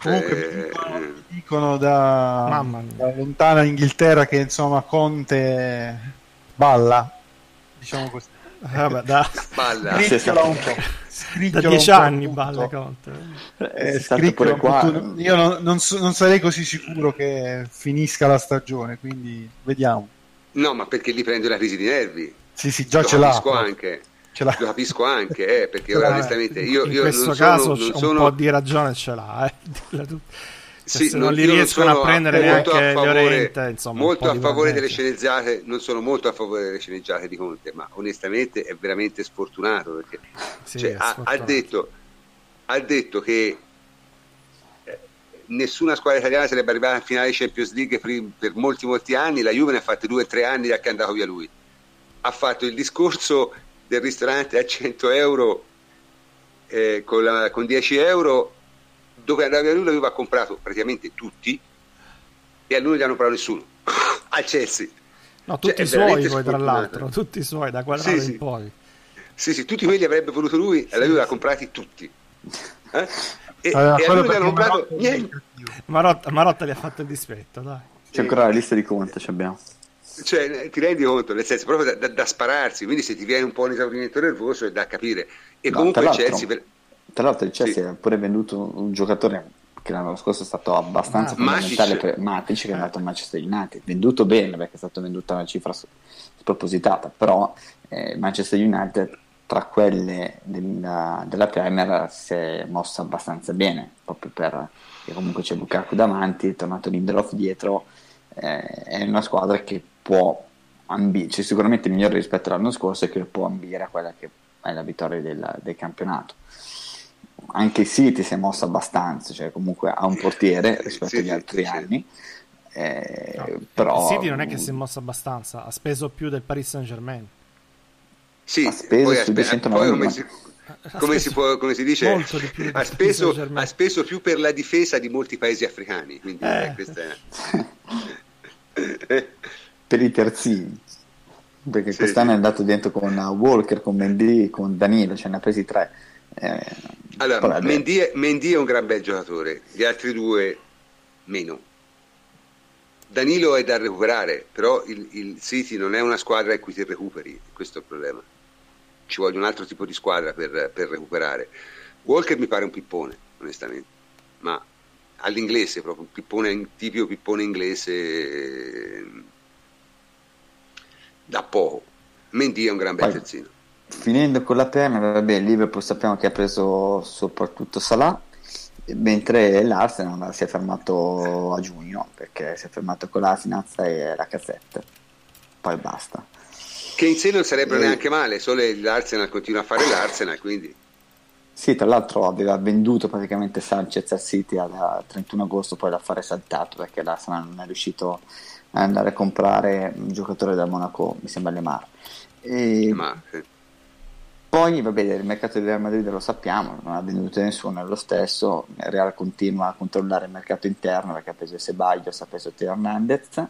Comunque eh, dicono da, da, lontana Inghilterra che insomma Conte balla, diciamo così. Vabbè, da... Balla. un po'. da dieci anni balla Conte. Eh, pure qua. Io non, non, so, non sarei così sicuro che finisca la stagione, quindi vediamo. No, ma perché gli prende la crisi di nervi. Sì, sì, già Lo ce l'ha. anche. Ce. Lo capisco anche, eh, perché ora onestamente io, io in questo non caso sono, non un sono... po' di ragione ce l'ha, eh. Cioè, sì, se non li riescono a prendere neanche a favore, Llorente, insomma, molto a favore delle sceneggiate, non sono molto a favore delle sceneggiate di Conte, ma onestamente è veramente sfortunato perché sì, cioè, ha, ha, detto, ha detto che eh, nessuna squadra italiana sarebbe arrivata in finale di Champions League per, per molti molti anni, la Juve ne ha fatti due o tre anni da che è andato via lui. Ha fatto il discorso del ristorante a 100 euro eh, con, la, con 10 euro dove andava lui l'aveva comprato praticamente tutti e a lui non gli hanno comprato nessuno al Chelsea. No tutti cioè, i suoi poi tra l'altro tutti i suoi da quadrato sì, in sì. poi. Sì sì tutti quelli avrebbe voluto lui e a lui li ha comprati tutti. Eh? e, allora, e a lui gli hanno comprato Marotta niente. Marotta, Marotta gli ha fatto il dispetto dai. C'è ancora la lista di conto abbiamo cioè, ti rendi conto, nel senso proprio da, da, da, spararsi, quindi se ti viene un po' un esaurimento nervoso è da capire. E no, comunque il Chelsea, per, tra l'altro il Chelsea sì. ha pure venduto un giocatore che l'anno scorso è stato abbastanza ah, fondamentale Matic. per Matic che è andato a Manchester United venduto bene perché è stata venduta una cifra spropositata però eh, Manchester United tra quelle della, della, Premier si è mossa abbastanza bene proprio perché comunque c'è Lukaku davanti è tornato Lindelof dietro eh, è una squadra che può ambire cioè sicuramente migliore rispetto all'anno scorso e che può ambire a quella che è la vittoria del, del campionato anche City si è mossa abbastanza, cioè comunque ha un portiere rispetto sì, agli altri sì, anni. Eh, no, però... City non è che si è mossa abbastanza, ha speso più del Paris Saint Germain. Sì, ha speso poi, su 290 come, si, può, come si dice, ha speso, ha speso, più per la difesa di molti paesi africani. Quindi, eh. Eh, questa è... per i terzini perché quest'anno è andato dentro con Walker, con Mendy, con Danilo, ce ne ha presi tre eh, allora, Mendy è, Mendy è un gran bel giocatore, gli altri due meno. Danilo è da recuperare, però il, il, City non è una squadra in cui ti recuperi, questo è il problema. Ci vuole un altro tipo di squadra per, per recuperare. Walker mi pare un pippone, onestamente, ma all'inglese proprio, un pippone, tipico pippone inglese da poco. Mendy è un gran bel terzino finendo con la Premier, vabbè, il Liverpool sappiamo che ha preso soprattutto Salah, mentre l'Arsenal si è fermato a giugno perché si è fermato con la finanza e la cassetta. Poi basta. Che in sé non sarebbe e... neanche male, solo l'Arsenal continua a fare l'Arsenal, quindi. Sì, tra l'altro aveva venduto praticamente Sanchez al City al 31 agosto, poi l'affare saltato perché l'Arsenal non è riuscito andare a comprare un giocatore da Monaco, mi sembra Lemar. E... Ma, sì poi, vabbè, il mercato di Real Madrid lo sappiamo, non ha venduto nessuno, è lo stesso. Il Real continua a controllare il mercato interno perché ha preso Ceballos, ha preso Teo Hernandez.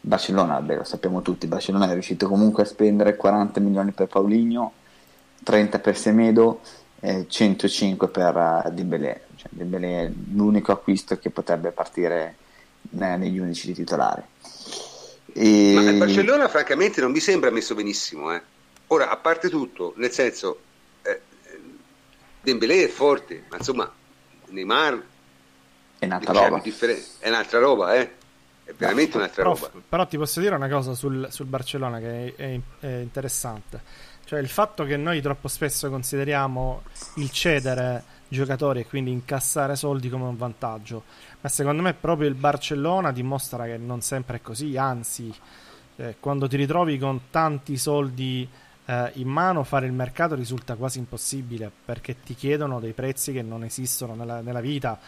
Barcellona, vabbè, lo sappiamo tutti, Barcellona è riuscito comunque a spendere 40 milioni per Paulinho, 30 per Semedo, e 105 per uh, Dembélé. Cioè, Dembélé è l'unico acquisto che potrebbe partire eh, negli unici di titolare. E... Ma il Barcellona francamente non mi sembra messo benissimo, eh. Ora, a parte tutto, nel senso, eh, Dembélé è forte, ma insomma, Neymar è un'altra roba. Differen- è un'altra roba, eh? È veramente no, un'altra però, roba. Però ti posso dire una cosa sul, sul Barcellona che è, è, è, interessante. Cioè il fatto che noi troppo spesso consideriamo il cedere giocatori e quindi incassare soldi come un vantaggio. Ma secondo me proprio il Barcellona dimostra che non sempre è così, anzi, eh, quando ti ritrovi con tanti soldi eh, in mano fare il mercato risulta quasi impossibile perché ti chiedono dei prezzi che non esistono nella, nella vita.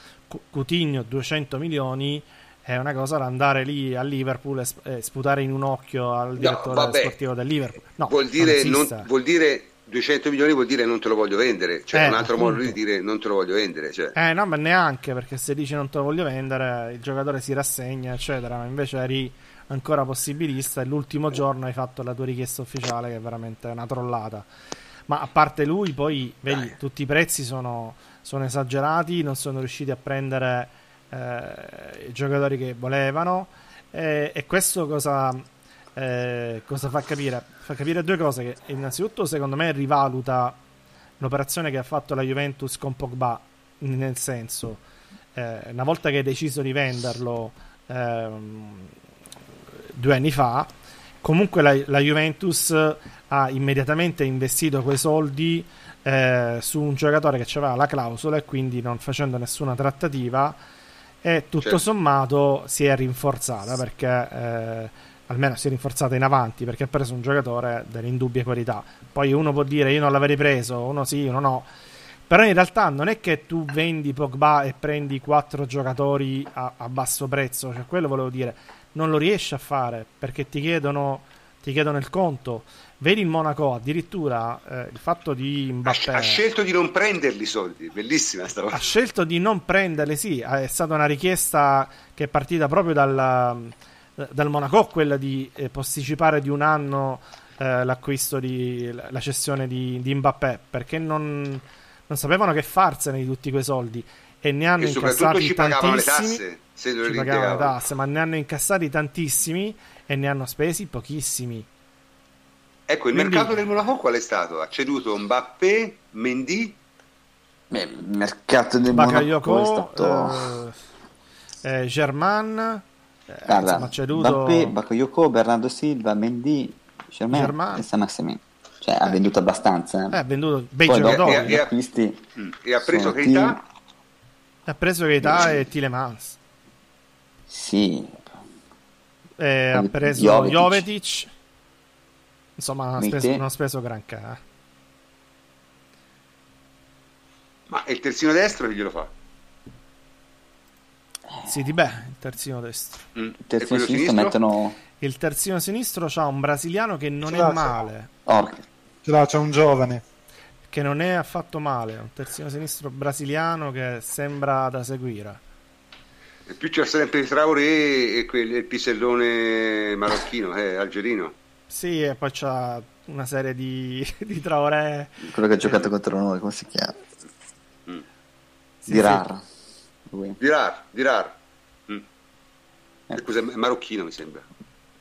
Coutinho 200 milioni è una cosa da andare lì a Liverpool e, sputare in un occhio al direttore no, sportivo del Liverpool. No, vuol, dire, non non, vuol dire 200 milioni vuol dire non te lo voglio vendere, cioè eh, un altro appunto. modo di dire non te lo voglio vendere. Cioè. Eh no, ma neanche perché se dici non te lo voglio vendere il giocatore si rassegna, eccetera. Ma invece eri ancora possibilista e l'ultimo giorno hai fatto la tua richiesta ufficiale che è veramente una trollata. Ma a parte lui, poi vedi, tutti i prezzi sono sono esagerati, non sono riusciti a prendere eh, i giocatori che volevano e, e questo cosa, eh, cosa fa capire? Fa capire due cose, che innanzitutto secondo me rivaluta l'operazione che ha fatto la Juventus con Pogba, nel senso, eh, una volta che hai deciso di venderlo ehm, due anni fa, comunque la, la, Juventus ha immediatamente investito quei soldi eh, su un giocatore che aveva la clausola e quindi non facendo nessuna trattativa e tutto certo. sommato si è rinforzata perché eh, almeno si è rinforzata in avanti perché ha preso un giocatore delle indubbie qualità poi uno può dire io non l'avrei preso uno sì, uno no però in realtà non è che tu vendi Pogba e prendi quattro giocatori a, a basso prezzo cioè quello volevo dire non lo riesci a fare perché ti chiedono, ti chiedono il conto. Vedi il Monaco, addirittura eh, il fatto di Mbappé... Ha, ha, scelto di non prenderli i soldi, bellissima sta cosa. Ha scelto di non prenderli, sì, è stata una richiesta che è partita proprio dal, dal Monaco, quella di eh, posticipare di un anno eh, l'acquisto di la cessione di, di Mbappé, perché non, non sapevano che farsene di tutti quei soldi e ne hanno e incassati tantissimi se lo ci pagavano le tasse, ma ne hanno incassati tantissimi e ne hanno spesi pochissimi. Ecco, il Quindi... mercato del Monaco qual è stato? Ha ceduto Mbappé, Mendy? Beh, il mercato del Bakayoko, Monaco è stato... Eh, eh, German, eh, Guarda, insomma, ceduto... Mbappé, Bakayoko, Bernardo Silva, Mendy, Germain, German. e Saint-Maximin. Cioè, ha venduto abbastanza. Eh, ha venduto bei giocatori. E, e, e, e, ha preso Keita? Ha preso Keita e Tilemans. Sì. Eh, ha preso Jovetic. Jovetic. Insomma, non ha, speso, non ha speso granché. Eh. Ma il terzino destro chi glielo fa? Sì, di beh, il terzino destro. Mm. Il terzino sinistro, sinistro mettono... Il terzino sinistro c'ha un brasiliano che non è male. Oh. Ce l'ha, c'è un giovane. Che non è affatto male. Un terzino sinistro brasiliano che sembra da seguire più c'è sempre Traoré e quel, il pisellone marocchino, eh, algerino. Sì, e poi c'ha una serie di, di Traoré. Quello che ha giocato eh. contro noi, come si chiama? Mm. Sì, Dirar. Sì. Dirar, Dirar. Mm. Eh. Scusa, è marocchino mi sembra.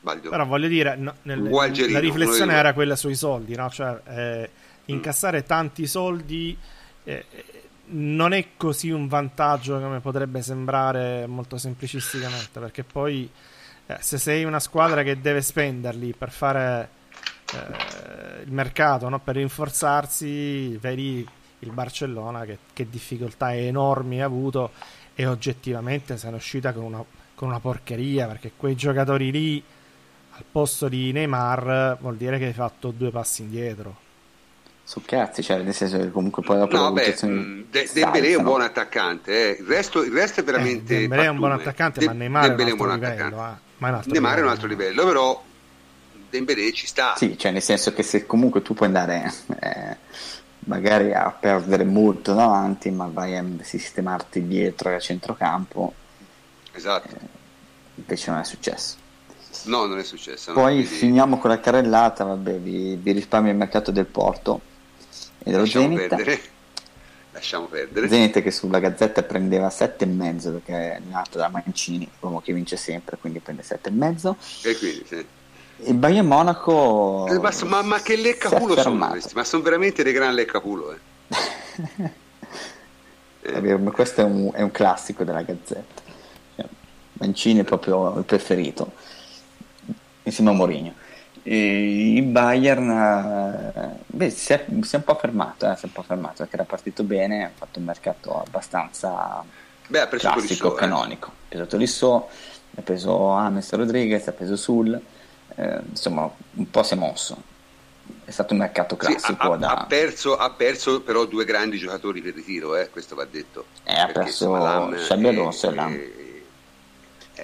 Sbaglio. Però voglio dire, no, nel, la riflessione era quella sui soldi, no? Cioè, eh, incassare mm. tanti soldi... Eh, non è così un vantaggio come potrebbe sembrare molto semplicisticamente, perché poi eh, se sei una squadra che deve spenderli per fare eh, il mercato, no? per rinforzarsi, vedi il Barcellona che, che, difficoltà enormi ha avuto e oggettivamente è uscita con una, con una porcheria, perché quei giocatori lì al posto di Neymar vuol dire che hai fatto due passi indietro su cazzi, cioè nel senso che comunque poi dopo no, beh, mm, De- Dembélé è un buon attaccante, eh. il, resto, il, resto, è veramente eh, Dembélé è un buon attaccante, De- ma Neymar è un, buon livello, attaccante. Eh. Ma è un altro Neymar livello. è un altro livello, però Dembélé ci sta. Sì, cioè nel senso che se comunque tu puoi andare eh, magari a perdere molto davanti, ma vai a sistemarti dietro a centrocampo. Esatto. Eh, invece non è successo. No, non è successo. Poi no, finiamo con la carrellata, vabbè, vi, vi risparmio il mercato del Porto e dello Lasciamo Zenit. Perdere. Lasciamo perdere. Zenit che sulla Gazzetta prendeva 7,5 perché è nato da Mancini, uomo che vince sempre, quindi prende 7,5. E quindi sì. Il Bayern Monaco. Eh, ma, ma, ma, che leccaculo sono questi? Ma sono veramente dei gran leccaculo. Eh. eh. ma questo è un, è un, classico della Gazzetta. Cioè, Mancini è proprio il preferito, insieme a Mourinho. Il Bayern eh, beh, si, è, si, è, un po' fermato, eh, si è un po' fermato perché era partito bene, ha fatto un mercato abbastanza beh, classico, Tolisso, eh. canonico. Ha preso Tolisso, ha preso Ames Rodriguez, ha preso Sul, eh, insomma un po' si è mosso. È stato un mercato classico. Sì, ha, da... ha, perso, ha, perso, però due grandi giocatori per ritiro, eh, questo va detto. Eh, ha perso Xabi Alonso e Lam.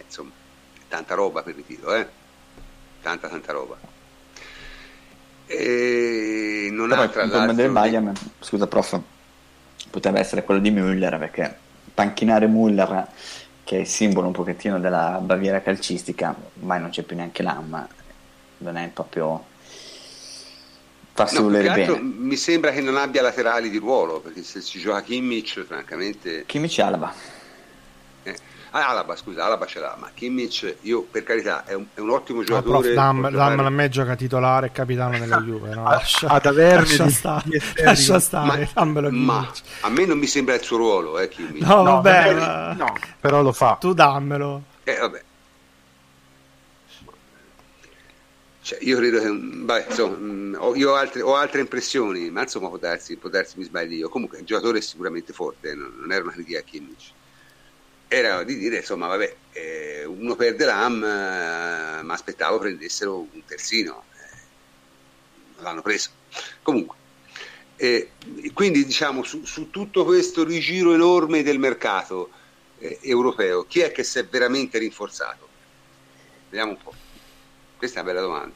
insomma, tanta roba per ritiro, eh tanta tanta roba. E non Però ha tra l'altro... del Bayern, scusa prof, potrebbe essere quello di Müller perché panchinare Müller che è il simbolo un pochettino della Baviera calcistica, ormai non c'è più neanche l'AMMA, non è proprio farsi No, volere bene. mi sembra che non abbia laterali di ruolo, perché se ci gioca Kimmich, francamente... Kimmich e Alaba. Ah, Alaba, scusa, Alaba ce l'ha, ma Kimmich, io per carità, è un, è un ottimo giocatore. prof, dam, a me gioca titolare e capitano della Juve. No? Lascia, ad averne lascia stare, lascia stare, ma, dammelo ma a me non mi sembra il suo ruolo, eh, Kimmich. No, No, vabbè, ma- no, però lo fa. tu dammelo. Eh, vabbè. Cioè, io credo che, vabbè, insomma, ho, io ho altre, ho altre impressioni, ma insomma può darsi, può darsi mi sbagli io. Comunque il giocatore è sicuramente forte, eh, non, non era una critica a Kimmich. Era di dire, insomma, vabbè, eh, uno perde l'AM, eh, ma aspettavo prendessero un terzino. Eh, l'hanno preso. Comunque, eh, quindi diciamo su, su tutto questo rigiro enorme del mercato eh, europeo, chi è che si è veramente rinforzato? Vediamo un po'. Questa è una bella domanda.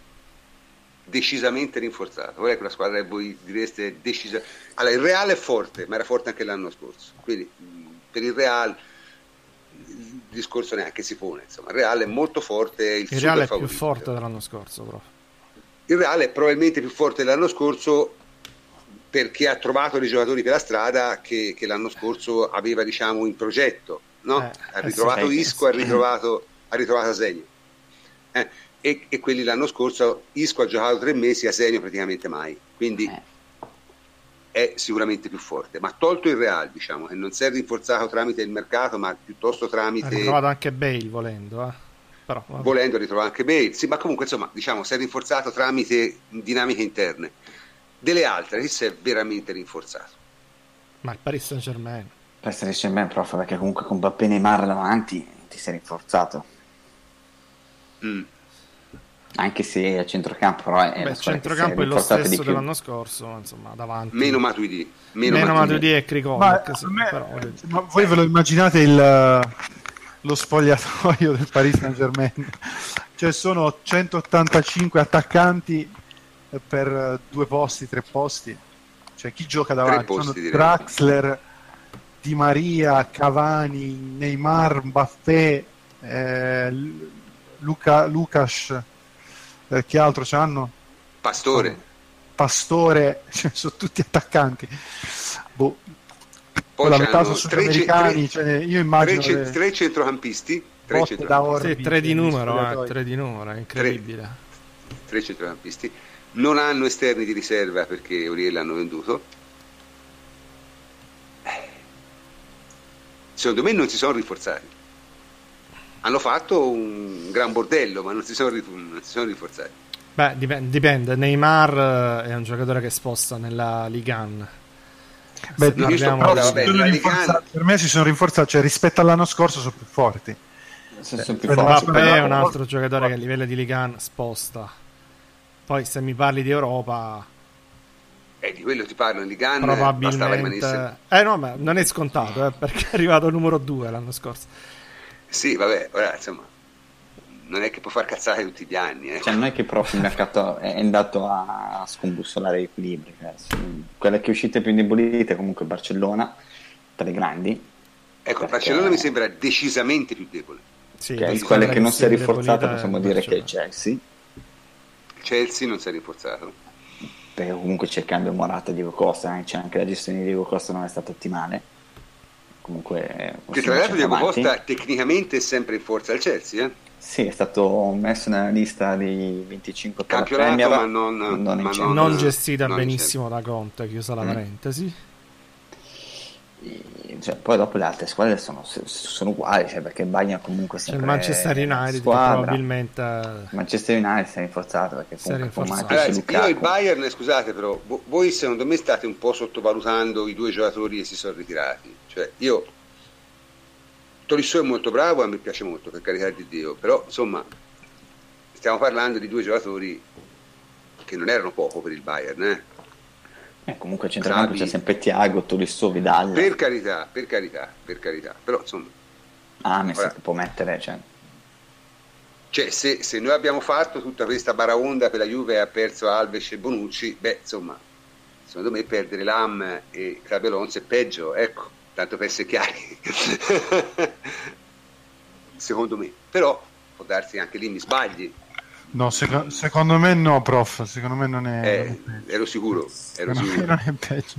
Decisamente rinforzato. Qual è quella squadra che voi direste decisa? Allora, il Real è forte, ma era forte anche l'anno scorso. Quindi mh, per il Real il discorso neanche si pone. Insomma, il Real è molto forte. Il, Il Real è più forte dell'anno scorso, prof. Il Real è probabilmente più forte dell'anno scorso perché ha trovato dei giocatori per la strada che, che l'anno scorso aveva diciamo in progetto. No? Eh, ha eh ritrovato sì, Isco, ha sì. ritrovato, ha ritrovato Asenio. Eh, e, e quelli l'anno scorso Isco ha giocato tre mesi, Asenio praticamente mai. Quindi Eh. È sicuramente più forte. Ma tolto il Real, diciamo, che non si è rinforzato tramite il mercato, ma piuttosto Ha tramite ritrovato anche Bale volendo, eh. Però, volendo ritrova anche Bale, sì, ma comunque insomma diciamo si è rinforzato tramite dinamiche interne. Delle altre chi si è veramente rinforzato? ma il Paris Saint Germain. Per essere Germain, prof, perché comunque con Mbappé e Neymar davanti ti sei rinforzato. Mm. Anche se a centrocampo, però è Beh, centrocampo è lo stesso dell'anno scorso, ma insomma, davanti. Meno Matuidi, meno, Meno Matuidi. E Ma, Krikovic, sì, me- però, ma voi ve lo immaginate il, lo spogliatoio del Paris Saint Germain? Cioè sono 185 attaccanti per eh, due posti, tre posti. Cioè chi gioca davanti? posti, sono direi. Draxler, Di Maria, Cavani, Neymar, Mbappé, eh, Lu- Luca, Lucas, eh, che altro c'hanno? Pastore. Pastore, cioè, sono tutti attaccanti. Boh, Poi la metà sono tre, ce- sudamericani, tre- cioè, io immagino tre le tre centrocampisti, tre, centrocampisti, Sì, tre di numero, eh, tre di numero, è incredibile. tre centrocampisti. Non hanno esterni di riserva perché Uriel l'hanno venduto. Eh. Secondo me non si sono rinforzati. Hanno fatto un gran bordello, ma non si sono, non si sono rinforzati. Beh, dipende, dipende. Neymar eh, è un giocatore che sposta nella Ligue 1. Beh, No, parliamo però, vabbè, Ligan- per me si sono rinforzati, cioè rispetto all'anno scorso sono più forti. Sono, sono più forti. Mbappé è un altro giocatore che a livello di Ligue 1 sposta. Poi se mi parli di Europa, Eh, di quello ti parlo in Ligan, probabilmente... Eh no, ma non è scontato, eh, perché è arrivato al numero 2 l'anno scorso. Sì, vabbè, ora insomma, non è che può far cazzare tutti gli anni. Eh. Cioè, non è che proprio il mercato è andato a scombussolare gli equilibri. cioè, sì. Quelle che uscite più indebolite, comunque Barcellona, tra le grandi, ecco, Barcellona mi sembra decisamente più debole. Sì, che è la quelle squadra che non si è è rinforzata, indebolita possiamo è dire che è. Chelsea, Chelsea non si è rinforzato. perché comunque c'è il cambio Morata Diego Costa, eh, c'è anche la gestione di Diego Costa non è stata ottimale. Comunque, Che tra l'altro Diego. Costa tecnicamente è sempre in forza al Chelsea, eh? Sì, è stato messo nella lista di 25 per la Campionato, Premier, ma non- non ma non- Non gestita non benissimo da Conte, chiusa la Mm. parentesi. Cioè, poi dopo le altre squadre sono, sono uguali, cioè, perché il Bayern comunque C'è sempre il Manchester United probabilmente... Manchester United si è rinforzato perché comunque rinforzato. Matic e Ragazzi, io e Bayern, scusate però, vo- voi secondo me state un po' sottovalutando i due giocatori che si sono ritirati. Cioè, io Tolisso è molto bravo, a me piace molto, per carità di Dio, però insomma stiamo parlando di due giocatori che non erano poco per il Bayern, eh? Eh, comunque a centrocampo c'è sempre Tiago, Tolisso, Vidal, Per carità, per carità, per carità, però insomma, Ames Ora- che può mettere, cioè, cioè, se, se noi abbiamo fatto tutta questa baraonda per la Juve e ha perso Alves e Bonucci, beh, insomma, secondo me perdere Lam e Crabelons è peggio, ecco, tanto per essere chiari. secondo me, però può darsi che anche lì mi sbagli. No, seco- secondo me no, prof. Secondo me non è. Eh, non è ero sicuro, ero secondo me sicuro. non è peggio.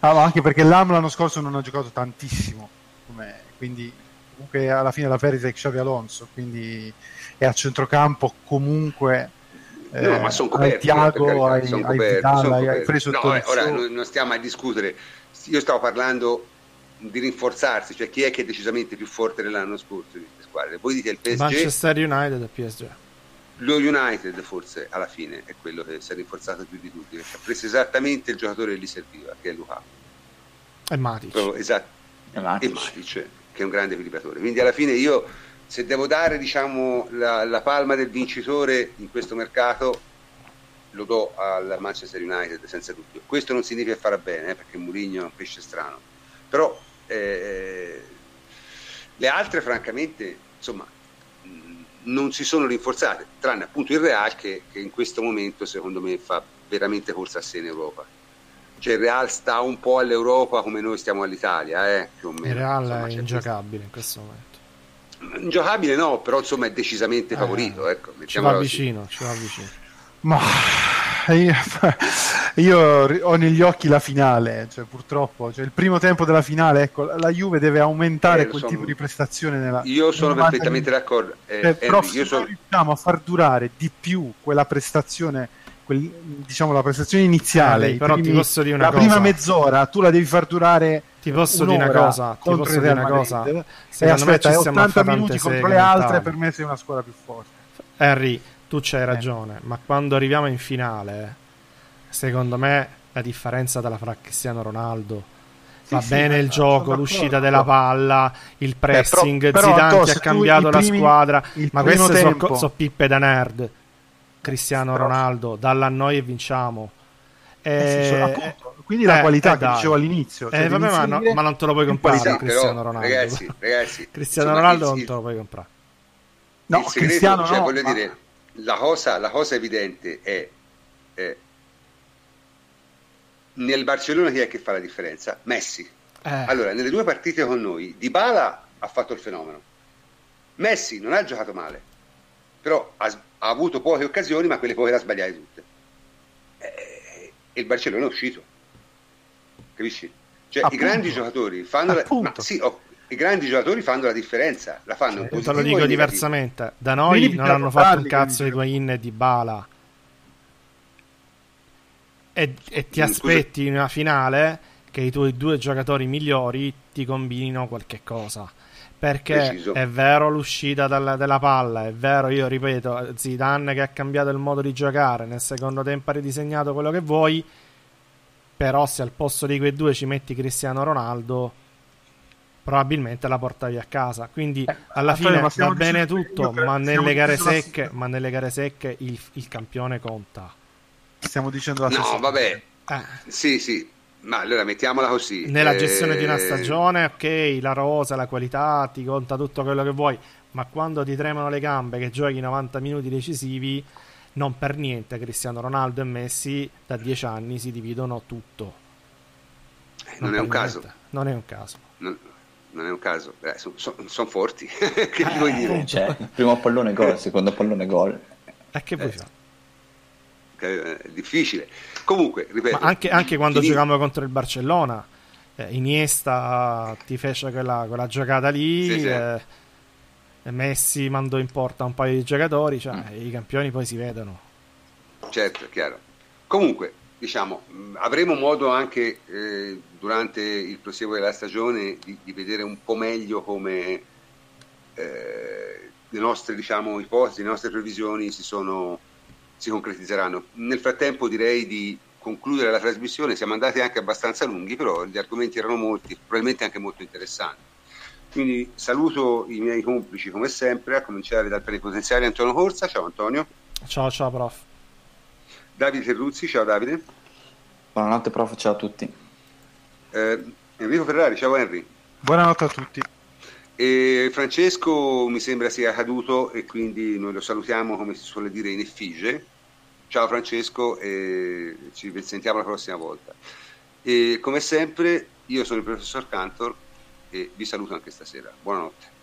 Ah, ma anche perché l'AM l'anno scorso non ha giocato tantissimo. com'è, Quindi, comunque, alla fine la perdita è Xavi Alonso. Quindi è a centrocampo comunque. No, ma sono hai coperti. per Tiago, hai, sono hai coperti, Vidal, sono hai, hai coperti. preso No, Tolisso. eh, ora non non stiamo a discutere. Io stavo parlando di rinforzarsi, cioè chi è che è decisamente più forte dell'anno scorso di queste squadre. Voi dite il PSG, Manchester United e PSG. Lo United forse alla fine è quello che si è rinforzato più di tutti, perché ha preso esattamente il giocatore che gli serviva, che è Lukaku. E Matic. Proprio esatto. E Matic. e Matic, che è un grande equilibratore. Quindi alla fine io, se devo dare diciamo, la, la palma del vincitore in questo mercato, lo do al Manchester United senza dubbio. Questo non significa fare bene, eh, perché Mourinho è un pesce strano. Però eh, le altre, francamente, insomma, non si sono rinforzate, tranne appunto il Real che, che in questo momento secondo me fa veramente corsa a sé in Europa. Cioè il Real sta un po' all'Europa come noi stiamo all'Italia, eh, più o meno. Il Real Insomma, è ingiocabile in questo momento. questo- Ingiocabile no, però insomma è decisamente Eh, favorito. ecco, Ci va vicino, ci va vicino. Ma io, ho negli occhi la finale, cioè purtroppo, cioè il primo tempo della finale, ecco, la Juve deve aumentare Eh, quel so. tipo di prestazione nella Io sono 90 perfettamente d'accordo. Eh, Cioè, però Henry, se sono... riusciamo a far durare di più quella prestazione, quel- diciamo la prestazione iniziale, Eh, però ti primi- posso dire una la cosa. prima mezz'ora, tu la devi far durare Ti posso dire una cosa, ti contro posso dire una cosa. Madrid, e Secondo me aspetta, ci è stiamo a 80 fare minuti contro le altre, per me sei una squadra più forte. Harry, tu Eh. c'hai ragione, ma quando arriviamo in finale, secondo me la differenza tra fra Cristiano Ronaldo va sì, bene eh, il gioco, l'uscita della palla, il pressing, però, però, Zidane ha cambiato i la primi- squadra, ma queste sono sono pippe da nerd. Cristiano Però- Ronaldo, dalla noi e vinciamo. Eh sì, Eh, so- appunto, quindi la eh, qualità eh, che dicevo all'inizio. cioè Eh, vabbè, ma, no- ma non te lo puoi comprare Sì, qualità. Cristiano però, Ronaldo. ragazzi, ragazzi, Cristiano Ronaldo il- non te lo puoi comprare. No, il segreto, Cristiano cioè, no, voglio ma- dire, la cosa, la cosa evidente è, è nel Barcellona chi è che fa la differenza? Messi. Eh, Allora, nelle due partite con noi, Dybala ha fatto il fenomeno. Messi non ha giocato male, però ha, ha avuto poche occasioni, ma quelle poche le ha sbagliate tutte. Eh, E il Barcellona è uscito. Capisci? Cioè, Appunto. i grandi giocatori fanno la, ma sì, oh, i grandi giocatori fanno la differenza, la fanno in te lo dico diversamente. Da noi Quindi non hanno fatto un cazzo di. Higuain e di Bala. E, e ti Mm, aspetti in una finale che i tuoi due giocatori migliori ti combinino qualche cosa. Perché Preciso. è vero l'uscita dalla- della palla, è vero, io ripeto, Zidane che ha cambiato il modo di giocare, nel secondo tempo ha ridisegnato quello che vuoi, però se al posto di quei due ci metti Cristiano Ronaldo, probabilmente la portavi a casa. Quindi Eh, alla fine va bene tutto, io credo- ma nelle gare la- secche, ma nelle gare secche il, il campione conta. Stiamo dicendo la No, stessa vabbè, Eh, sì, sì, ma allora mettiamola così. nella Eh, gestione di una stagione, ok, la rosa, la qualità, ti conta tutto quello che vuoi, ma quando ti tremano le gambe che giochi 90 minuti decisivi, non per niente Cristiano Ronaldo e Messi da 10 anni si dividono tutto. Non è per un caso. niente. Non è un caso. Non, non è un caso, sono forti. che gli vuoi dire? Cioè, primo pallone gol, secondo pallone gol. E che vuoi Eh, fare? Che È difficile. Comunque, ripeto, Ma anche, anche quando finì- giocavamo contro il Barcellona, eh, Iniesta ti fece quella, quella giocata lì, Sì, sì. eh, Messi mandò in porta un paio di giocatori, cioè Mm. i campioni poi si vedono. Certo, è chiaro. Comunque, diciamo, mh, avremo modo anche eh, durante il proseguo della stagione di, di vedere un po' meglio come eh, le nostre diciamo, ipotesi, le nostre previsioni si, sono, si concretizzeranno. Nel frattempo direi di concludere la trasmissione, siamo andati anche abbastanza lunghi, però gli argomenti erano molti, probabilmente anche molto interessanti. Quindi saluto i miei complici come sempre, a cominciare dal plenipotenziario Antonio Corsa. Ciao Antonio. Ciao ciao prof. Davide Terruzzi, ciao Davide. Buonanotte prof, ciao a tutti. Eh, Enrico Ferrari, ciao Henry. Buonanotte a tutti. E Francesco mi sembra sia caduto e quindi noi lo salutiamo come si suole dire in effigie. Ciao Francesco e ci sentiamo la prossima volta. E come sempre io sono il professor Cantor e vi saluto anche stasera. Buonanotte.